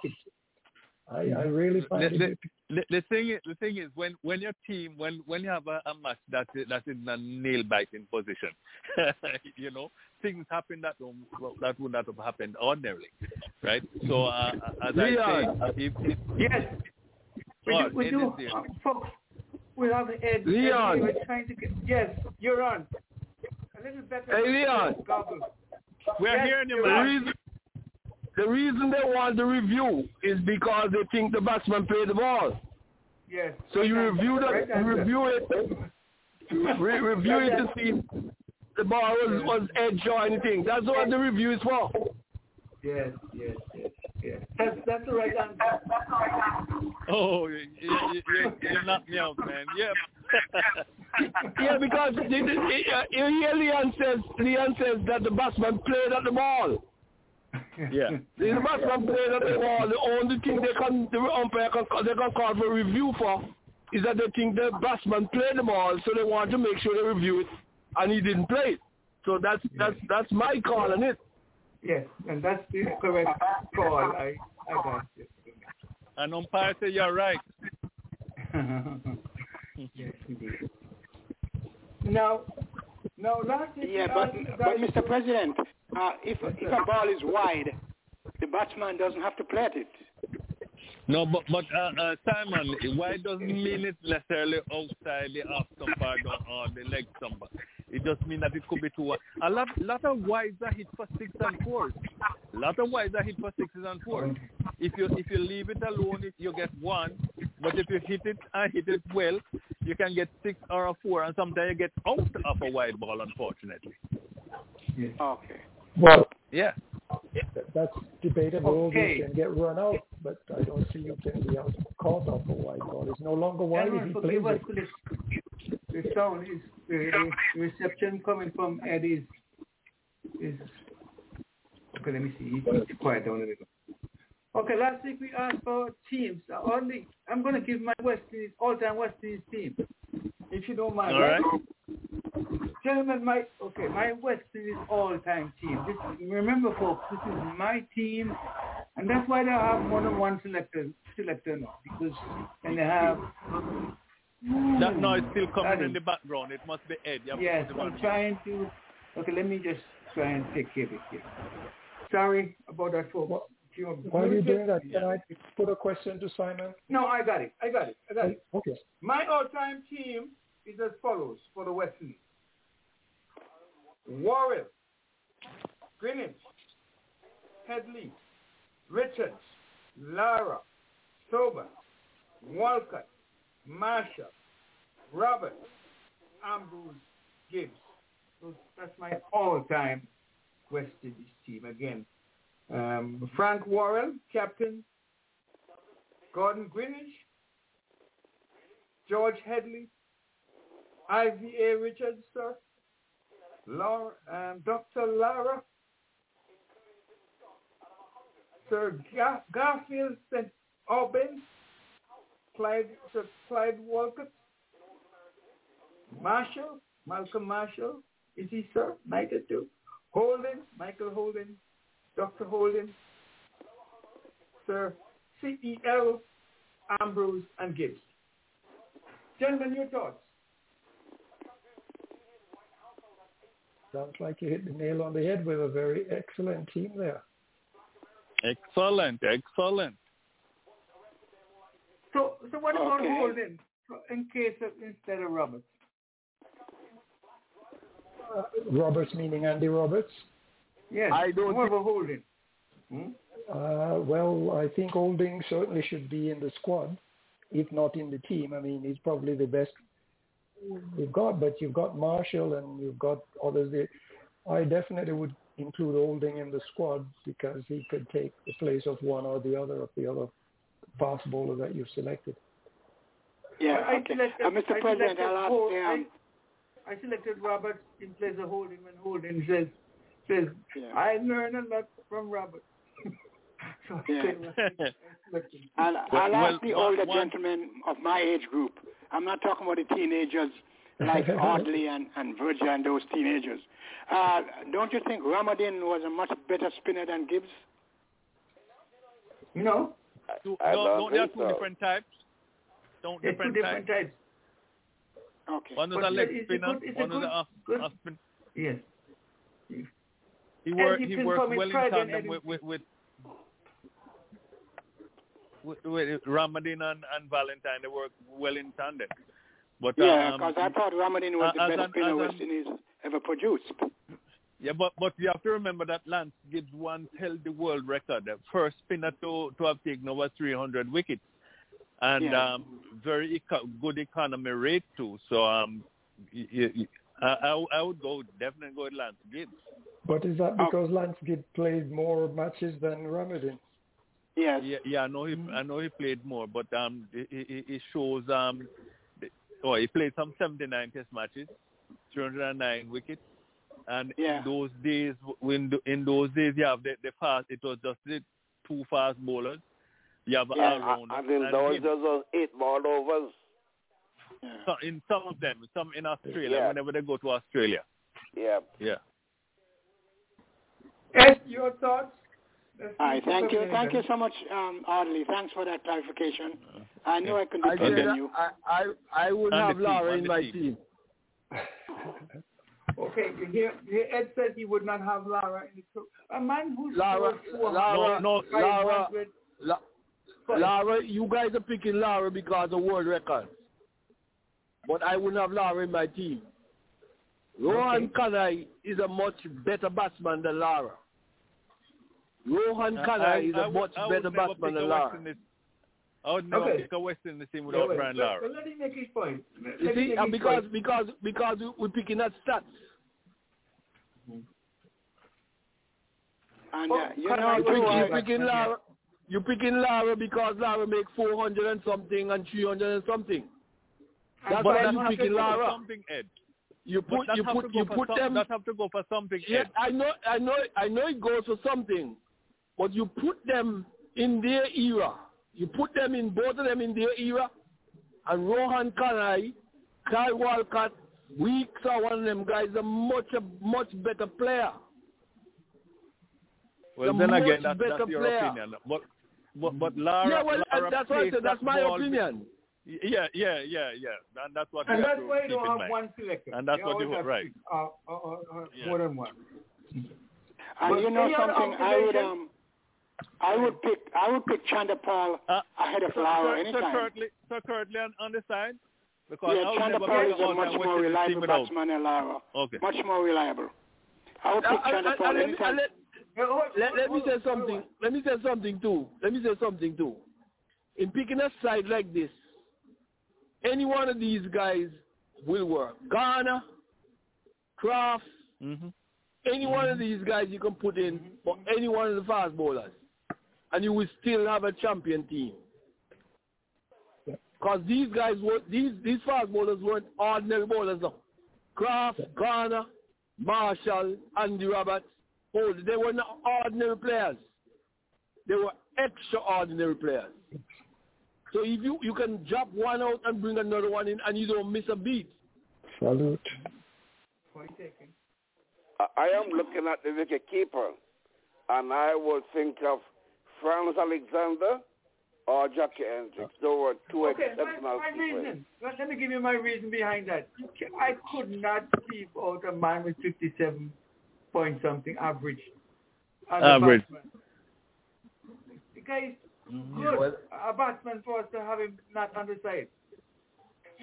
I, I mm-hmm. really find it. The, the thing is, the thing is when when your team when when you have a, a match that is- that is in a nail biting position, <laughs> you know things happen that don't, that would not have happened ordinarily, right? So uh, as I say, if, if Yes. We do, we do uh, folks. We have Ed. Leon. Ed, we're trying to get. Yes, you're on. A little better. Hey, Leon. We're Yes, hearing you, you're The on. man. Reason, the reason they want the review is because they think the batsman played the ball. Yes. So you Right review answer. the, Right you review it, re- review it to see if the ball was, was edge or anything. That's what the review is for. Yes, yes, yes, yes. That's that's the right answer. Oh, you, you, you, you knocked me out, man. Yep. <laughs> Yeah, because the, the, the, uh, here Leon says Leon says that the batsman played at the ball. Yeah. The batsman played at the ball. The only thing they can the umpire can they can call for review for is that they think the batsman played the ball, so they want to make sure they review it, and he didn't play it. So that's that's that's my call on it. Yes, and that's the correct call. I I got you. An umpire say you're right. <laughs> yes, indeed. Now, now last Yeah, uh, but asked but Mr. President, uh, if if a ball is wide, the batsman doesn't have to play it. No, but but uh, uh, Simon, why doesn't mean it's necessarily outside the off stump or, the- the leg stump. It just means that it could be too wide. A lot lot of wides are hit for six and fours. A lot of wides are hit for sixes and fours. If you if you leave it alone, it, you get one. But if you hit it and hit it well, you can get six or a four, and sometimes you get out of a wide ball. Unfortunately. Okay. Well, Yeah. that- that's debatable. Okay. You can get run out, but I don't see you can be out caught off a white ball. It's no longer wide if Everyone he forgive plays us it. for this. The sound is the, the reception coming from Ed is is okay. Let me see. It's quiet down a little. Okay, last week we asked for teams. Only I'm going to give my West Indies all-time West Indies team, if you don't mind. All right. Gentlemen, my okay, my West Indies all-time team. This, remember, folks, this is my team, and that's why they have more than one selector selector now because and they have. Hmm, that noise still coming That in the background. It must be Ed. You Yes, put it I'm on trying to. Okay, let me just try and take care of it here. Sorry about that, folks. What- If you- While you're you doing that, can I put a question to Simon? No, I got it. I got it. I got it. Okay. My all-time team is as follows for the West Indies. Worrell, Greenidge, Headley, Richards, Lara, Sober, Walcott, Marshall, Robert, Ambrose, Gibbs. So that's my all-time West Indies team again. Um, Frank Worrell, captain. Gordon Greenidge, George Headley, I.V.A. Richards, sir, Lara, um, Dr. Lara, Sir Gar- Garfield St. Albans, Clyde, Sir Clyde Walcott, Marshall, Malcolm Marshall, is he, sir? Knighted too. Holding, Michael Holding, Dr. Holding, Sir C.E.L. Ambrose, and Gibbs. Gentlemen, your thoughts? Sounds like you hit the nail on the head with a very excellent team there. Excellent, excellent. So, so what about Okay. Holding in case of instead of Roberts? Uh, Roberts meaning Andy Roberts. Yes. I don't What about Holding? Hmm? Uh, well, I think Holding certainly should be in the squad, if not in the team. I mean, he's probably the best we've got, but you've got Marshall and you've got others. I definitely would include Holding in the squad because he could take the place of one or the other of the other fast bowler that you've selected. Yeah, I okay. selected- Uh, Mr. I President, I'll ask Hol- um, I, I selected Roberts in place of Holding when Holding says, says Yeah. I learned a lot from Roberts. <laughs> so I Yeah. selected- I'll, Well, I'll ask the one- older one- gentlemen of my age group. I'm not talking about the teenagers <laughs> like Audley and, and Virgil and those teenagers. Uh, don't you think Ramadhin was a much better spinner than Gibbs? No, Two, I don't, don't don't they have two so. different types? Don't it's two different, different types. types. Okay. One was But a leg spinner, good- one was good- a off, good- off spin. Yes. He worked he he can worked well in Friday tandem and- with with, with with, with Ramadhin and, and Valentine. They work well in tandem. But Yeah, um, because I thought Ramadhin was uh, the best an- spinner West Indies ever produced. Yeah, but but you have to remember that Lance Gibbs once held the world record, the first spinner to to have taken over 300 wickets, and Yeah. um, very eco- good economy rate too. So um, I I would go definitely go with Lance Gibbs. But is that Oh. because Lance Gibb played more matches than Ramadhin? Yes. Yeah, yeah, I know he I know he played more, but um, it, it, it shows um, oh he played some 79 Test matches, 309 wickets. And Yeah. in those days, when in those days you have the, the fast, it was just the two fast bowlers. You have Yeah, all round. And in those, those was eight ball overs. So in some of them, some in Australia, Yeah. whenever they go to Australia. Yeah. Yeah. Ed, your thoughts? Let's All right, thank you. Thank you so much, um, Audley. Thanks for that clarification. I know I could I depend said on you. I, I I would And have team, Lara in my team. team. <laughs> Okay, you hear, you hear Ed said he would not have Lara in the crew. A man who's Lara, scored 400, Lara, No, no, Lara, La, Sorry. Lara, you guys are picking Lara because of world record. But I wouldn't have Lara in my team. Rohan Kanhai is a much better batsman than Lara. Rohan Kanhai is a much would better never batsman than West Lara. Indies- I would never Okay. pick a West Indies team Yeah, without wait, Brian Lara. but let him make his point. Let You him see, and because point. because because we're picking at stats. And Oh, uh, you Kanhai know, You pick, you uh, of the picking batsmen, Lara. You picking Lara because Lara make four hundred and something and three hundred and something. That's But why that you have to picking go for Lara. something, Ed. You put you put you put some- them. That have to go for something, Yeah, Ed. I know, I know, I know it goes for something, but you put them in their era. You put them in both of them in their era, and Rohan Kanhai, Kyle Walcott, Weekes are one of them guys. A much a much better player. Well, The then again, much that's, better that's your player. opinion. But but but Lara, yeah, well, Lara that's why I said that's that my ball- opinion. Yeah, yeah, yeah, yeah. And that's what And we have that's why you don't have mind. one selector. And that's You what you always have right. six, uh, uh, uh, uh, Yeah. More than one. And But you know something, I would um, I would pick I would pick Chanderpaul Uh, ahead of so, Lara so, so anytime. currently, so currently on, on the side, because Yeah, I would never Chanderpaul pick is a all much time more West reliable batsman than Lara. Okay. Much more reliable. I'll Uh, picture uh, the uh, let, me- anytime. let- let, let me say something. Let me say something too. Let me say something too. In picking a side like this, any one of these guys will work. Garner, Croft, Mm-hmm. any one of these guys you can put in for any one of the fast bowlers, and you will still have a champion team. Because these guys were these these fast bowlers weren't ordinary bowlers now. Croft, Garner, Marshall, Andy Roberts, Holt, they were not ordinary players. They were extraordinary players. So if you you can drop one out and bring another one in, and you don't miss a beat. Salute. I I am looking at the wicket keeper, and I will think of Franz Alexander or Jackie Hendriks. Those were two Okay, my, exceptional my keepers. reason. Let, let me give you my reason behind that. I could not keep out a man with 57 point something average. Average. batsman. The guy is Mm-hmm. good. a batsman for us to have him not on the side.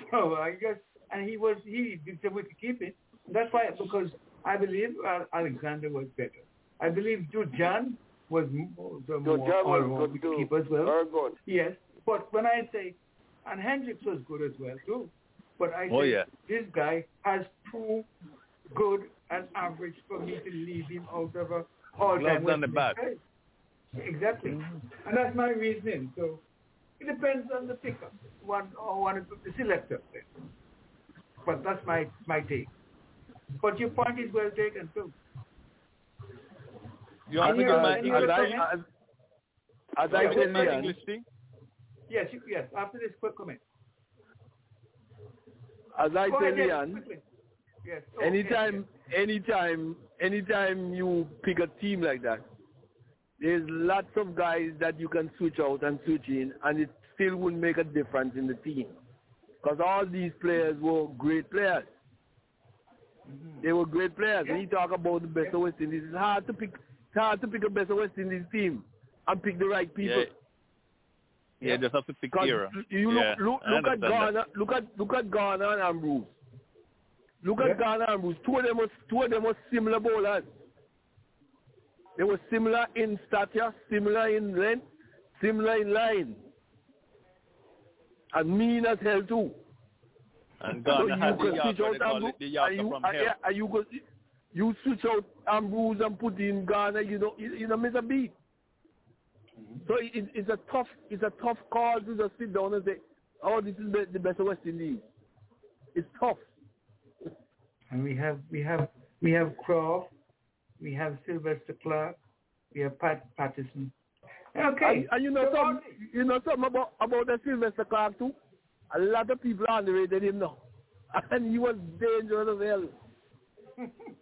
So I guess, and he was, he did the keep it. That's why, because I believe uh, Alexander was better. I believe Jude John was the Joe more John was all-round good too. keeper as well. Very good. Yes, but when I say, and Hendriks was good as well too, but I Oh, say yeah. this guy has too good an average for me to leave him out of a all-time Gloves on the West bat. Indies side. Exactly, and that's my reasoning. So it depends on the picker, one or one of the selector. But that's my my take. But your point is well taken too. You to my English as I, comment? as, as I Yeah, said, my English thing? Yes, you- yes. After this quick comment. as I said, yes, Leon. Yes. Oh, anytime, yes, anytime, anytime you pick a team like that, there's lots of guys that you can switch out and switch in, and it still wouldn't make a difference in the team. Because all these players were great players. Mm-hmm. They were great players. When you talk about the best of West Indies, it's hard to pick. It's hard to pick a best of West Indies team and pick the right people. Yeah. Yeah, just have to pick Because era. you yeah, look, look, look at understand that. Garner, look at look at Garner and Ambrose. Look Yeah. at Garner and Ambrose. Two of them was two of them were similar bowlers. They were similar in stature, similar in length, similar in line, and mean as hell too. And So Garner you had the could Yorker, switch out they call it the and Yorker you, from hell. yeah, and you could you switch out Ambrose and put in Garner. You know, you, you don't miss a beat. Mm-hmm. So it, it's a tough, it's a tough call to just sit down and say, "Oh, this is the, the best of West Indies." It's tough. And we have we have we have Croft, we have Sylvester Clarke, we have Pat Patterson. Okay. And, and you know So something, you know something about about the Sylvester Clarke too. A lot of people underrated him now, <laughs> and he was dangerous as hell. <laughs>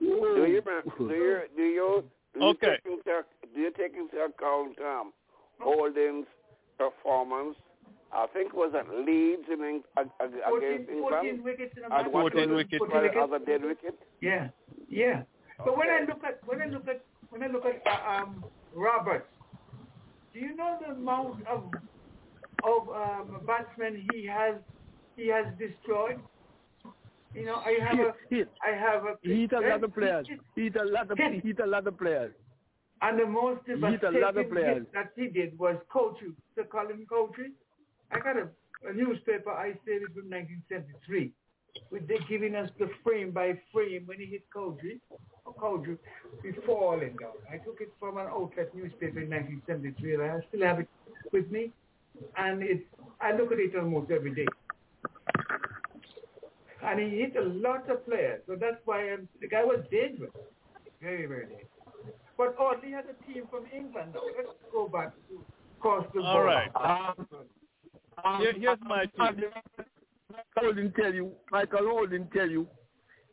Do you do you do you do you Okay. take into do you take into account um, Holding's performance? I think it was at Leeds in Eng- ag- ag- 14, against 14 England. wickets in a match. 14 wickets. what Fourteen other dead wicket? Yeah, yeah. But when I look at when I look at when I look at uh, um, Roberts, do you know the amount of of um, batsmen he has he has destroyed? You know, I have a He, I have a he hit a lot of players. He hit a lot of he hit a lot of players. And the most He hit a lot of devastating that he did was Coaching, Sir Colin Coaching. I got a, a newspaper, I said it from 1973, with they giving us the frame by frame when he hit Coaching, Coaching, he's falling down. I took it from an outlet newspaper in 1973, and I still have it with me. And it, I look at it almost every day. And he hit a lot of players, so that's why I'm, the guy was dangerous, very, very dangerous. But Audley has a team from England now. Let's go back to cross the All right. Um, um, Here- here's my Michael Holding tell you, Michael Holding tell you,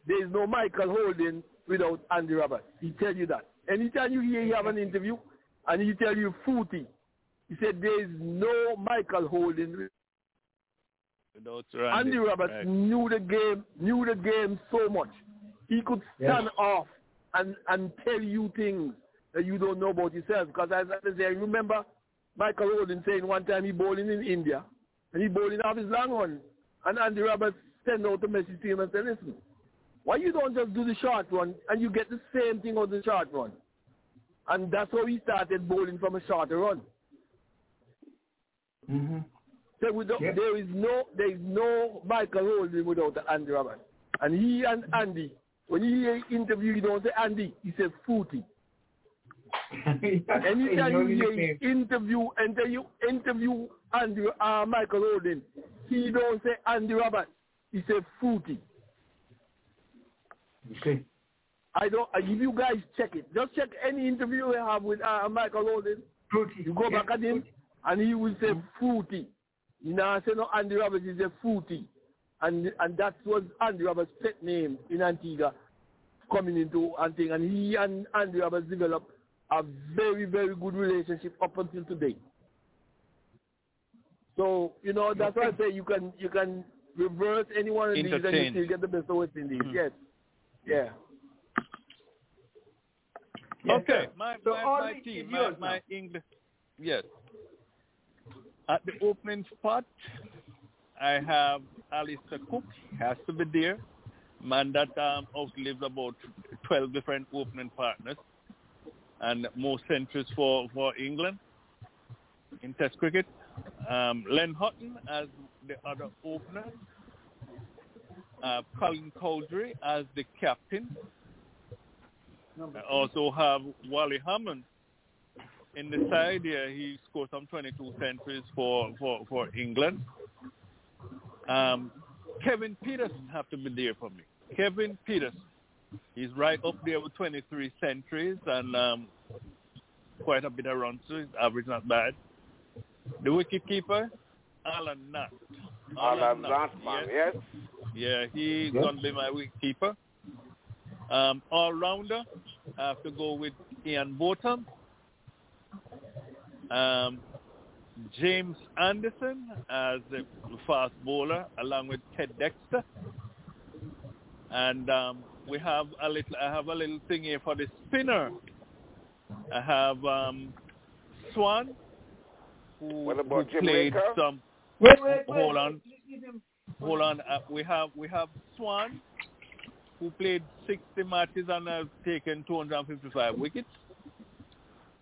there is no Michael Holding without Andy Roberts. He tell you that. Anytime you hear he have an interview and he tell you fruity, he said there is no Michael Holding. Without Randy. Andy Roberts Right. knew the game, knew the game so much. He could stand off and and tell you things that you don't know about yourself. Because as I say, remember Michael Holding saying one time he bowling in India and he bowling off his long one, and Andy Roberts sent out a message to him and said, "Listen, Why you don't just do the short run and you get the same thing on the short run? And that's how he started bowling from a shorter run. Mm-hmm. We don't, there is no there is no Michael Holding without Andy Roberts. And he and Andy, when he interview, he don't say Andy, he says Footy. <laughs> Anytime you hear he interview interview interview Andy uh, Michael Holding, he don't say Andy Roberts, he say Footy. Okay. I don't. If you guys check it, just check any interview we have with uh, Michael Holding. Fruity. You go Yeah, back at him, and he will say Footy. You know, I say no Andy Roberts is a Footy, and and that was Andy Roberts' pet name in Antigua, coming into Antigua. and he and Andy Roberts developed a very very good relationship up until today. So you know that's why I say you can you can reverse any one of these and you still get the best of West Indies. Mhm. Yes, yeah. Yes, okay, sir. my, So my, my team, my, my. English, yes. At the opening spot, I have Alastair Cook, has to be there. Man that um, about 12 different opening partners and more centuries for, for England in Test cricket. Um, Len Hutton as the other opener. Uh, Colin Cowdrey as the captain. I also have Wally Hammond in the side here. He scored some 22 centuries for, for, for England. Um, Kevin Pietersen have to be there for me. Kevin Pietersen. He's right up there with 23 centuries and um, quite a bit of runs. So his average not bad. The wicket keeper, Alan Knott. Alan Knott, Notman, yes. Yeah, he's Yes. going to be my wicket keeper. Um, all rounder, I have to go with Ian Botham. Um, James Anderson as the fast bowler, along with Ted Dexter. And um, we have a little. I have a little thing here for the spinner. I have um, Swann, who, What about who played Jamaica? some. Wait, wait, wait. Hold on. Hold on. Uh, we have we have Swann, who played 60 matches and has taken 255 wickets.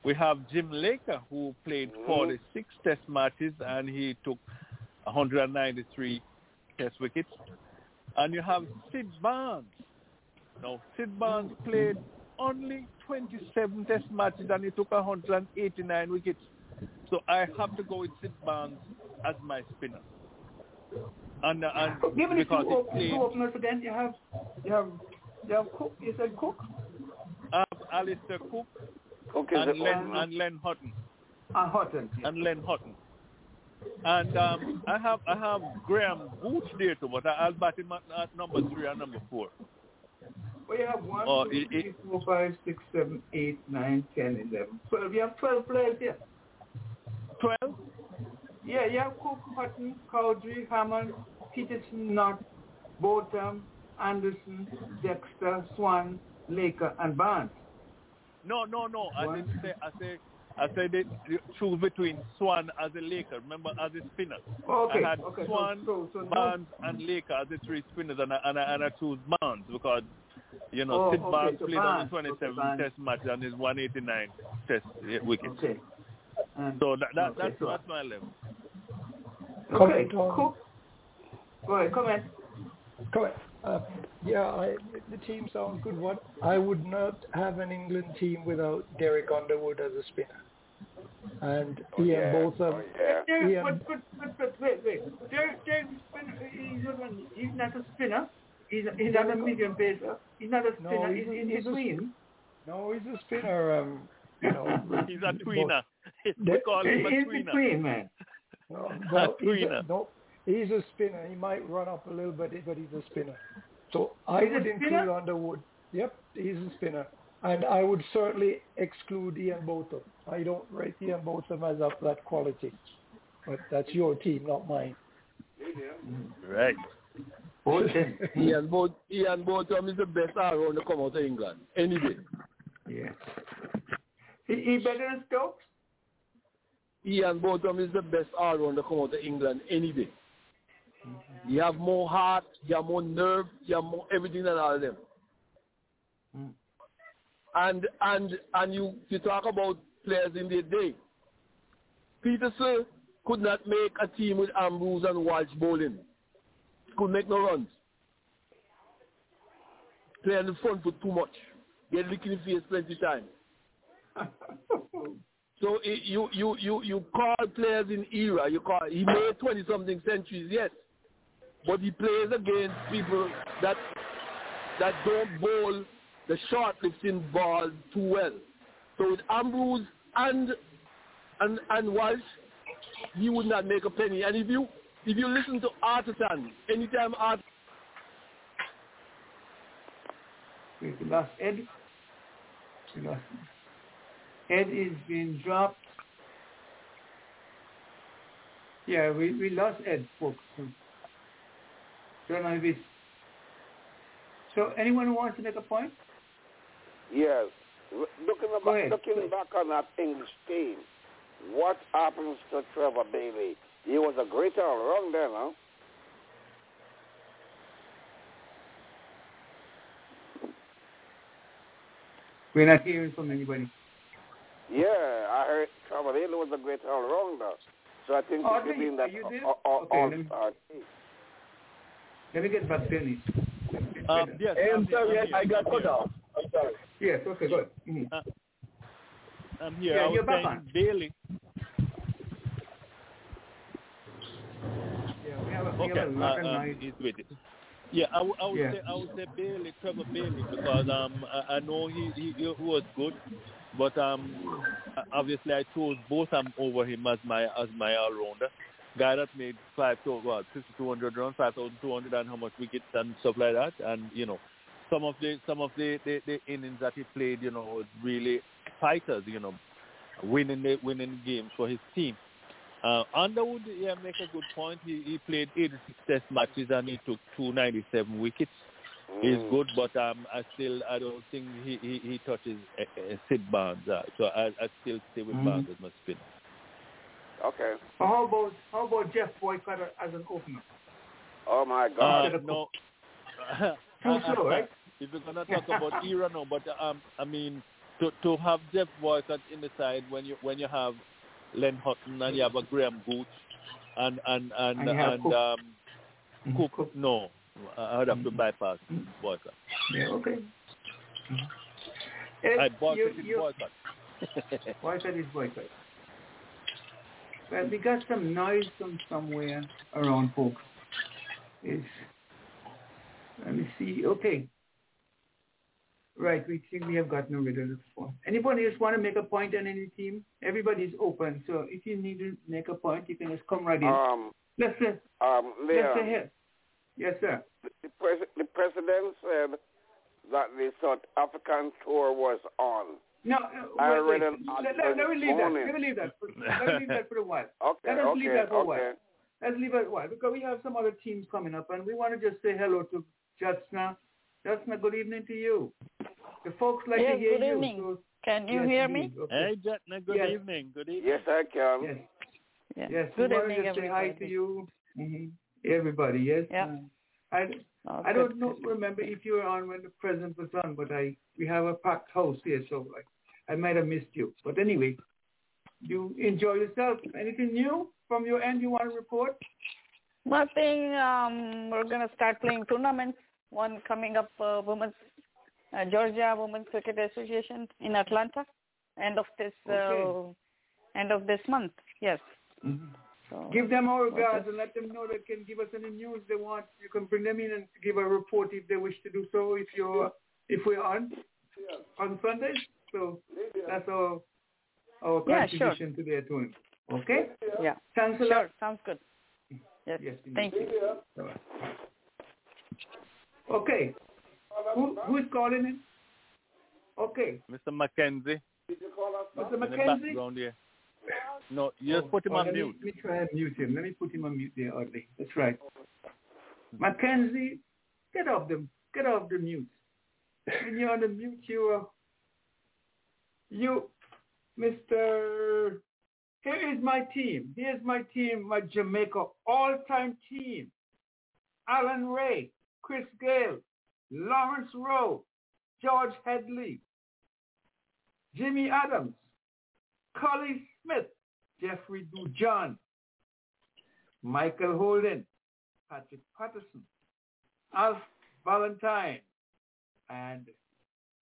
We have Jim Laker, who played Mhm. 46 Test matches and he took 193 Test wickets. And you have Sid Barnes. Now, Sid Barnes played only 27 Test matches and he took 189 wickets. So I have to go with Sid Barnes as my spinner. And, uh, and Give me the because two, op- played, two openers again. You have, you have, you have Cook. You said Cook uh, Alastair Cook Cook is and Len, and Len Hutton. and Hutton. and Len Hutton. And um, I have I have Graham Gooch there too, but I- I'll bat him at, at number three and number four. Well, you have one, Oh, two, it- three, four, five, six, seven, eight, nine, ten, eleven, twelve. You have twelve players here. Twelve? Yeah, you have Cook, Hutton, Cowdrey, Hammond, Pietersen, Knott, Botham, Anderson, Dexter, Swann, Laker, and Barnes. No, no, no. I One. didn't say I said I said they choose between Swann as a Laker. Remember as a spinner. Oh, okay, I had okay. Swann, so, so, no- Barnes, and Laker as the three spinners, and I, and I, and I choose Barnes because you know Oh, Sid okay, Barnes so played Barnes, only 27 okay, Test matches and his 189 Test wickets. Okay. And, So that, that Okay, that's so- that's my level. okay, Comment on- Cook. Go ahead, comment. Correct. Uh, yeah, I, the team sounds good. What I would not have an England team without Derek Underwood as a spinner, and Oh, Ian yeah. Botham. Oh, yeah. Derek, Ian- but, but, but, but, wait, wait. Derek, Derek, he's, not, he's not a spinner. He's, he's not a medium pacer. He's not a No, spinner. he's he's, a- he's a between. No, he's a spinner. Um, you know, He's a tweener. <laughs> we The- call him a tweener. He's tweener. between, man. No, well, he's a, tweener. no, he's a spinner. He might run up a little bit, but he's a spinner. So I He's would include? Underwood. Yep, he's a spinner. And I would certainly exclude Ian Botham. I don't rate Ian Botham as of that quality. But that's your team, not mine. Right. Okay. <laughs> Ian Both Ian Botham is the best all to come out of England any day. yeah. He, he better than Stokes? Ian Botham is the best all to come out of England any day. You have more heart, you have more nerve, you have more everything than all of them. Mm. And and and you you talk about players in their day. Pietersen could not make a team with Ambrose and Walsh bowling. Could make no runs. Play on the front foot too much. Get licked in the face plenty times. <laughs> So it, you you you you call players in era. You call he made twenty something centuries, yes, but he plays against people that that don't bowl the short lifting ball too well. So with Ambrose and and and Walsh, he would not make a penny. And if you if you listen to Artisan, anytime Art We lost Ed. We lost Ed is being dropped. Yeah, we, we lost Ed, folks. Don't know if it's... So anyone who wants to make a point? Yes. Looking, about, ahead. looking back on that English team, what happens to Trevor Bailey? He was a great all-rounder, no? We're not hearing from anybody. Yeah, I heard Trevor Bailey was a great all-rounder. So I think Oh, he should be in that you there? all- all- Okay, let me- all-star. Let me get back to Dennis. Um, yes, Hey, I'm I'm sorry, here, I, I I'm got here. cut off. I'm sorry. Yes, okay, good. Mhm. I'm here. Yeah, I was you're back saying on. Bailey. Yeah, we have a, we Okay, have a uh, of um, he's with it. Yeah, I, w- I would Yeah. say I would say Bailey, Trevor Bailey, because um I, I know he, he he was good, but um obviously I chose Botham over him as my as my all rounder. Guy that made five to two hundred runs, five thousand two hundred and how much wickets and stuff like that, and you know some of the some of the, the, the innings that he played, you know, was really fighters, you know, winning the winning games for his team. Uh, Underwood, yeah, make a good point. He, he played 86 test matches and he took 297 wickets. He's Mm. good, but um, I still I don't think he he, he touches uh, uh, Sid Barnes. Uh, so I I still stay with Mhm. Barnes as my spin. Okay. Well, how about how about Geoff Boycott as an opener? Oh, my Uh, God. no, Too <laughs> slow, right? <laughs> If we're gonna talk about era now, but um, I mean, to to have Geoff Boycott in the side when you when you have Len Hutton and you have a Graham Gooch and and and And you and, Cook. um, Mhm. Cook, no, I would have to Mhm. bypass Boycott. Yeah, okay. Ed, I boycott you, is you, Boycott. <laughs> boycott is boycott. Well, we got some noise from somewhere around, folks. Is let me see. Okay. Right, we think we have gotten rid of the phone. Anybody else want to make a point on any team? Everybody's open, so if you need to make a point, you can just come right in. Um, let's um, let's Leon. Yes, sir. the, pres- the president said that the South African tour was on. No, no I wait, read wait. an Let, article let, let me leave that. Let me leave that. For, <laughs> let me leave that for a while. Okay, Let us okay, leave that for a okay. while. Let's leave it a while because we have some other teams coming up, and we want to just say hello to Jatsna. Jatsna, good evening to you. The folks like Yes, to hear good you. evening. so- Can you yes, hear me? Okay. Hey, Jatna, good Yes. evening. Good evening. Yes, I can. Yes. Yeah. Yes. Good we want evening, to just say hi to everybody. you. hmm Everybody, yes. Yeah. Uh, I Oh, I good, don't know, good. remember if you were on when the president was on, but I we have a packed house here, so I, I might have missed you. But anyway, you enjoy yourself. Anything new from your end you want to report? Nothing. Um, we're gonna start playing tournaments. One coming up, uh, women's uh, Georgia Women's Cricket Association in Atlanta, end of this uh, end of this month. Yes. Mhm. So, Give them our Okay. regards and let them know they can give us any news they want. You can bring them in and give a report if they wish to do so. If you're if we're on on Sundays, so that's our our Yeah, sure. contribution to their doing. Okay. yeah. Thanks a Sure. lot. Sounds good. Yes. Yes, Thank you. Bye-bye. Okay. Who who is calling in? Okay, Mr. Mackenzie Mr. in the background Mackenzie. No, you just put him Oh, on let me- mute. Let me try and mute him. Let me put him on mute there, Audley. That's right. Mackenzie, get off the get off the mute. When you're on the mute, you are you, Mister. Here is my team. Here's my team, my Jamaica all-time team. Allan Rae, Chris Gayle, Lawrence Rowe, George Headley, Jimmy Adams, Collie Smith, Jeffrey Dujon, Michael Holding, Patrick Patterson, Alf Valentine, and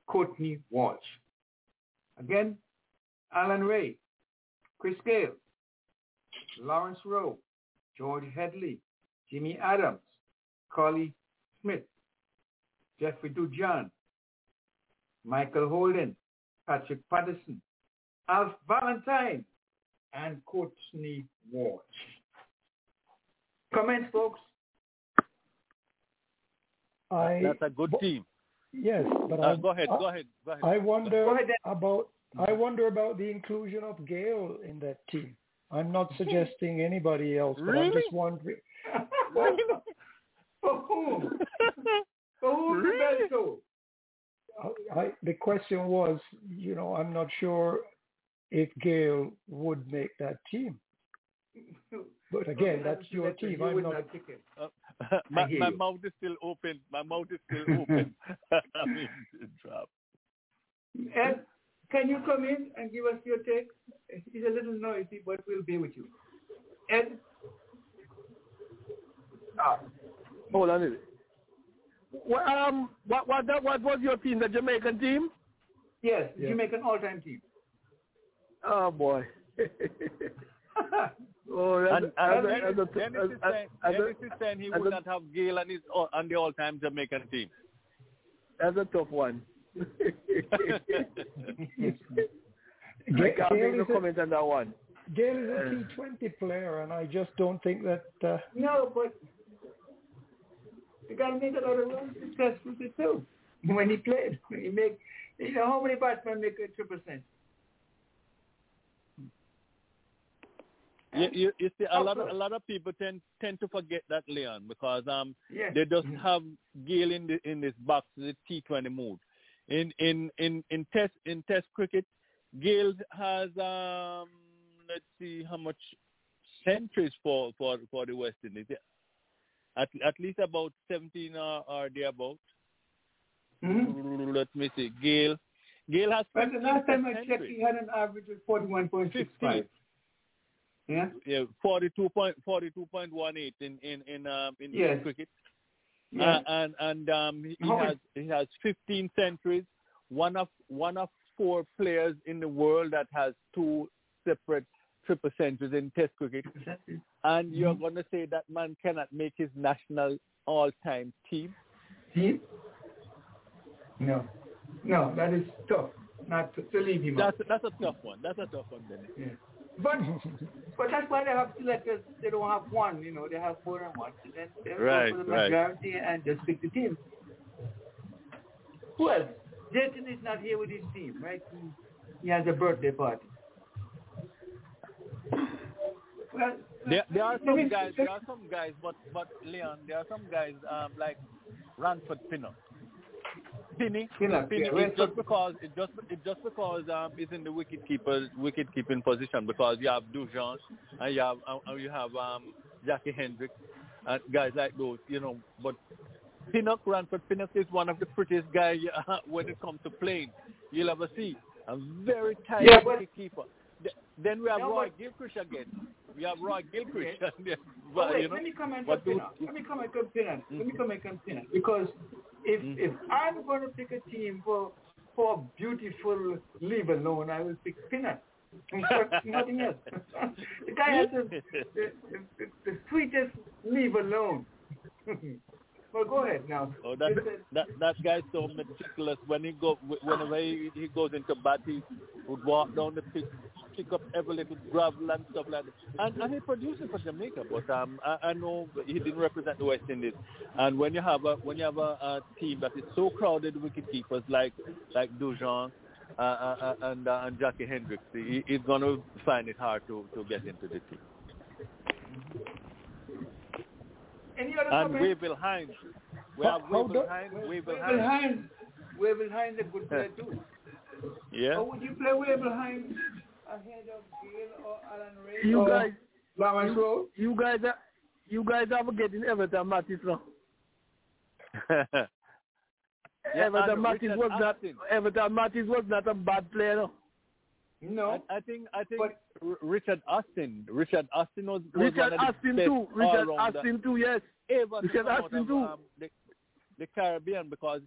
Courtney Walsh. Again, Allan Rae, Chris Gayle, Lawrence Rowe, George Headley, Jimmy Adams, Collie Smith, Jeffrey Dujon, Michael Holden, Patrick Patterson, Alf Valentine, and Courtney Walsh. Comments, folks? I, That's a good team. Yes, but Uh, I, go ahead, I, go ahead, go ahead. I wonder Go ahead, about I wonder about the inclusion of Gayle in that team. I'm not <laughs> suggesting anybody else, but I'm just wondering. <laughs> For whom? <laughs> For whom the bell toll? I, the question was, you know, I'm not sure if Gayle would make that team. But again, that's your team. I'm not. not pick it. <laughs> my my mouth is still open. My mouth is still <laughs> open. <laughs> I mean, drop. Ed, can you come in and give us your take? It's a little noisy, but we'll be with you. Ed? Ah, hold on a minute. What, um, what, what, that, what was your team, the Jamaican team? Yes, Yeah. Jamaican all-time team. Oh, boy. <laughs> oh, that's, And, and that's, Dennis, that's, Dennis, that's, is saying, Dennis is saying he would a- not have Gayle on, his, on the all-time Jamaican team. that's a tough one. <laughs> I Ga- can't Gayle make no a- comment on that one. Gayle is a T20 player, and I just don't think that. Uh, No, but you got to make a lot of runs successfully too. When he played, when he make, you know, how many batsmen make a triple century? You, you, you see, a lot of a lot of people tend tend to forget that Leon because um Yes. they just have Gayle in the in this box the T Twenty mood. In in in in test in test cricket, Gayle has um let's see how much centuries for for for the West Indies. At at least about seventeen or, or thereabout. Mhm. Let me see. Gayle Gayle has But the last time I checked, he had an average of 41.65. Yeah? yeah, forty two point forty two point one eight in in in um in Yes. cricket. Yeah. Uh, and and um he, has he has fifteen centuries. One of one of four players in the world that has two separate triple centuries in Test cricket. And you're Mm-hmm. going to say that man cannot make his national all-time team? Team? No. No, that is tough. Not to, to leave him That's that's a tough one. That's a tough one, Dennis. Yeah. But <laughs> but that's why they have selectors. They don't have one, you know. They have four and one. And then they Right, go for the right. majority and just pick the team. Who else? Jason is not here with his team, right? He, he has a birthday party. Well, There, there are some guys. There are some guys, but but Leon, there are some guys um, like Ranford Pinnock. Pinny it's just because it's just it's just because um it's in the wicket keeper wicket keeping position because you have Dujon and you have uh, you have um Jackie Hendriks and guys like those, you know. But Pinnock, Ranford Pinnock is one of the prettiest guys <laughs> uh, when it comes to playing. You'll ever see a very tight Yeah, wicket keeper. Th- Then we have No, Roy Gilchrist again. We have Roy Gilchrist. Okay. but, Oh, wait, you know, let me come do- Pinnock. Let me comment on Pinnock. Let me come on mm-hmm. Pinnock. Because if mm-hmm. if I'm going to pick a team for for beautiful leave alone, I will pick Pinnock. <laughs> Nothing else. <laughs> the guy has the, the, the, the sweetest leave alone. <laughs> well, go ahead now. Oh, that, that that guy's so meticulous. When he go, whenever he, he goes into bat, he would walk down the pitch, pick up every little gravel and stuff like that. And, and he produces for Jamaica, but um, I, I know he didn't represent the West Indies. And when you have a when you have a, a team that is so crowded with keepers like like Dujon uh, uh, uh, and uh, and Jackie Hendriks, he, he's going to find it hard to to get into the team. Any other And comments? Wavell Hinds, we How- have how Wavell do- Hinds, Wavell Wavell Hinds. Hinds. Wavell Hinds a good player too. <laughs> Yeah. Or would you play Wavell Hinds ahead of Gayle or Allan Rae? You guys, Lawrence you, Rowe? you guys are, you guys are getting Everton Mattis now. <laughs> Yeah, Everton Mattis Richard was not Everton Mattis was not a bad player. No. No. I, I think I think R- Richard Austin. Richard Austin was, was Richard one of the Austin best too. Richard all-rounder Austin too. Yes. ever Richard come out Austin of, too. um, the, the Caribbean because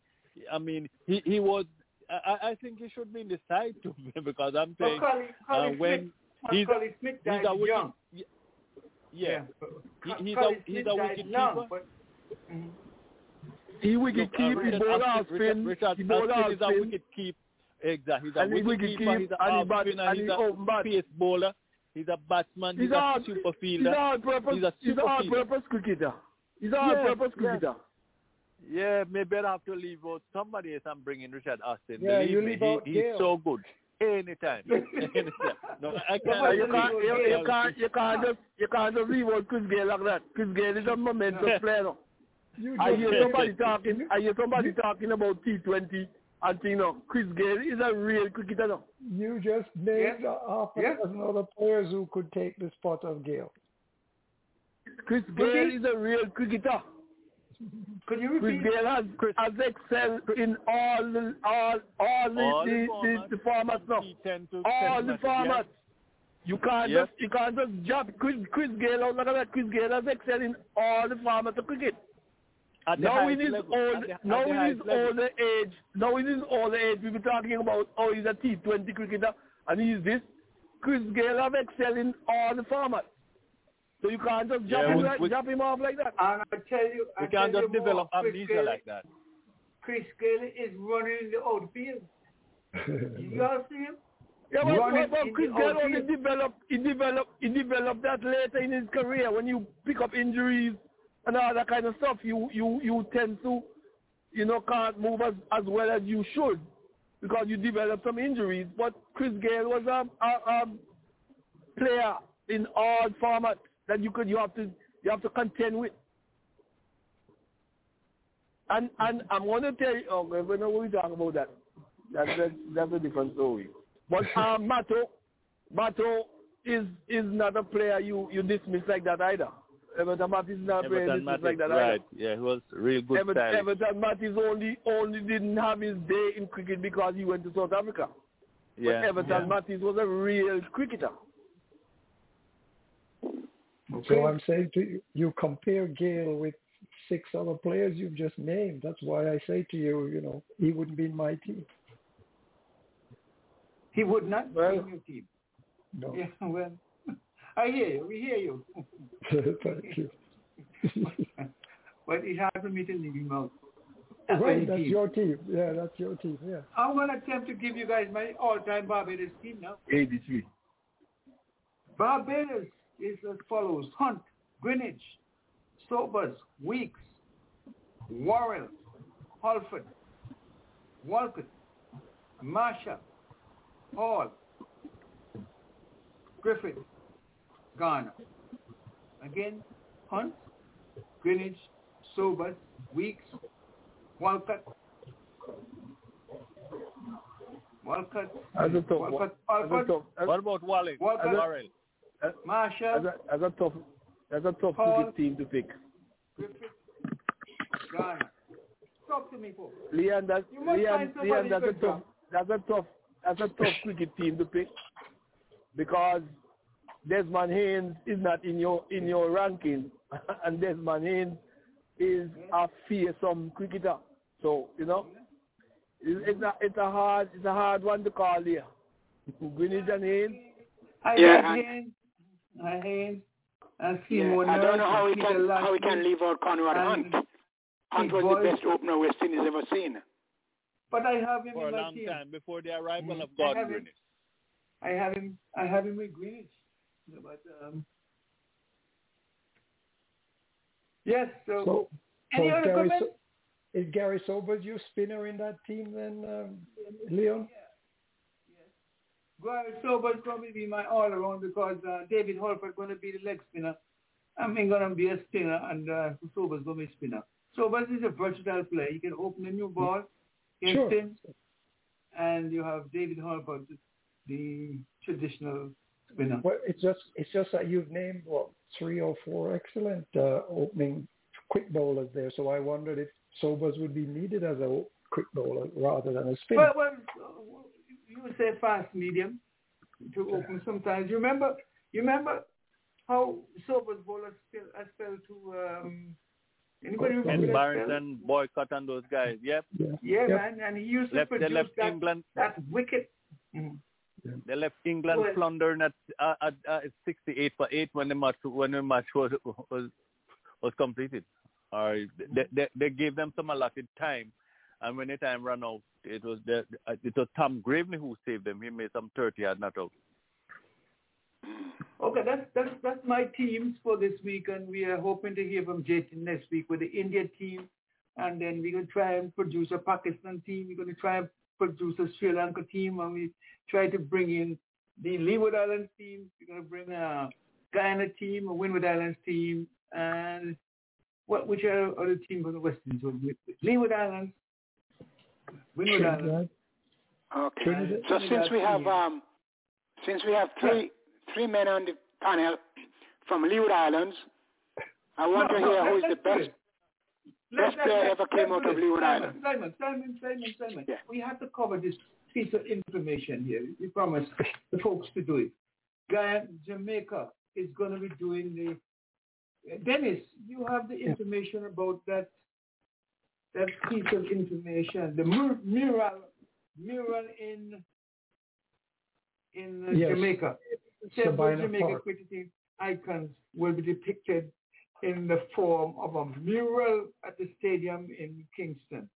I mean he he was. I, I think he should be in the side too <laughs> because I'm saying Collie, Collie uh, when Smith, but he's Collie Smith he's a wicked, young. yeah, yeah. Yeah. He, he's Collie a he's Smith a wicked young, keeper. but- Mhm. He wicked Look, uh, keep. He Richard bowled Austin- off spin. Richard, He Richard bowled Austin is a wicked keep. Exactly. He's a And he wicked wicked keeper. keep, He's a and he bat- spinner. and He's he a open bat. pace bowler. He's a batsman. He's, He's a all- super He's fielder. all purpose. He's a He's super all fielder. purpose cricketer. He's all Yeah, purpose yeah. cricketer. Yeah, maybe I'll have to leave out somebody else and bring in Richard Austin. Yeah, Believe you me, leave he, he's so good. Anytime. Anytime. <laughs> <laughs> No, I can't. You can't, you, you can't, you can't just, you can't just leave out Chris Gayle like that. Chris Gayle is a <laughs> momentous player. no. You I hear somebody talking. I hear somebody talking about T20 and you know Chris Gayle is a real cricketer. No. You just named Yeah. half a Yeah. dozen other players who could take the spot of Gayle. Chris Gayle is a real cricketer. Could you Chris repeat? Gayle has, has excelled in all the all all the All the, the the, the formats now. T10 to All 10 the matches, formats. You can't Yes. just you can't just jump Chris Chris Gayle oh, out like that. Chris Gayle has excelled in all the formats of cricket. Yeah. At the Now in highest his level, old the- at now the in his highest older age now in his older age we be talking about oh he's a T twenty cricketer and he's this. Chris Gayle have excelled in all the formats. So you can't just jump Yeah, him we- like, we- jump him off like that. And I tell you, I We can't just develop Chris amnesia Gayle, like that. Chris Gayle is running in the outfield. <laughs> You all see him? Yeah, but, running but, but Chris the Gayle only outfield. developed he developed he developed that later in his career when you pick up injuries and all that kind of stuff. You you you tend to you know can't move as as well as you should because you develop some injuries. But Chris Gayle was a, a, a player in all formats that you could you have to you have to contend with. And and I'm to tell you, oh, we know we talk about that. That's that's, that's a different story. But um, <laughs> Mato, Mato is is not a player you you dismiss like that either. Everton Matt is not a Everton dismiss Matic, like that right? either. Yeah, he was real good Everton, style. Everton Matt is only only didn't have his day in cricket because he went to South Africa. Yeah, but Everton yeah. Mattis was a real cricketer. So I'm saying to you, you compare Gayle with six other players you've just named. That's why I say to you, you know, he wouldn't be in my team. He would not Well- be in your team. No. Yeah, <laughs> well, I hear you. We hear you. <laughs> Thank you. <laughs> but it's hard for me to leave him out. That's Well, my that's team. your team. Yeah, that's your team. Yeah. I'm going to attempt to give you guys my all-time Barbados team now. 83. Barbados is as follows. Hunte, Greenidge, Sobers, Weekes, Worrell, Holford, Walcott, Marshall, Hall, Griffith, Garner. Again, Hunte, Greenidge, Sobers, Weekes, Walcott, Walcott, That's a tough one. Walcott, a Walcott, tough. That's, What about Wally? Walcott, Worrell? Marshall, that's a, that's a tough. That's a tough Paul. cricket team to pick. Griffith, Garner. Talk to me, folks. Leon, that's Leon, find Leon, that's a tough. That's a tough. That's a tough cricket team to pick because Desmond Haynes is not in your in your ranking, <laughs> and Desmond Haynes is a fearsome cricketer. So you know, it's, it's a it's a hard it's a hard one to call here. Greenidge and Haynes. I Yeah, Haynes, I Haynes, and Yeah, I don't know how we Peter can how we Lashley, can leave out Conrad Hunte. Hunte was Boyd. the best opener West Indies ever seen. But I have him For in a long team. time before the arrival Mm, of I God have him. I have him. I have him with Greenidge. But um, yes. So, So, so any is other Garry, comments? so, is Garry Sobers your spinner in that team then, um, Leon? Garry Sobers to be my all around because uh, David Holford going to be the leg spinner. I'm going to be a spinner, and uh, Sobers going to be a spinner. Sobers is a versatile player. He can open a new ball, get Sure. spin, and you have David Holford, the traditional spinner. Well, it's just it's just that you've named what three or four excellent uh, opening quick bowlers there. So I wondered if Sobers would be needed as a quick bowler rather than a spin. Well, well, you would say fast medium to open sometimes. You remember? You remember how Sobers bowlers spell, uh, spell to um, anybody and remember that Barrington, Boycott, and those guys. Yep. Yeah, Yeah, Yep. man, and he used to Left, produce left that, England. that wicket. They left England Well- plundering at, uh, at uh, 68 for eight when the match when the match was was was completed. Or they, they they gave them some allotted time, and when the time ran out, it was the uh, it was Tom Graveney who saved them. He made some 30 yard not out. Okay, that's that's that's my teams for this week, and we are hoping to hear from Jason next week with the India team, and then we're gonna try and produce a Pakistan team. We're gonna try and produce a Sri Lanka team, and we try to bring in the Leeward Islands team. We're gonna bring a Guyana team, a Windward Islands team, and what which are other team from the West Indies? So with- with Leeward Islands, Windward Islands. Okay. Trinidad- So since we have um, since we have three three men on the panel from Leeward Islands, I want No, to no, hear let- who is the best it. Best let- player let- ever came out of. Leeward Simon, Islands. Simon, Simon, Simon, Simon. Yeah. We have to cover this piece of information here. We promised the folks to do it. Guyana, Jamaica is going to be doing the. Dennis, you have the information about that. That piece of information, the mur- mural, mural in in uh, Yes. Jamaica. Several Sabina Jamaica Park. cricketing icons will be depicted in the form of a mural at the stadium in Kingston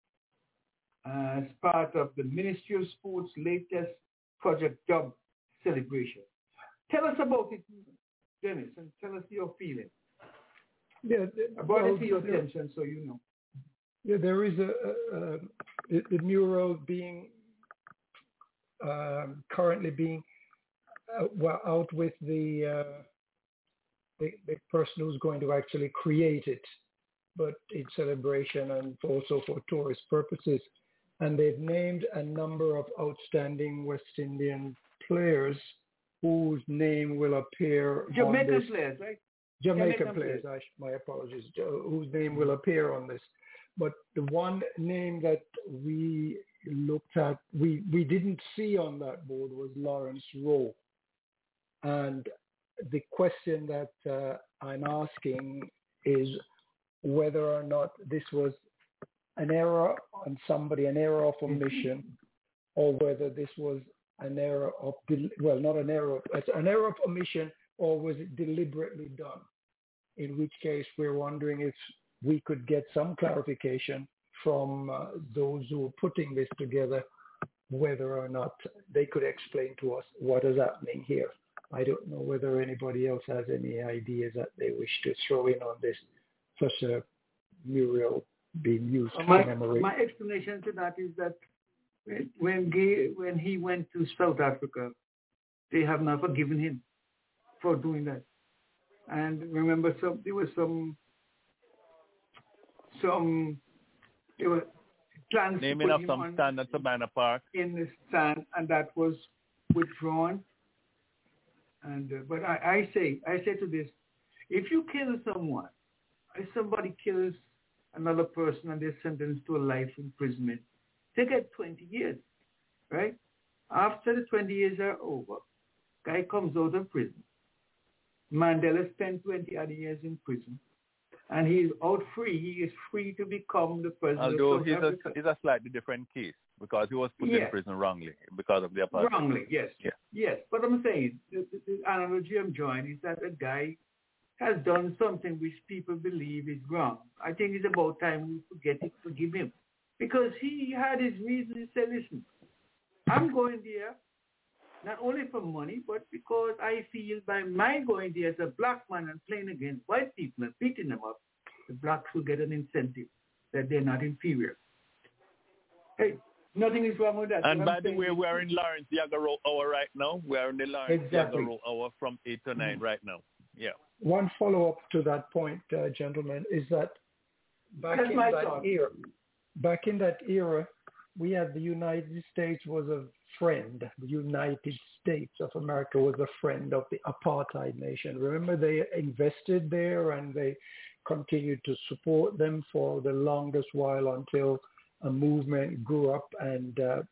as part of the Ministry of Sport's latest Project Dub celebration. Tell us about it, Dennis, and tell us your feeling. Yeah, I brought well, it to your there- attention so you know. Yeah, there is a, a, a the, the mural being um, currently being uh, well, out with the, uh, the the person who's going to actually create it, but in celebration and also for tourist purposes. And they've named a number of outstanding West Indian players whose name will appear on Jamaican this. players, right? Jamaican, Jamaican players. players. I my apologies. Whose name will appear on this? But the one name that we looked at, we we didn't see on that board was Lawrence Rowe. And the question that uh, I'm asking is whether or not this was an error on somebody, an error of omission, or whether this was an error of del- well, not an error, an error of omission, or was it deliberately done? In which case, we're wondering if we could get some clarification from uh, those who are putting this together, whether or not they could explain to us what is happening here. I don't know whether anybody else has any ideas that they wish to throw in on this, such a mural being used uh, to My, commemorate. my explanation to that is that when when, Gay, when he went to South Africa, they have not forgiven him for doing that. And remember, some there was some some there were plans to Naming put of him some on stand at Sabina Park. in the stand, and that was withdrawn. And uh, but I, I say I say to this, if you kill someone, if somebody kills another person and they're sentenced to a life imprisonment, they get 20 years, right? After the 20 years are over, guy comes out of prison. Mandela spent 20 other years in prison. And he's out free. He is free to become the president Although of he's a, he's a slightly different case because he was put in prison wrongly because of the apartheid. Wrongly, yes. Yeah. Yes, but I'm saying the, the, the analogy I'm drawing is that a guy has done something which people believe is wrong. I think it's about time we forget it, forgive him. Because he had his reason to say, listen, I'm going there not only for money, but because I feel by my going there as a black man and playing against white people and beating them up, the blacks will get an incentive that they're not inferior. Hey, nothing is wrong with that. And What by I'm the way, we are in Lawrence Yagaro hour right now. We are in the Lawrence Exactly. Yagaro hour from 8 to 9 right now. Yeah. One follow-up to that point, uh, gentlemen, is that back That's in that thought. era, back in that era, we had the United States was a friend. The United States of America was a friend of the apartheid nation. Remember, they invested there and they continued to support them for the longest while until a movement grew up and uh,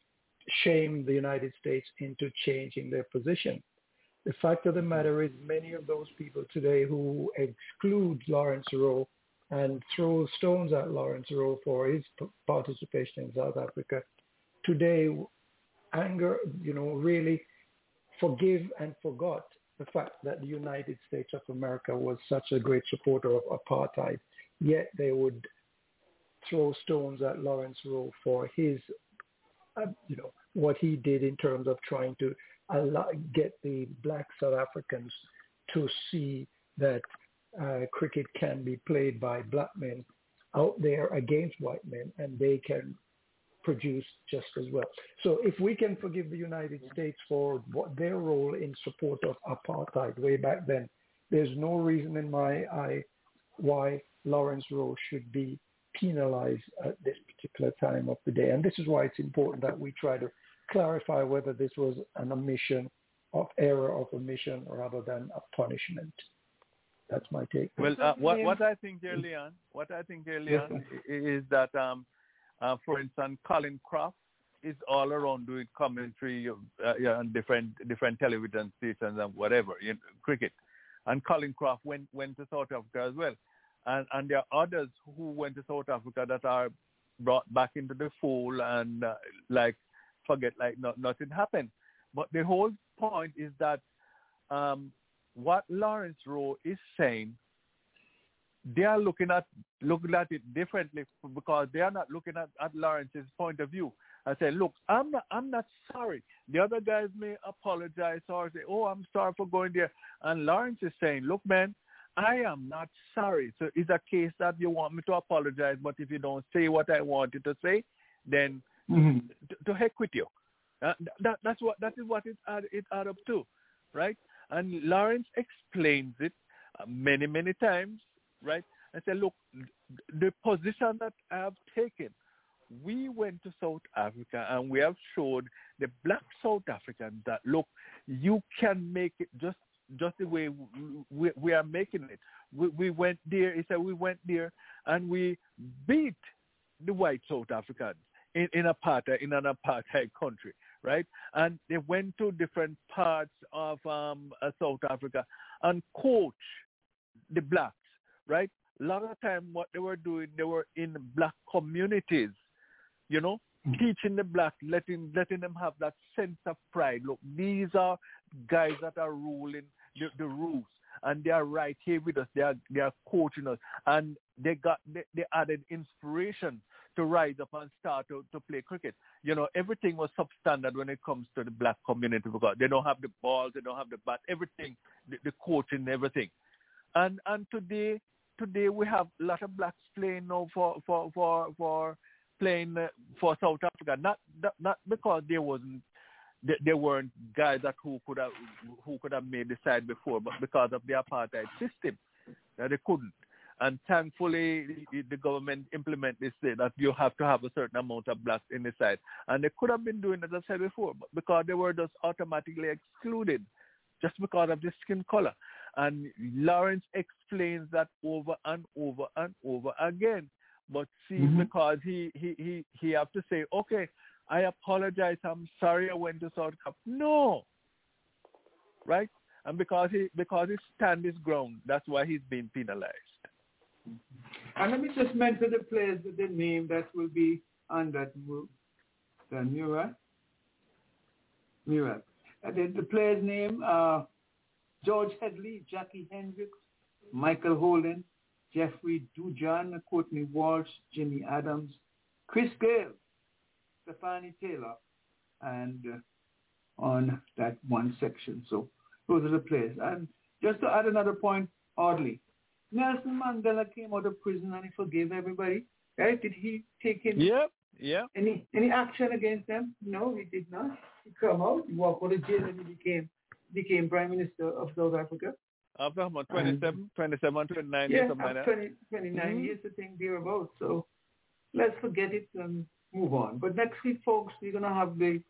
shamed the United States into changing their position. The fact of the matter is many of those people today who exclude Lawrence Rowe and throw stones at Lawrence Rowe for his participation in South Africa today anger, you know, really forgive and forgot the fact that the United States of America was such a great supporter of apartheid, yet they would throw stones at Lawrence Rowe for his, uh, you know, what he did in terms of trying to allow, get the black South Africans to see that uh, cricket can be played by black men out there against white men and they can produce just as well. So if we can forgive the United States for what their role in support of apartheid way back then, there's no reason in my eye why Lawrence Rowe should be penalized at this particular time of the day. And this is why it's important that we try to clarify whether this was an omission of error of omission rather than a punishment. That's my take. Well, uh, what, what I think, dear Leon, what I think, dear Leon, is that, um, uh, for instance, Colin Croft is all around doing commentary uh, yeah, on different different television stations and whatever, you know, cricket. And Colin Croft went went to South Africa as well, and and there are others who went to South Africa that are brought back into the fold and uh, like forget like not, nothing happened. But the whole point is that um, what Lawrence Rowe is saying, they are looking at looking at it differently because they are not looking at, at Lawrence's point of view. I say, look, I'm not I'm not sorry. The other guys may apologize or say, oh, I'm sorry for going there. And Lawrence is saying, look, man, I am not sorry. So it's a case that you want me to apologize, but if you don't say what I wanted to say, then mm-hmm. to, to, heck with you. Uh, that, that's what that is what it add, it add up to, right? And Lawrence explains it uh, many, many times, right? And said, look, the position that I have taken, we went to South Africa and we have showed the black South Africans that, look, you can make it just just the way we, we are making it. We, we went there, he said we went there and we beat the white South Africans in, in apartheid, in an apartheid country right? And they went to different parts of um, uh, South Africa and coach the blacks, right? A lot of time what they were doing, they were in black communities, you know, mm-hmm. teaching the black, letting letting them have that sense of pride. Look, these are guys that are ruling the, the rules and they are right here with us. They are they are coaching us, and they got they, they added inspiration to rise up and start to, to play cricket. You know, everything was substandard when it comes to the black community because they don't have the balls, they don't have the bat, everything, the, the coaching, everything. And and today today we have a lot of blacks playing now for for for for playing uh, for South Africa. Not not because there wasn't there weren't guys that who could have who could have made the side before, but because of the apartheid system, that they couldn't. And thankfully, the government implement this say that you have to have a certain amount of blacks in the side. And they could have been doing as I said before, but because they were just automatically excluded just because of the skin color. And Lawrence explains that over and over and over again. But see, mm-hmm. because he, he, he, he have to say, okay, I apologize, I'm sorry I went to South Africa. No. Right? And because he because he stand his ground, that's why he's being penalized. And let me just mention the players, the name that will be on that the mural. Mural. Uh, the, the players' name are George Headley, Jackie Hendriks, Michael Holding, Jeffrey Dujon, Courtney Walsh, Jimmy Adams, Chris Gayle, Stafanie Taylor, and uh, on that one section. So those are the players. And just to add another point, oddly, Nelson Mandela came out of prison and he forgave everybody. Right? Did he take any, yep, yep. any any action against them? No, he did not. He came out, he walked out of jail and he became became Prime Minister of South Africa. After about 27, 27, 29 yeah, years, something like 20, 29 mm-hmm. years, I think, thereabouts. So let's forget it and move on. But next week, folks, we're going to have the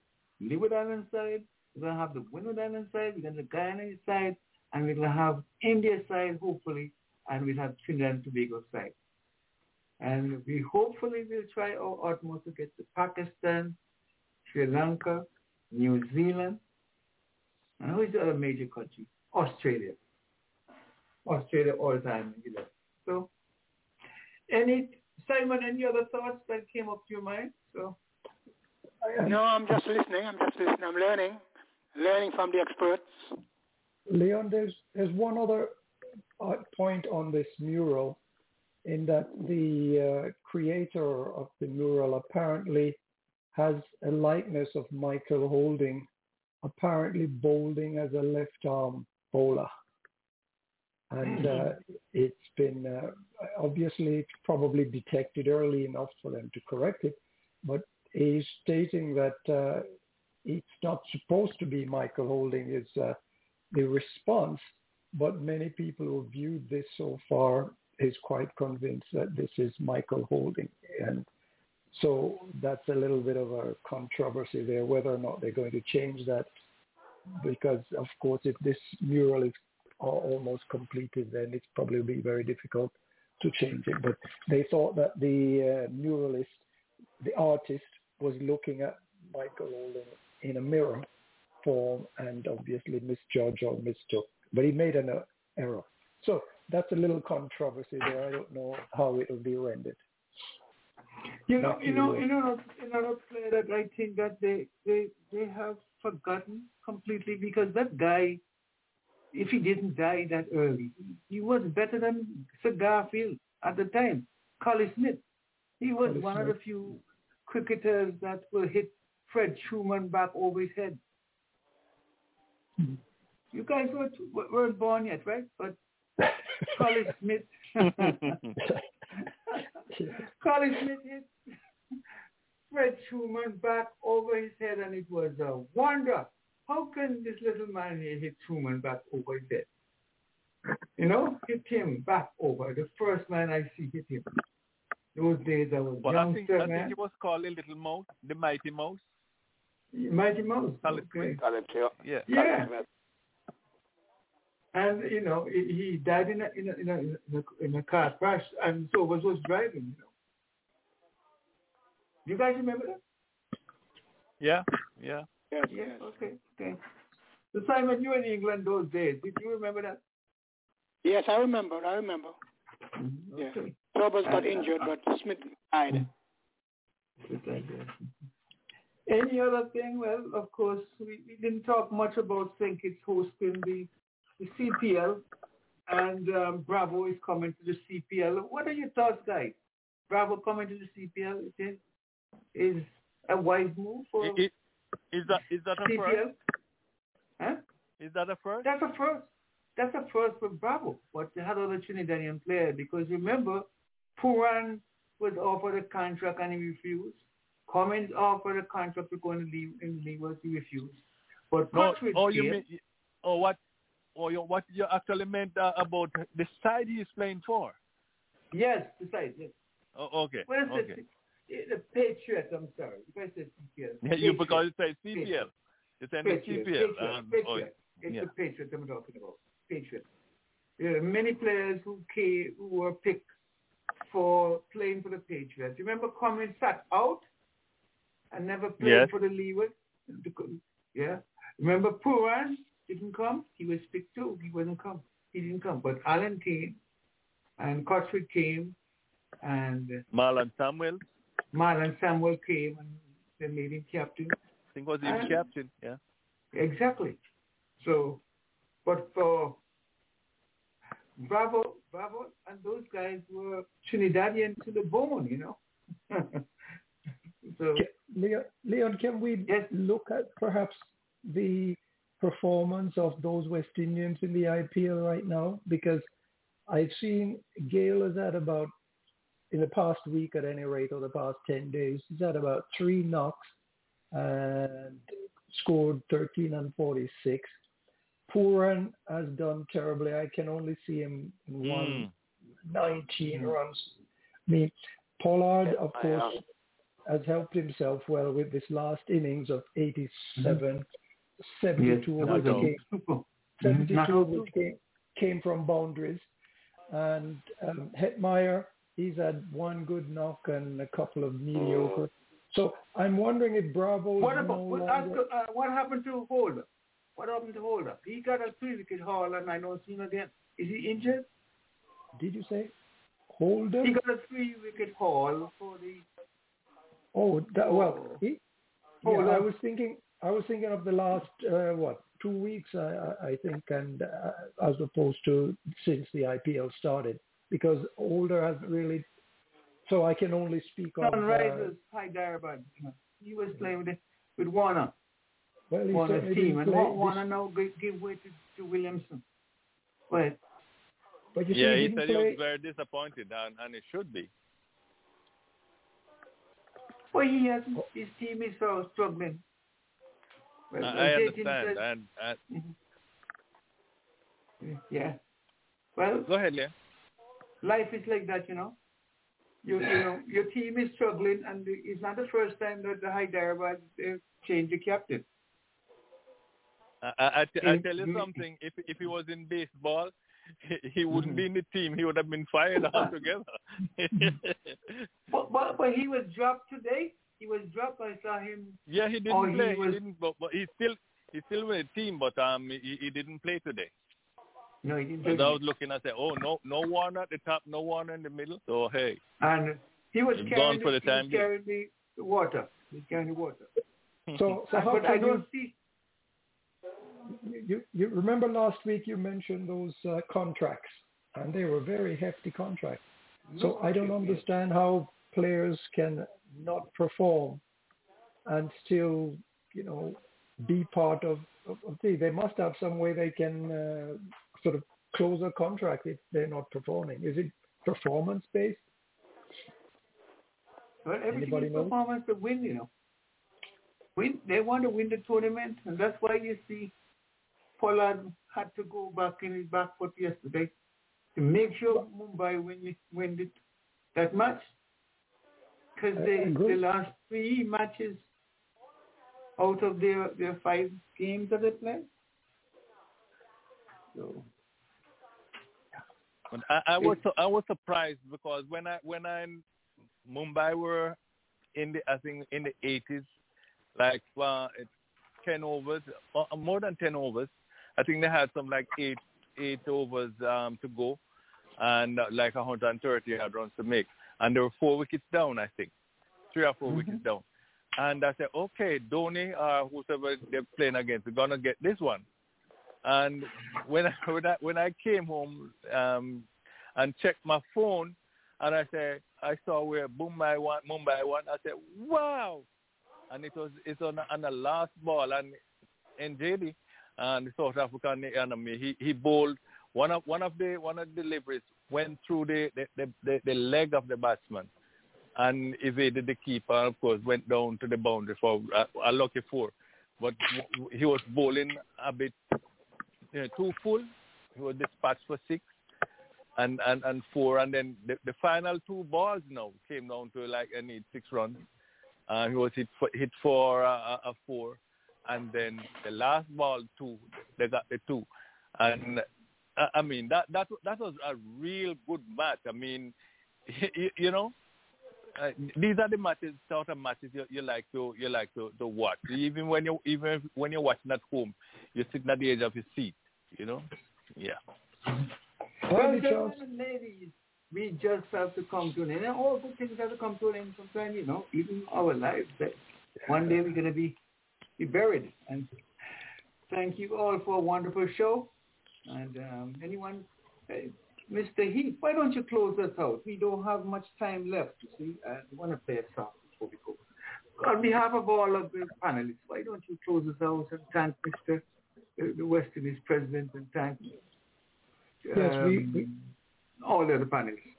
Leeward Island side, we're going to have the Windward Island side, we're going to have Guyana side, and we're going to have India side, hopefully, and we'll have Trinidad and Tobago side. And we hopefully will try our utmost to get to Pakistan, Sri Lanka, New Zealand, and who is the other major country? Australia. Australia all the time. You know. So, any Simon, any other thoughts that came up to your mind? So, no, I'm just listening. I'm just listening. I'm learning, learning from the experts. Leon, there's there's one other uh, point on this mural, in that the uh, creator of the mural apparently has a likeness of Michael Holding, apparently bowling as a left arm bowler and uh, it's been uh, obviously it's probably detected early enough for them to correct it, but he's stating that uh, it's not supposed to be Michael Holding is uh, the response, but many people who viewed this so far is quite convinced that this is Michael Holding, and so that's a little bit of a controversy there whether or not they're going to change that because of course if this mural is are almost completed, then it's probably be very difficult to change it. But they thought that the uh, muralist, the artist, was looking at Michael Holding in a mirror form and obviously misjudged or mistook. But he made an uh, error. So that's a little controversy there. I don't know how it will be rendered. You know, you know, you know, another play that I think that they they they have forgotten completely because that guy if he didn't die that early, he was better than Sir Garfield at the time. Collie Smith. He was one Smith. of the few cricketers that will hit Fred Trueman back over his head. Hmm. You guys were, weren't born yet, right? But <laughs> Collie Smith. <laughs> Collie Smith hit Fred Trueman back over his head, and it was a wonder how can this little man here hit Trueman back over his head? You know, hit him back over. The first man I see hit him. Those days I was well, youngster, I think, man. I think it was called a little mouse, the mighty mouse. Mighty mouse. Okay. Yeah. Yeah. And you know, he died in a in a in a, in a, in a car crash, and so was was driving. You know. You guys remember that? Yeah. Yeah. Yes, yes. Okay, okay. So Simon, you were in England those days. Did you remember that? Yes, I remember. I remember. Mm-hmm. Okay. Yeah. Roberts got injured, but Smith died. Any other thing? Well, of course, we, we didn't talk much about St. Kitts hosting the, the CPL, and um, Bravo is coming to the CPL. What are your thoughts, guys? Bravo coming to the CPL is, is a wise move for... It, it, is that is that a first? Huh? Is that a first? That's a first. That's a first for Bravo. But they had other Trinidadian players because remember, Pooran was offered a contract and he refused. Cummins offered a contract to go and leave in Lewis, he refused. But no, Patridge oh, you mean, oh, what, oh, you, what you actually meant uh, about the side he is playing for? Yes, the side. Yes. Oh, okay. Well, okay. The Patriots. I'm sorry. I said CPL. Yeah, you because you say CPL. You the Patriot, CPL. Patriot, Um, oh, it's yeah. the Patriots I'm talking about. Patriot. There are many players who came, who were picked for playing for the Patriots. Remember Cummins sat out and never played Yes. for the Leeward? Yeah. Remember Pooran didn't come? He was picked too. He wouldn't come. He didn't come. But Allen came and Cotford came and Marlon Samuel. Marlon Samuel came and they made him captain. I think was even And- captain. Yeah. Exactly. So, but for Bravo, Bravo, and those guys were Trinidadian to the bone, you know. <laughs> so, Leon, Leon, can we look at perhaps the performance of those West Indians in the IPL right now? Because I've seen Gayle is at about, in the past week at any rate, or the past 10 days, he's had about three knocks and scored 13 and 46. Pooran has done terribly. I can only see him in hmm. one 19 hmm. runs. I mean, Pollard, of I course, has helped himself well with this last innings of 87, hmm. 72 Yes, which that was came, 72 Not which came, came from boundaries. and um, Hetmyer, he's had one good knock and a couple of mediocre. So I'm wondering if Bravo. What about no what, longer- uh, what happened to Holder? What happened to Holder? He got a three wicket haul and I don't see him again. Is he injured? Did you say Holder? He got a three wicket haul for the Oh, that, well, he, yeah, I was thinking. I was thinking of the last uh, what two weeks, I, I I think, and uh, as opposed to since the IPL started, because older hasn't really. So I can only speak of. Uh, Sunrisers Hyderabad. He was playing with with Warner. well, he Warner's certainly team, and play Wa- this- Warner now gi- give way to, to Williamson. But But you see, yeah, he he didn't said he was very disappointed, and, and it should be. well, he hasn't. His team is so struggling. Well, I, I understand, said- and, and yeah. Well, go ahead, Leah. Life is like that, you know. You, you know, your team is struggling, and it's not the first time that the Hyderabad uh, changed the captain. I, I, I, t- I In- tell you something. If if he was in baseball, he, he Mm-hmm. wouldn't be in the team. He would have been fired <laughs> altogether. <laughs> But, but but he was dropped today. He was dropped. I saw him. yeah, he didn't Oh, he play. He, didn't. But, but he still he still with the team, but um he, he didn't play today. No, he didn't. So. I was looking. I said, oh no, no one at the top, no one in the middle. So hey, And he was He's carrying gone for the he time was carrying the, the water. He was carrying the water. So, <laughs> so how but I can you, don't see. you you remember last week you mentioned those uh, contracts, and they were very hefty contracts. So I don't understand how players can not perform and still, you know, be part of, of, of the. They must have some way they can uh, sort of close a contract if they're not performing. Is it performance based? Well, everything is performance to win, you know. Win. They want to win the tournament, and that's why you see Pollard had to go back in his back foot yesterday to make sure Mumbai win win the, that match because uh, they the last three matches out of their their five games that they played. So But I, I was su- I was surprised because when I when I in Mumbai were in the I think in the eighties, like uh, it's ten overs, uh, more than ten overs. I think they had some like eight eight overs um, to go, and uh, like 130 yard runs to make, and there were four wickets down. I think three or 4 wickets down. And I said, okay, Dhoni or whoever they're playing against, they're gonna get this one. And when I <laughs> when I when I came home um, and checked my phone, and I said I saw where Mumbai won, Mumbai won. I said, wow! And it was it's on on the last ball, and Ngidi and the South African enemy, he he bowled one of one of the one of the deliveries went through the the, the, the, the leg of the batsman and evaded the keeper. And of course, went down to the boundary for a, a lucky four. But he was bowling a bit you know, too full. He was dispatched for six and, and, and four. And then the, the final two balls now came down to like I need six runs. Uh, he was hit for, hit for a, a a four. And then the last ball, two, they got the two. And uh, I mean, that, that, that was a real good match. I mean, <laughs> you, you know, uh, these are the matches, sort of matches you, you like to you like to, to watch. Even when you even when you're watching at home, you're sitting at the edge of your seat. You know, yeah. Well, Any gentlemen and ladies, we just have to come to an end. And all good things have to come to an end sometime, you know, even our lives. That one day we're going to be, be buried. And thank you all for a wonderful show. And um, anyone, uh, Mr. Heath, why don't you close us out? We don't have much time left, you see. Uh, we want to play a song before we go. On behalf of all of the panelists, why don't you close us out and thank Mr. the West Indies president and thank Yes, we- um, we- all the other panelists.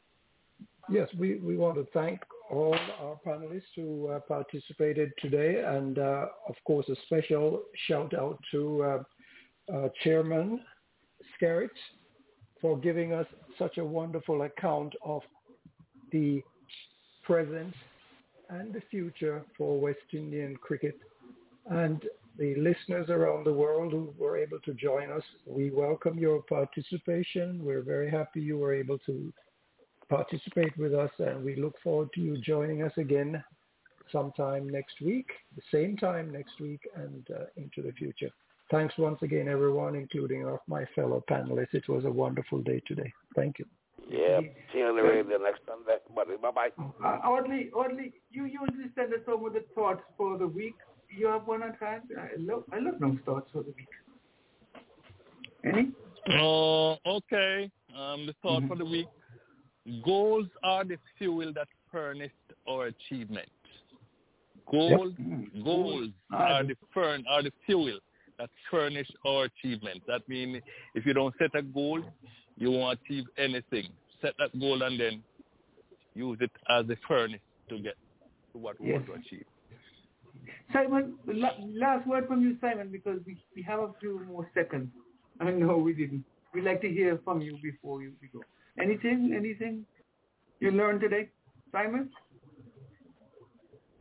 Yes, we, we want to thank all our panelists who uh, participated today, and uh, of course a special shout out to uh, uh, Chairman Skerritt for giving us such a wonderful account of the present and the future for West Indian cricket. And the listeners around the world who were able to join us, we welcome your participation. We're very happy you were able to participate with us, and we look forward to you joining us again sometime next week, the same time next week, and uh, into the future. Thanks once again, everyone, including my fellow panelists. It was a wonderful day today. Thank you. Yeah. See you on the radio next Sunday. Bye-bye. Uh, Audley, Audley, you usually send us over the thoughts for the week. You have one at hand? I love, I love those thoughts for the week. Any? Oh, okay. Um, the thought Mhm. for the week. Goals are the fuel that furnish our achievement. Goals, Mm. goals Ah, are the furn are the fuel that furnish our achievement. That means if you don't set a goal, you won't achieve anything. Set that goal and then use it as a furnace to get to what we want to achieve. Simon, last word from you, Simon, because we, we have a few more seconds. <laughs> I know we didn't. We'd like to hear from you before you we go. Anything, anything you learned today, Simon?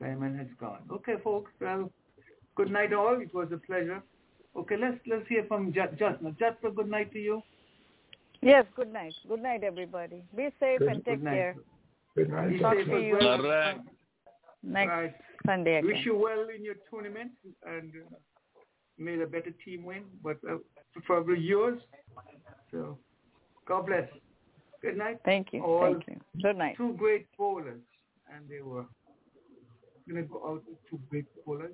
Simon has gone. Okay, folks. Well, good night all. It was a pleasure. Okay, let's let's hear from Just. Just, just a good night to you. Yes, good night. Good night, everybody. Be safe Good- and take good night. care. Good night. Talk to you. All right. next Right. Sunday Wish you well in your tournament and uh, may the better team win, but uh, preferably yours. So, God bless. Good night. Thank you. All Thank you. Good night. Two great bowlers, and they were going to go out with two great bowlers.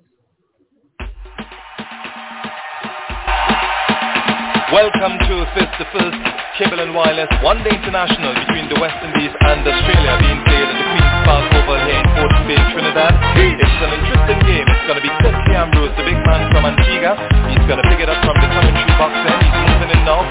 Welcome to Fist to Fist Cable and Wireless One Day International between the West Indies and Australia being played at the Queen's Park over here in Trinidad. It's an interesting game. It's going to be Kirky Ambrose, the big man from Antigua. He's going to pick it up from the commentary box then. He's moving in now